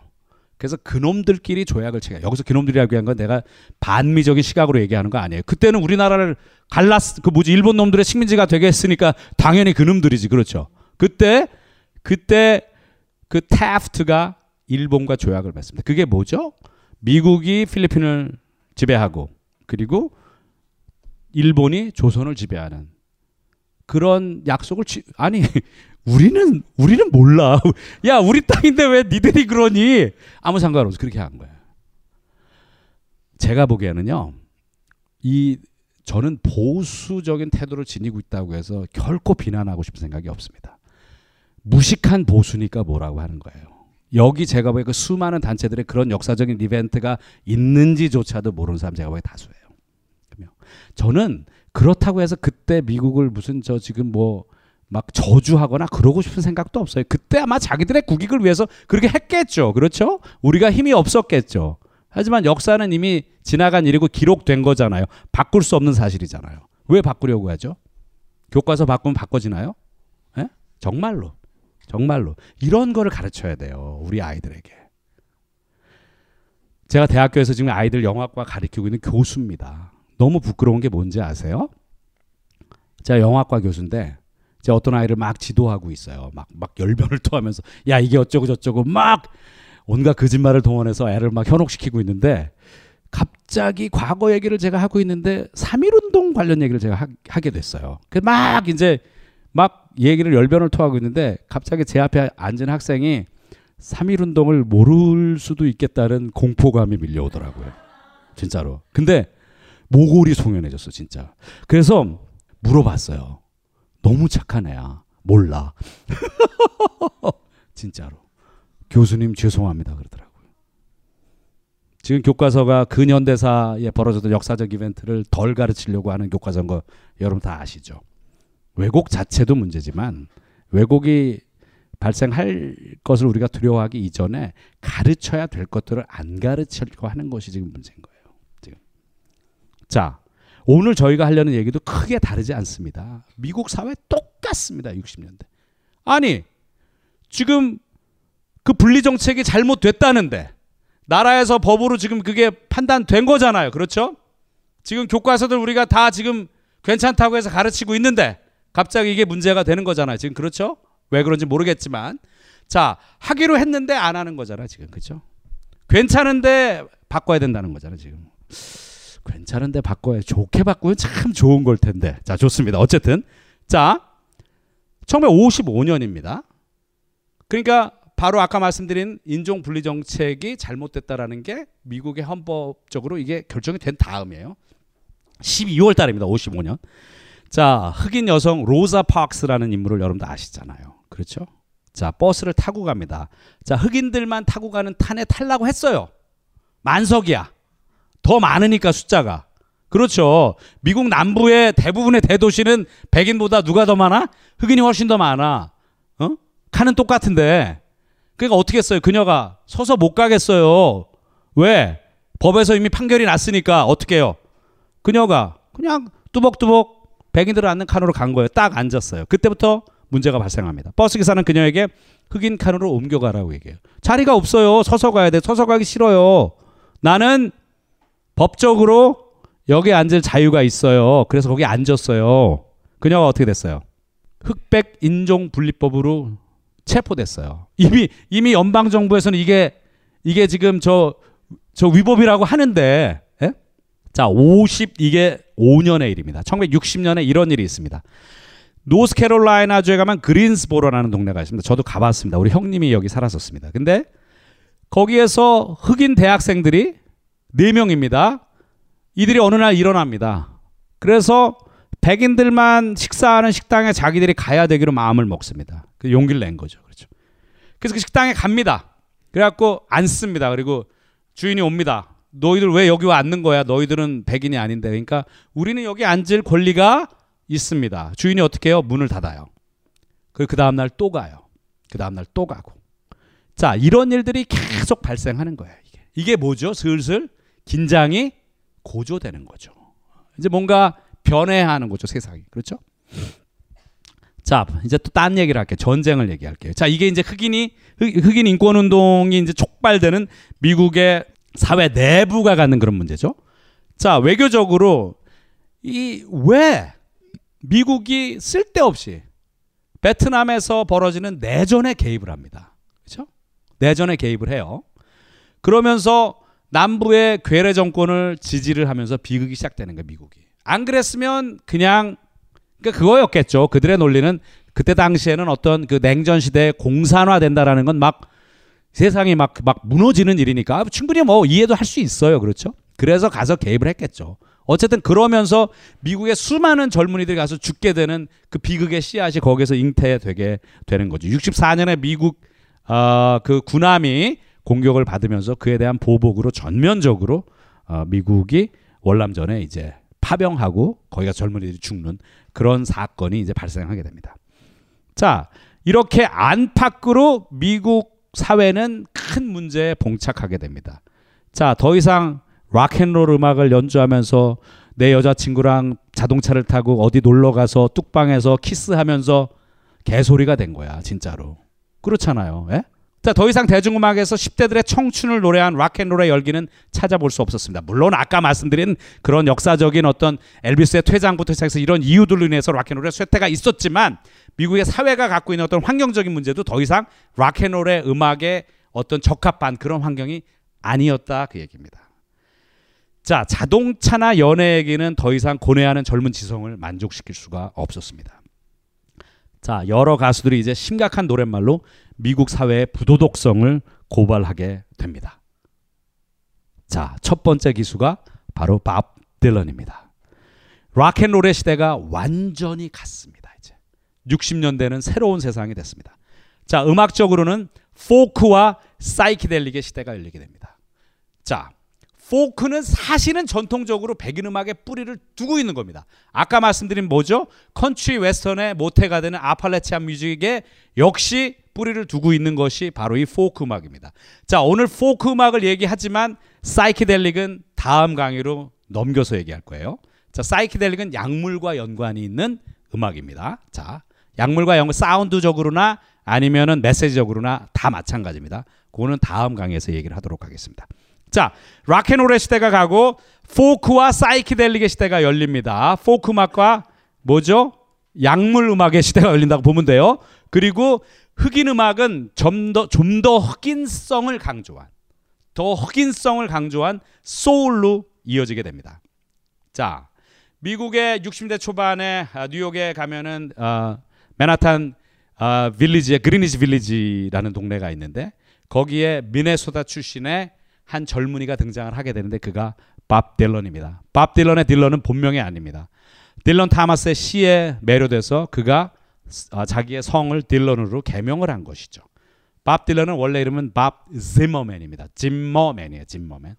그래서 그놈들끼리 조약을 체결. 여기서 그놈들이라고 한 건 내가 반미적인 시각으로 얘기하는 거 아니에요. 그때는 우리나라를 갈랐 그 뭐지 일본 놈들의 식민지가 되게 했으니까 당연히 그놈들이지 그렇죠. 그때 그때 그 테프트가 일본과 조약을 맺습니다. 그게 뭐죠? 미국이 필리핀을 지배하고 그리고 일본이 조선을 지배하는 그런 약속을 치, 아니 우리는 우리는 몰라. 야 우리 땅인데 왜 니들이 그러니? 아무 상관없어 그렇게 한 거야. 제가 보기에는요 이 저는 보수적인 태도를 지니고 있다고 해서 결코 비난하고 싶은 생각이 없습니다. 무식한 보수니까 뭐라고 하는 거예요. 여기 제가 보기에 그 수많은 단체들의 그런 역사적인 이벤트가 있는지조차도 모르는 사람 제가 보기에 다수예요. 저는 그렇다고 해서 그때 미국을 무슨 저 지금 뭐 막 저주하거나 그러고 싶은 생각도 없어요. 그때 아마 자기들의 국익을 위해서 그렇게 했겠죠. 그렇죠? 우리가 힘이 없었겠죠. 하지만 역사는 이미 지나간 일이고 기록된 거잖아요. 바꿀 수 없는 사실이잖아요. 왜 바꾸려고 하죠? 교과서 바꾸면 바꿔지나요? 에? 정말로. 정말로. 이런 거를 가르쳐야 돼요. 우리 아이들에게. 제가 대학교에서 지금 아이들 영화과 가르치고 있는 교수입니다. 너무 부끄러운 게 뭔지 아세요? 제가 영화과 교수인데 제가 어떤 아이를 막 지도하고 있어요. 막, 막 열변을 토하면서 야 이게 어쩌고 저쩌고 막 온갖 거짓말을 동원해서 애를 막 현혹시키고 있는데 갑자기 과거 얘기를 제가 하고 있는데 3.1운동 관련 얘기를 제가 하, 게 됐어요. 그 막 이제 막 얘기를 열변을 토하고 있는데 갑자기 제 앞에 앉은 학생이 3.1운동을 모를 수도 있겠다는 공포감이 밀려오더라고요. 진짜로. 근데 모골이 송연해졌어, 진짜. 그래서 물어봤어요. 너무 착한 애야. 몰라. 진짜로. 교수님 죄송합니다. 그러더라고요. 지금 교과서가 근현대사에 벌어졌던 역사적 이벤트를 덜 가르치려고 하는 교과서인 거 여러분 다 아시죠? 왜곡 자체도 문제지만 왜곡이 발생할 것을 우리가 두려워하기 이전에 가르쳐야 될 것들을 안 가르치려고 하는 것이 지금 문제인 거예요. 지금. 자, 오늘 저희가 하려는 얘기도 크게 다르지 않습니다. 미국 사회 똑같습니다. 60년대. 아니 지금 그 분리 정책이 잘못됐다는데 나라에서 법으로 지금 그게 판단된 거잖아요. 그렇죠? 지금 교과서들 우리가 다 지금 괜찮다고 해서 가르치고 있는데 갑자기 이게 문제가 되는 거잖아요. 지금 그렇죠? 왜 그런지 모르겠지만 자 하기로 했는데 안 하는 거잖아요. 지금 그렇죠? 괜찮은데 바꿔야 된다는 거잖아요. 지금 괜찮은데 바꿔야 좋게 바꾸면 참 좋은 걸 텐데 자 좋습니다. 어쨌든 자 1955년입니다. 그러니까 바로 아까 말씀드린 인종 분리 정책이 잘못됐다라는 게 미국의 헌법적으로 이게 결정이 된 다음이에요. 12월 달입니다. 55년. 자, 흑인 여성 로자 파크스라는 인물을 여러분도 아시잖아요. 그렇죠? 자, 버스를 타고 갑니다. 자, 흑인들만 타고 가는 탄에 탈라고 했어요. 만석이야. 더 많으니까 숫자가. 그렇죠. 미국 남부의 대부분의 대도시는 백인보다 누가 더 많아? 흑인이 훨씬 더 많아. 어? 칸은 똑같은데. 그러니까 어떻게 했어요? 그녀가 서서 못 가겠어요. 왜? 법에서 이미 판결이 났으니까 어떻게 해요? 그녀가 그냥 뚜벅뚜벅 백인들을 앉는 칸으로 간 거예요. 딱 앉았어요. 그때부터 문제가 발생합니다. 버스 기사는 그녀에게 흑인 칸으로 옮겨가라고 얘기해요. 자리가 없어요. 서서 가야 돼. 서서 가기 싫어요. 나는 법적으로 여기 앉을 자유가 있어요. 그래서 거기 앉았어요. 그녀가 어떻게 됐어요? 흑백 인종 분리법으로 체포됐어요. 이미 이미 연방 정부에서는 이게 이게 지금 저 저 위법이라고 하는데 예? 자, 50 이게 5년의 일입니다. 1960년에 이런 일이 있습니다. 노스캐롤라이나주에 가면 그린스보로라는 동네가 있습니다. 저도 가봤습니다. 우리 형님이 여기 살았었습니다. 근데 거기에서 흑인 대학생들이 4명입니다. 이들이 어느 날 일어납니다. 그래서 백인들만 식사하는 식당에 자기들이 가야 되기로 마음을 먹습니다. 그 용기를 낸 거죠. 그렇죠. 그래서 그 식당에 갑니다. 그래갖고 앉습니다. 그리고 주인이 옵니다. 너희들 왜 여기 와 앉는 거야? 너희들은 백인이 아닌데. 그러니까 우리는 여기 앉을 권리가 있습니다. 주인이 어떻게 해요? 문을 닫아요. 그 다음날 또 가요. 그 다음날 또 가고. 자, 이런 일들이 계속 발생하는 거예요. 이게. 이게 뭐죠? 슬슬 긴장이 고조되는 거죠. 이제 뭔가 변해하는 거죠, 세상이. 그렇죠? 자, 이제 또 딴 얘기를 할게요. 전쟁을 얘기할게요. 자, 이게 이제 흑인이 흑 인 인권 운동이 이제 촉발되는 미국의 사회 내부가 갖는 그런 문제죠. 자, 외교적으로 이 왜 미국이 쓸데없이 베트남에서 벌어지는 내전에 개입을 합니다. 그렇죠? 내전에 개입을 해요. 그러면서 남부의 괴뢰 정권을 지지를 하면서 비극이 시작되는 거예요, 미국이. 안 그랬으면 그냥 그러니까 그거였겠죠. 그들의 논리는 그때 당시에는 어떤 그 냉전 시대에 공산화 된다라는 건 막 세상이 막 막 무너지는 일이니까 충분히 뭐 이해도 할 수 있어요. 그렇죠? 그래서 가서 개입을 했겠죠. 어쨌든 그러면서 미국의 수많은 젊은이들이 가서 죽게 되는 그 비극의 씨앗이 거기서 잉태되게 되는 거죠. 64년에 미국 어, 그 군함이 공격을 받으면서 그에 대한 보복으로 전면적으로 어, 미국이 월남전에 이제 파병하고 거기가 젊은이들이 죽는 그런 사건이 이제 발생하게 됩니다. 자, 이렇게 안팎으로 미국 사회는 큰 문제에 봉착하게 됩니다. 자, 더 이상 락앤롤 음악을 연주하면서 내 여자친구랑 자동차를 타고 어디 놀러 가서 뚝방에서 키스하면서 개소리가 된 거야, 진짜로. 그렇잖아요. 예? 자, 더 이상 대중음악에서 10대들의 청춘을 노래한 락앤롤의 열기는 찾아볼 수 없었습니다. 물론 아까 말씀드린 그런 역사적인 어떤 엘비스의 퇴장부터 시작해서 이런 이유들로 인해서 락앤롤의 쇠퇴가 있었지만 미국의 사회가 갖고 있는 어떤 환경적인 문제도 더 이상 락앤롤의 음악에 어떤 적합한 그런 환경이 아니었다 그 얘기입니다. 자, 자동차나 연애 얘기는 더 이상 고뇌하는 젊은 지성을 만족시킬 수가 없었습니다. 자, 여러 가수들이 이제 심각한 노랫말로 미국 사회의 부도덕성을 고발하게 됩니다. 자, 첫 번째 기수가 바로 밥 딜런입니다. 락앤롤의 시대가 완전히 갔습니다. 이제 60년대는 새로운 세상이 됐습니다. 자, 음악적으로는 포크와 사이키델릭의 시대가 열리게 됩니다. 자, 포크는 사실은 전통적으로 백인 음악의 뿌리를 두고 있는 겁니다. 아까 말씀드린 뭐죠? 컨트리 웨스턴의 모태가 되는 Appalachian music에 역시 뿌리를 두고 있는 것이 바로 이 포크 음악입니다. 자, 오늘 포크 음악을 얘기하지만 사이키델릭은 다음 강의로 넘겨서 얘기할 거예요. 자, 사이키델릭은 약물과 연관이 있는 음악입니다. 자, 약물과 연관 사운드적으로나 아니면은 메시지적으로나 다 마찬가지입니다. 그거는 다음 강의에서 얘기를 하도록 하겠습니다. 자, 락앤롤의 시대가 가고 포크와 사이키델릭의 시대가 열립니다. 포크 음악과 뭐죠? 약물 음악의 시대가 열린다고 보면 돼요. 그리고 흑인 음악은 좀 더 좀 더 흑인성을 강조한 더 흑인성을 강조한 소울로 이어지게 됩니다. 자, 미국의 60대 초반에 아, 뉴욕에 가면은 어, 맨하탄 어, 빌리지에 그리니지 빌리지라는 동네가 있는데 거기에 미네소타 출신의 한 젊은이가 등장을 하게 되는데 그가 밥 딜런입니다. 밥 딜런의 딜런은 본명이 아닙니다. 딜런 토마스의 시에 매료돼서 그가 어, 자기의 성을 딜런으로 개명을 한 것이죠. 밥 딜런은 원래 이름은 밥 지머맨입니다. 짐머맨이에요. 짐머맨.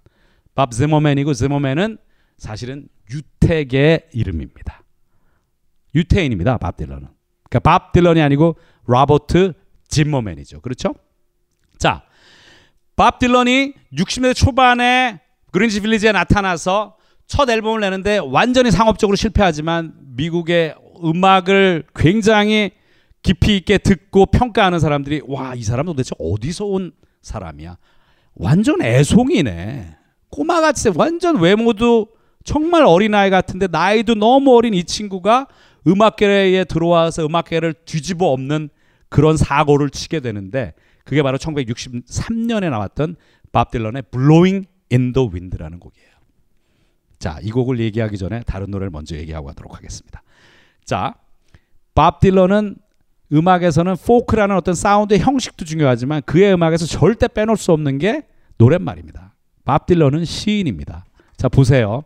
밥 지머맨이고 지머맨은 사실은 유태계의 이름입니다. 유태인입니다. 밥 딜런은. 그러니까 밥 딜런이 아니고 로버트 짐머맨이죠. 그렇죠? 자, 밥 딜런이 60년대 초반에 그린지 빌리지에 나타나서 첫 앨범을 내는데 완전히 상업적으로 실패하지만 미국의 음악을 굉장히 깊이 있게 듣고 평가하는 사람들이 와 이 사람 도대체 어디서 온 사람이야? 완전 애송이네. 꼬마같이 완전 외모도 정말 어린아이 같은데 나이도 너무 어린 이 친구가 음악계에 들어와서 음악계를 뒤집어 엎는 그런 사고를 치게 되는데 그게 바로 1963년에 나왔던 밥 딜런의 Blowing in the Wind라는 곡이에요. 자, 이 곡을 얘기하기 전에 다른 노래를 먼저 얘기하고 가도록 하겠습니다. 자, 밥 딜런은 음악에서는 포크라는 어떤 사운드의 형식도 중요하지만 그의 음악에서 절대 빼놓을 수 없는 게 노랫말입니다. 밥 딜런은 시인입니다. 자, 보세요.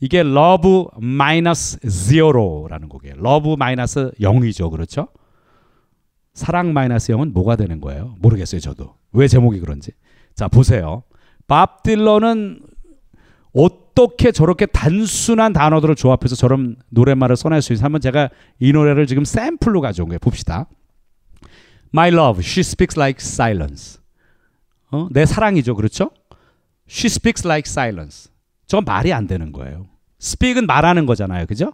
이게 Love Minus Zero라는 곡이에요. Love Minus 0이죠. 그렇죠? 사랑 마이너스 0은 뭐가 되는 거예요? 모르겠어요, 저도. 왜 제목이 그런지. 자, 보세요. 밥 딜런은 어떻게 저렇게 단순한 단어들을 조합해서 저런 노랫말을 써낼 수 있는지 한번 제가 이 노래를 지금 샘플로 가져온 거예요. 봅시다. My love, she speaks like silence. 어? 내 사랑이죠. 그렇죠? She speaks like silence. 저건 말이 안 되는 거예요. speak은 말하는 거잖아요. 그죠?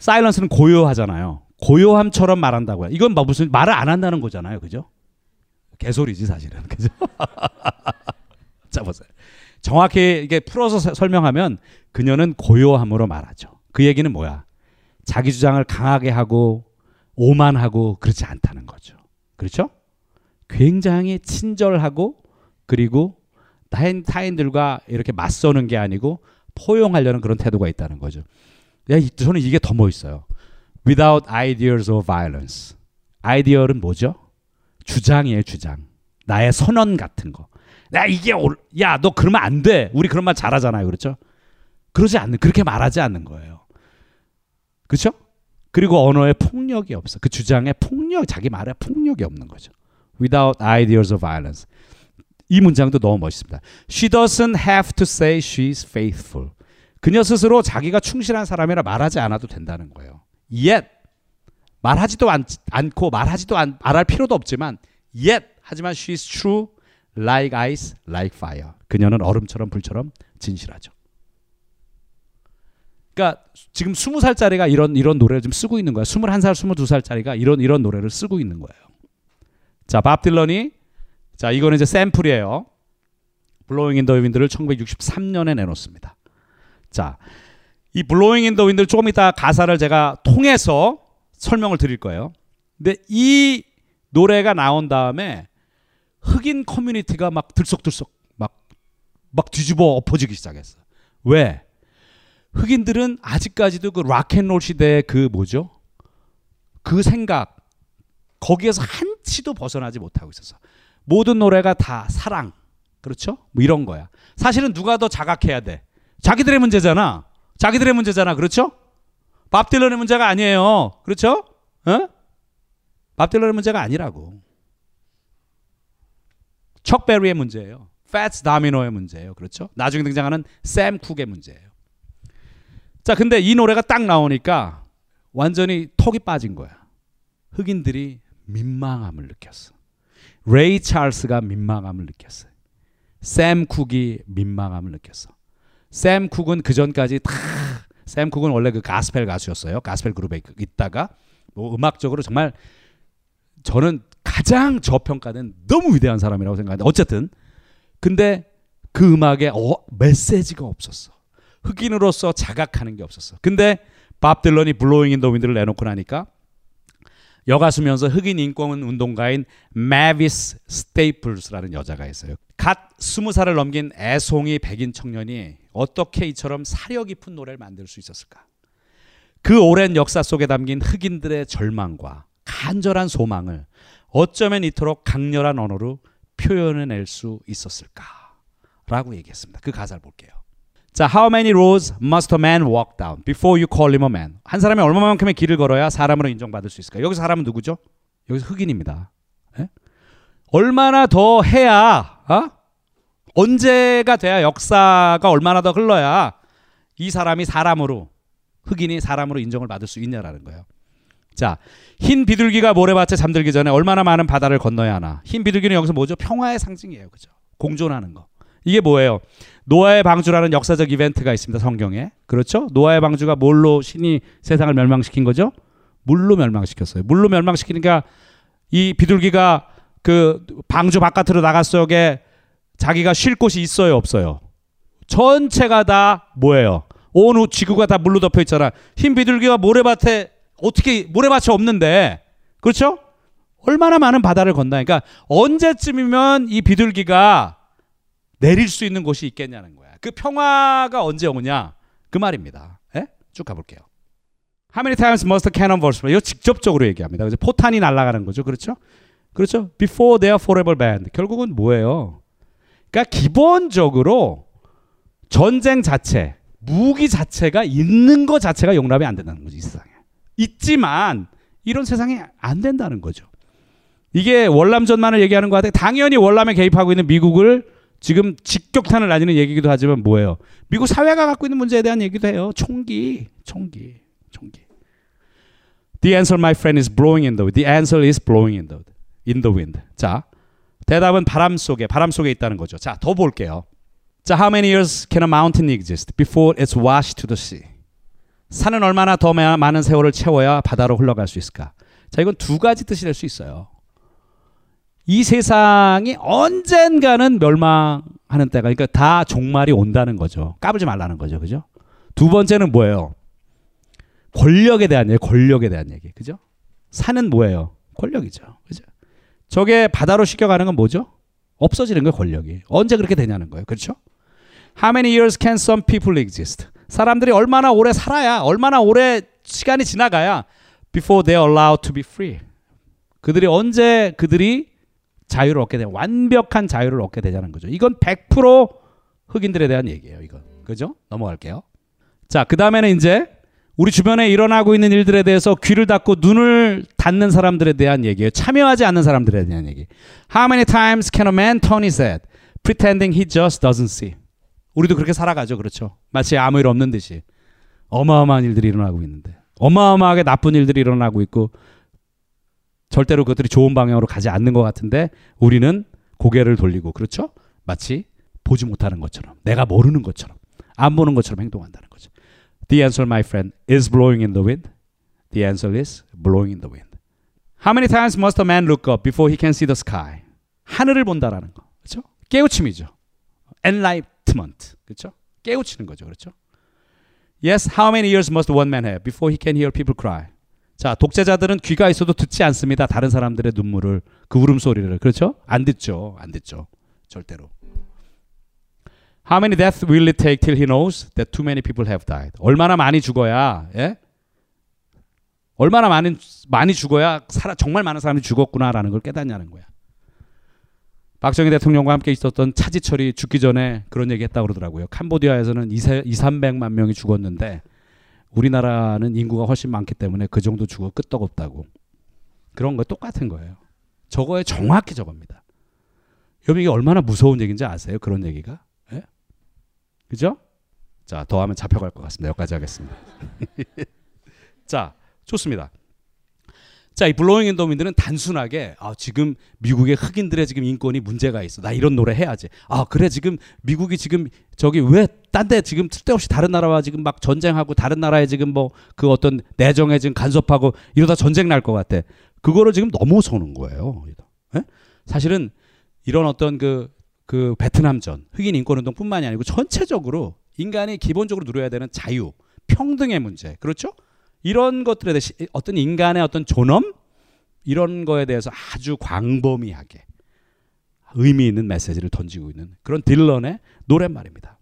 silence는 고요하잖아요. 고요함처럼 말한다고요. 이건 뭐 무슨 말을 안 한다는 거잖아요. 그죠? 개소리지 사실은. 그죠? 자 보세요. 정확히 이게 풀어서 서- 설명하면 그녀는 고요함으로 말하죠. 그 얘기는 뭐야? 자기 주장을 강하게 하고 오만하고 그렇지 않다는 거죠. 그렇죠? 굉장히 친절하고 그리고 타인, 타인들과 이렇게 맞서는 게 아니고 포용하려는 그런 태도가 있다는 거죠. 야, 이- 저는 이게 더 멋있어요. Without ideas of violence. 아이디어는 뭐죠? 주장이에요, 주장. 나의 선언 같은 거. 야, 이게 올, 야, 너 그러면 안 돼. 우리 그런 말 잘하잖아요. 그렇죠? 그러지 않는, 그렇게 말하지 않는 거예요. 그렇죠? 그리고 언어에 폭력이 없어. 그 주장에 폭력, 자기 말에 폭력이 없는 거죠. Without ideas of violence. 이 문장도 너무 멋있습니다. She doesn't have to say she's faithful. 그녀 스스로 자기가 충실한 사람이라 말하지 않아도 된다는 거예요. Yet 말하지도 않, 않고 말하지도 않, 말할 필요도 없지만 yet 하지만 she's true like ice like fire. 그녀는 얼음처럼 불처럼 진실하죠. 그러니까 지금 20살짜리가 이런 이런 노래를 지금 쓰고 있는 거야. 21살, 22살짜리가 이런 이런 노래를 쓰고 있는 거예요. 자, 밥 딜런이 자, 이거는 이제 샘플이에요. Blowing in the Wind를 1963년에 내놓습니다. 자, 이 Blowing in the Wind를 조금 이따 가사를 제가 통해서 설명을 드릴 거예요. 근데 이 노래가 나온 다음에 흑인 커뮤니티가 막 들썩들썩 막, 막 뒤집어 엎어지기 시작했어. 왜? 흑인들은 아직까지도 그 락앤롤 시대의 그 뭐죠? 그 생각 거기에서 한치도 벗어나지 못하고 있었어. 모든 노래가 다 사랑. 그렇죠? 뭐 이런 거야. 사실은 누가 더 자각해야 돼? 자기들의 문제잖아. 자기들의 문제잖아. 그렇죠? 밥 딜런의 문제가 아니에요. 그렇죠? 어? 밥 딜런의 문제가 아니라고. 척 베리의 문제예요. 패츠 다미노의 문제예요. 그렇죠? 나중에 등장하는 샘 쿡의 문제예요. 자, 근데 이 노래가 딱 나오니까 완전히 턱이 빠진 거야. 흑인들이 민망함을 느꼈어. 레이 찰스가 민망함을 느꼈어요. 샘 쿡이 민망함을 느꼈어. 샘 쿡은 그 전까지 다 샘 쿡은 원래 그 가스펠 가수였어요. 가스펠 그룹에 있다가 뭐 음악적으로 정말 저는 가장 저평가된 너무 위대한 사람이라고 생각하는데 어쨌든 근데 그 음악에 어, 메시지가 없었어. 흑인으로서 자각하는 게 없었어. 근데 밥 딜런이 Blowin' in the Wind를 내놓고 나니까 여가수면서 흑인 인권 운동가인 매비스 스테이플스라는 여자가 있어요. 갓 스무 살을 넘긴 애송이 백인 청년이 어떻게 이처럼 사려 깊은 노래를 만들 수 있었을까? 그 오랜 역사 속에 담긴 흑인들의 절망과 간절한 소망을 어쩌면 이토록 강렬한 언어로 표현해낼 수 있었을까? 라고 얘기했습니다. 그 가사를 볼게요. 자, how many roads must a man walk down before you call him a man? 한 사람이 얼마만큼의 길을 걸어야 사람으로 인정받을 수 있을까? 여기서 사람은 누구죠? 여기서 흑인입니다. 예? 얼마나 더 해야 어? 언제가 돼야 역사가 얼마나 더 흘러야 이 사람이 사람으로 흑인이 사람으로 인정을 받을 수 있냐라는 거예요. 자, 흰 비둘기가 모래밭에 잠들기 전에 얼마나 많은 바다를 건너야 하나? 흰 비둘기는 여기서 뭐죠? 평화의 상징이에요. 그죠? 공존하는 거. 이게 뭐예요? 노아의 방주라는 역사적 이벤트가 있습니다. 성경에. 그렇죠? 노아의 방주가 뭘로 신이 세상을 멸망시킨 거죠? 물로 멸망시켰어요. 물로 멸망시키니까 이 비둘기가 그 방주 바깥으로 속에 자기가 쉴 곳이 있어요, 없어요? 전체가 다 뭐예요? 온 지구가 다 물로 덮여 있잖아. 흰 비둘기가 모래밭에 어떻게 모래밭이 없는데 그렇죠? 얼마나 많은 바다를 건다. 그러니까 언제쯤이면 이 비둘기가 내릴 수 있는 곳이 있겠냐는 거야. 그 평화가 언제 오냐? 그 말입니다. 예? 쭉 가볼게요. How many times must cannon burst? 이거 직접적으로 얘기합니다. 그래서 포탄이 날아가는 거죠. 그렇죠? 그렇죠? Before they are forever banned. 결국은 뭐예요? 그러니까 기본적으로 전쟁 자체, 무기 자체가 있는 것 자체가 용납이 안 된다는 거죠. 이 세상에. 있지만 이런 세상에 안 된다는 거죠. 이게 월남전만을 얘기하는 것 같아요. 당연히 월남에 개입하고 있는 미국을 지금 직격탄을 날리는 얘기기도 하지만 뭐예요? 미국 사회가 갖고 있는 문제에 대한 얘기도 해요. 총기, 총기, 총기. The answer, my friend, is blowing in the wind. The answer is blowing in the in the wind. 자, 대답은 바람 속에 바람 속에 있다는 거죠. 자, 더 볼게요. 자, how many years can a mountain exist before it's washed to the sea? 산은 얼마나 더 많은 세월을 채워야 바다로 흘러갈 수 있을까? 자, 이건 두 가지 뜻이 될 수 있어요. 이 세상이 언젠가는 멸망하는 때가 그러니까 다 종말이 온다는 거죠. 까불지 말라는 거죠. 그죠? 두 번째는 뭐예요? 권력에 대한 얘기, 권력에 대한 얘기. 그죠? 산은 뭐예요? 권력이죠. 그죠? 저게 바다로 씻겨가는 건 뭐죠? 없어지는 거예요, 권력이. 언제 그렇게 되냐는 거예요. 그렇죠? How many years can some people exist? 사람들이 얼마나 오래 살아야, 얼마나 오래 시간이 지나가야 before they are allowed to be free. 그들이 언제 그들이 자유를 얻게 되는 완벽한 자유를 얻게 되자는 거죠. 이건 100% 흑인들에 대한 얘기예요. 이건 그죠? 넘어갈게요. 자, 그 다음에는 이제 우리 주변에 일어나고 있는 일들에 대해서 귀를 닫고 눈을 닫는 사람들에 대한 얘기예요. 참여하지 않는 사람들에 대한 얘기. How many times can a man turn his head, pretending he just doesn't see? 우리도 그렇게 살아가죠, 그렇죠? 마치 아무 일 없는 듯이 어마어마한 일들이 일어나고 있는데 어마어마하게 나쁜 일들이 일어나고 있고 절대로 그것들이 좋은 방향으로 가지 않는 것 같은데 우리는 고개를 돌리고 그렇죠? 마치 보지 못하는 것처럼 내가 모르는 것처럼 안 보는 것처럼 행동한다는 거죠. The answer, my friend, is blowing in the wind. The answer is blowing in the wind. How many times must a man look up before he can see the sky? 하늘을 본다라는 거, 그렇죠? 깨우침이죠. Enlightenment, 그렇죠? 깨우치는 거죠, 그렇죠? Yes, how many ears must one man have before he can hear people cry? 자, 독재자들은 귀가 있어도 듣지 않습니다. 다른 사람들의 눈물을, 그 울음소리를. 그렇죠? 안 듣죠. 안 듣죠. 절대로. How many deaths will it take till he knows that too many people have died? 얼마나 많이 죽어야, 예? 얼마나 많은, 많이 죽어야 살아, 정말 많은 사람이 죽었구나라는 걸 깨닫냐는 거야. 박정희 대통령과 함께 있었던 차지철이 죽기 전에 그런 얘기 했다고 그러더라고요. 캄보디아에서는 2, 300만 명이 죽었는데 우리나라는 인구가 훨씬 많기 때문에 그 정도 죽어 끄떡없다고. 그런 거 똑같은 거예요. 저거에 정확히 저겁니다. 여러분 이게 얼마나 무서운 얘기인지 아세요? 그런 얘기가? 예? 그죠? 자, 더 하면 잡혀갈 것 같습니다. 여기까지 하겠습니다. 자, 좋습니다. 자, 이 블로잉 인 더 윈드는 단순하게 아, 지금 미국의 흑인들의 지금 인권이 문제가 있어. 나 이런 노래 해야지. 아, 그래 지금 미국이 지금 저기 왜 딴 데 지금 쓸데없이 다른 나라와 지금 막 전쟁하고 다른 나라에 지금 뭐 그 어떤 내정에 지금 간섭하고 이러다 전쟁 날 것 같아. 그거를 지금 넘어서는 거예요. 예? 사실은 이런 어떤 그, 그 베트남전, 흑인 인권운동뿐만이 아니고 전체적으로 인간이 기본적으로 누려야 되는 자유, 평등의 문제, 그렇죠? 이런 것들에 대해서 어떤 인간의 어떤 존엄 이런 거에 대해서 아주 광범위하게 의미 있는 메시지를 던지고 있는 그런 딜런의 노랫말입니다.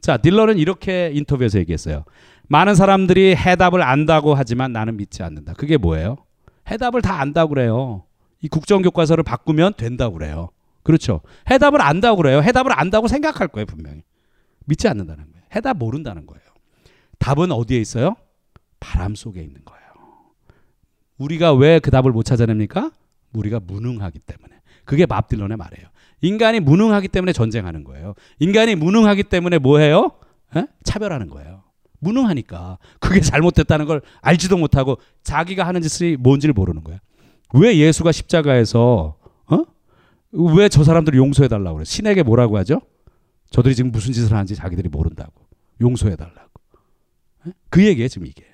자, 딜런은 이렇게 인터뷰에서 얘기했어요. 많은 사람들이 해답을 안다고 하지만 나는 믿지 않는다. 그게 뭐예요? 해답을 다 안다고 그래요. 이 국정교과서를 바꾸면 된다고 그래요. 그렇죠. 해답을 안다고 그래요. 해답을 안다고 생각할 거예요, 분명히. 믿지 않는다는 거예요. 해답 모른다는 거예요. 답은 어디에 있어요? 바람 속에 있는 거예요. 우리가 왜 그 답을 못 찾아냅니까? 우리가 무능하기 때문에. 그게 밥 딜런의 말이에요. 인간이 무능하기 때문에 전쟁하는 거예요. 인간이 무능하기 때문에 뭐 해요? 에? 차별하는 거예요. 무능하니까. 그게 잘못됐다는 걸 알지도 못하고 자기가 하는 짓이 뭔지를 모르는 거야. 왜 예수가 십자가에서 어? 왜 저 사람들을 용서해 달라고 그래? 신에게 뭐라고 하죠? 저들이 지금 무슨 짓을 하는지 자기들이 모른다고. 용서해 달라고. 그 얘기예요, 지금 이게.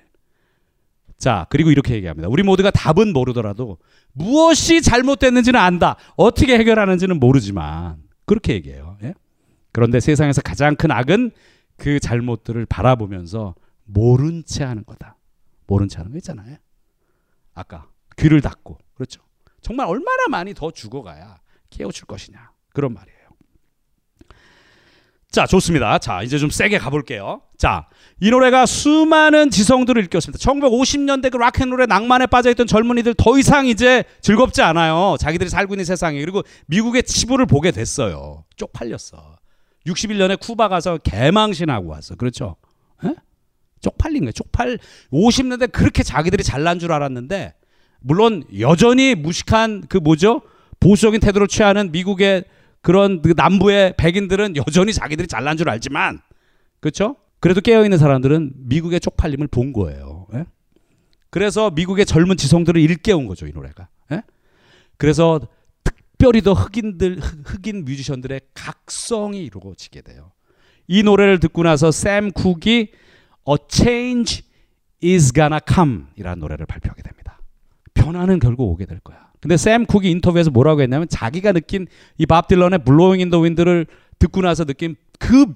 자, 그리고 이렇게 얘기합니다. 우리 모두가 답은 모르더라도 무엇이 잘못됐는지는 안다. 어떻게 해결하는지는 모르지만 그렇게 얘기해요. 예? 그런데 세상에서 가장 큰 악은 그 잘못들을 바라보면서 모른 채 하는 거다. 모른 채 하는 거 있잖아요. 아까 귀를 닫고 그렇죠. 정말 얼마나 많이 더 죽어가야 깨우칠 것이냐 그런 말이에요. 자, 좋습니다. 자, 이제 좀 세게 가볼게요. 자, 이 노래가 수많은 지성들을 일으켰습니다. 1950년대 그 락앤롤의 낭만에 빠져있던 젊은이들 더 이상 이제 즐겁지 않아요. 자기들이 살고 있는 세상에. 그리고 미국의 치부를 보게 됐어요. 쪽팔렸어. 61년에 쿠바 가서 개망신하고 왔어. 그렇죠? 에? 쪽팔린 거예요. 쪽팔 50년대 그렇게 자기들이 잘난 줄 알았는데 물론 여전히 무식한 그 뭐죠? 보수적인 태도를 취하는 미국의 그런 그 남부의 백인들은 여전히 자기들이 잘난 줄 알지만 그렇죠? 그래도 깨어 있는 사람들은 미국의 쪽팔림을 본 거예요. 예? 그래서 미국의 젊은 지성들을 일깨운 거죠 이 노래가. 예? 그래서 특별히 더 흑인들 흑인 뮤지션들의 각성이 이루어지게 돼요. 이 노래를 듣고 나서 샘 쿡이 A Change Is Gonna Come이라는 노래를 발표하게 됩니다. 변화는 결국 오게 될 거야. 근데 샘 쿡이 인터뷰에서 뭐라고 했냐면 자기가 느낀 이 밥 딜런의 블로잉 인 더 윈드를 듣고 나서 느낀 그,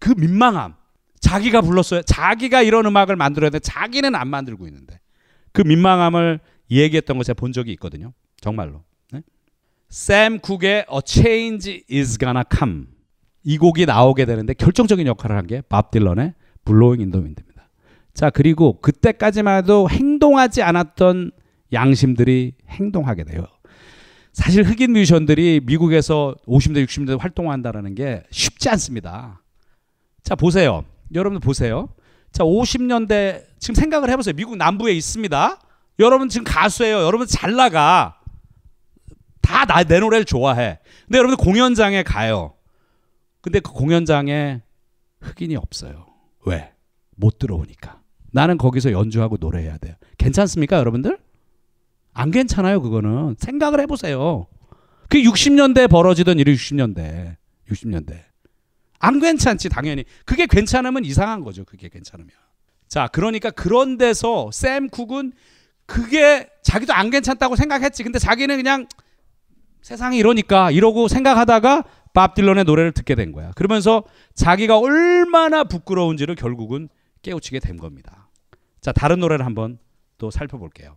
그 민망함. 자기가 불렀어요. 자기가 이런 음악을 만들어야 돼. 자기는 안 만들고 있는데. 그 민망함을 얘기했던 거 제가 본 적이 있거든요. 정말로. 네? 샘 쿡의 A Change Is Gonna Come. 이 곡이 나오게 되는데 결정적인 역할을 한 게 밥 딜런의 블로잉 인 더 윈드입니다. 자, 그리고 그때까지만 해도 행동하지 않았던 양심들이 행동하게 돼요. 사실 흑인 뮤지션들이 미국에서 50대 60대 활동한다라는 게 쉽지 않습니다. 자 보세요. 여러분들 보세요. 자 50년대 지금 생각을 해보세요. 미국 남부에 있습니다. 여러분 지금 가수예요. 여러분 잘 나가. 다 내 노래를 좋아해. 근데 여러분들 공연장에 가요. 근데 그 공연장에 흑인이 없어요. 왜? 못 들어오니까. 나는 거기서 연주하고 노래해야 돼요. 괜찮습니까, 여러분들? 안 괜찮아요, 그거는. 생각을 해보세요. 그 60년대 벌어지던 일이 60년대. 60년대. 안 괜찮지, 당연히. 그게 괜찮으면 이상한 거죠, 그게 괜찮으면. 자, 그러니까 그런 데서 샘 쿡은 그게 자기도 안 괜찮다고 생각했지. 근데 자기는 그냥 세상이 이러니까 이러고 생각하다가 밥 딜런의 노래를 듣게 된 거야. 그러면서 자기가 얼마나 부끄러운지를 결국은 깨우치게 된 겁니다. 자, 다른 노래를 한번 또 살펴볼게요.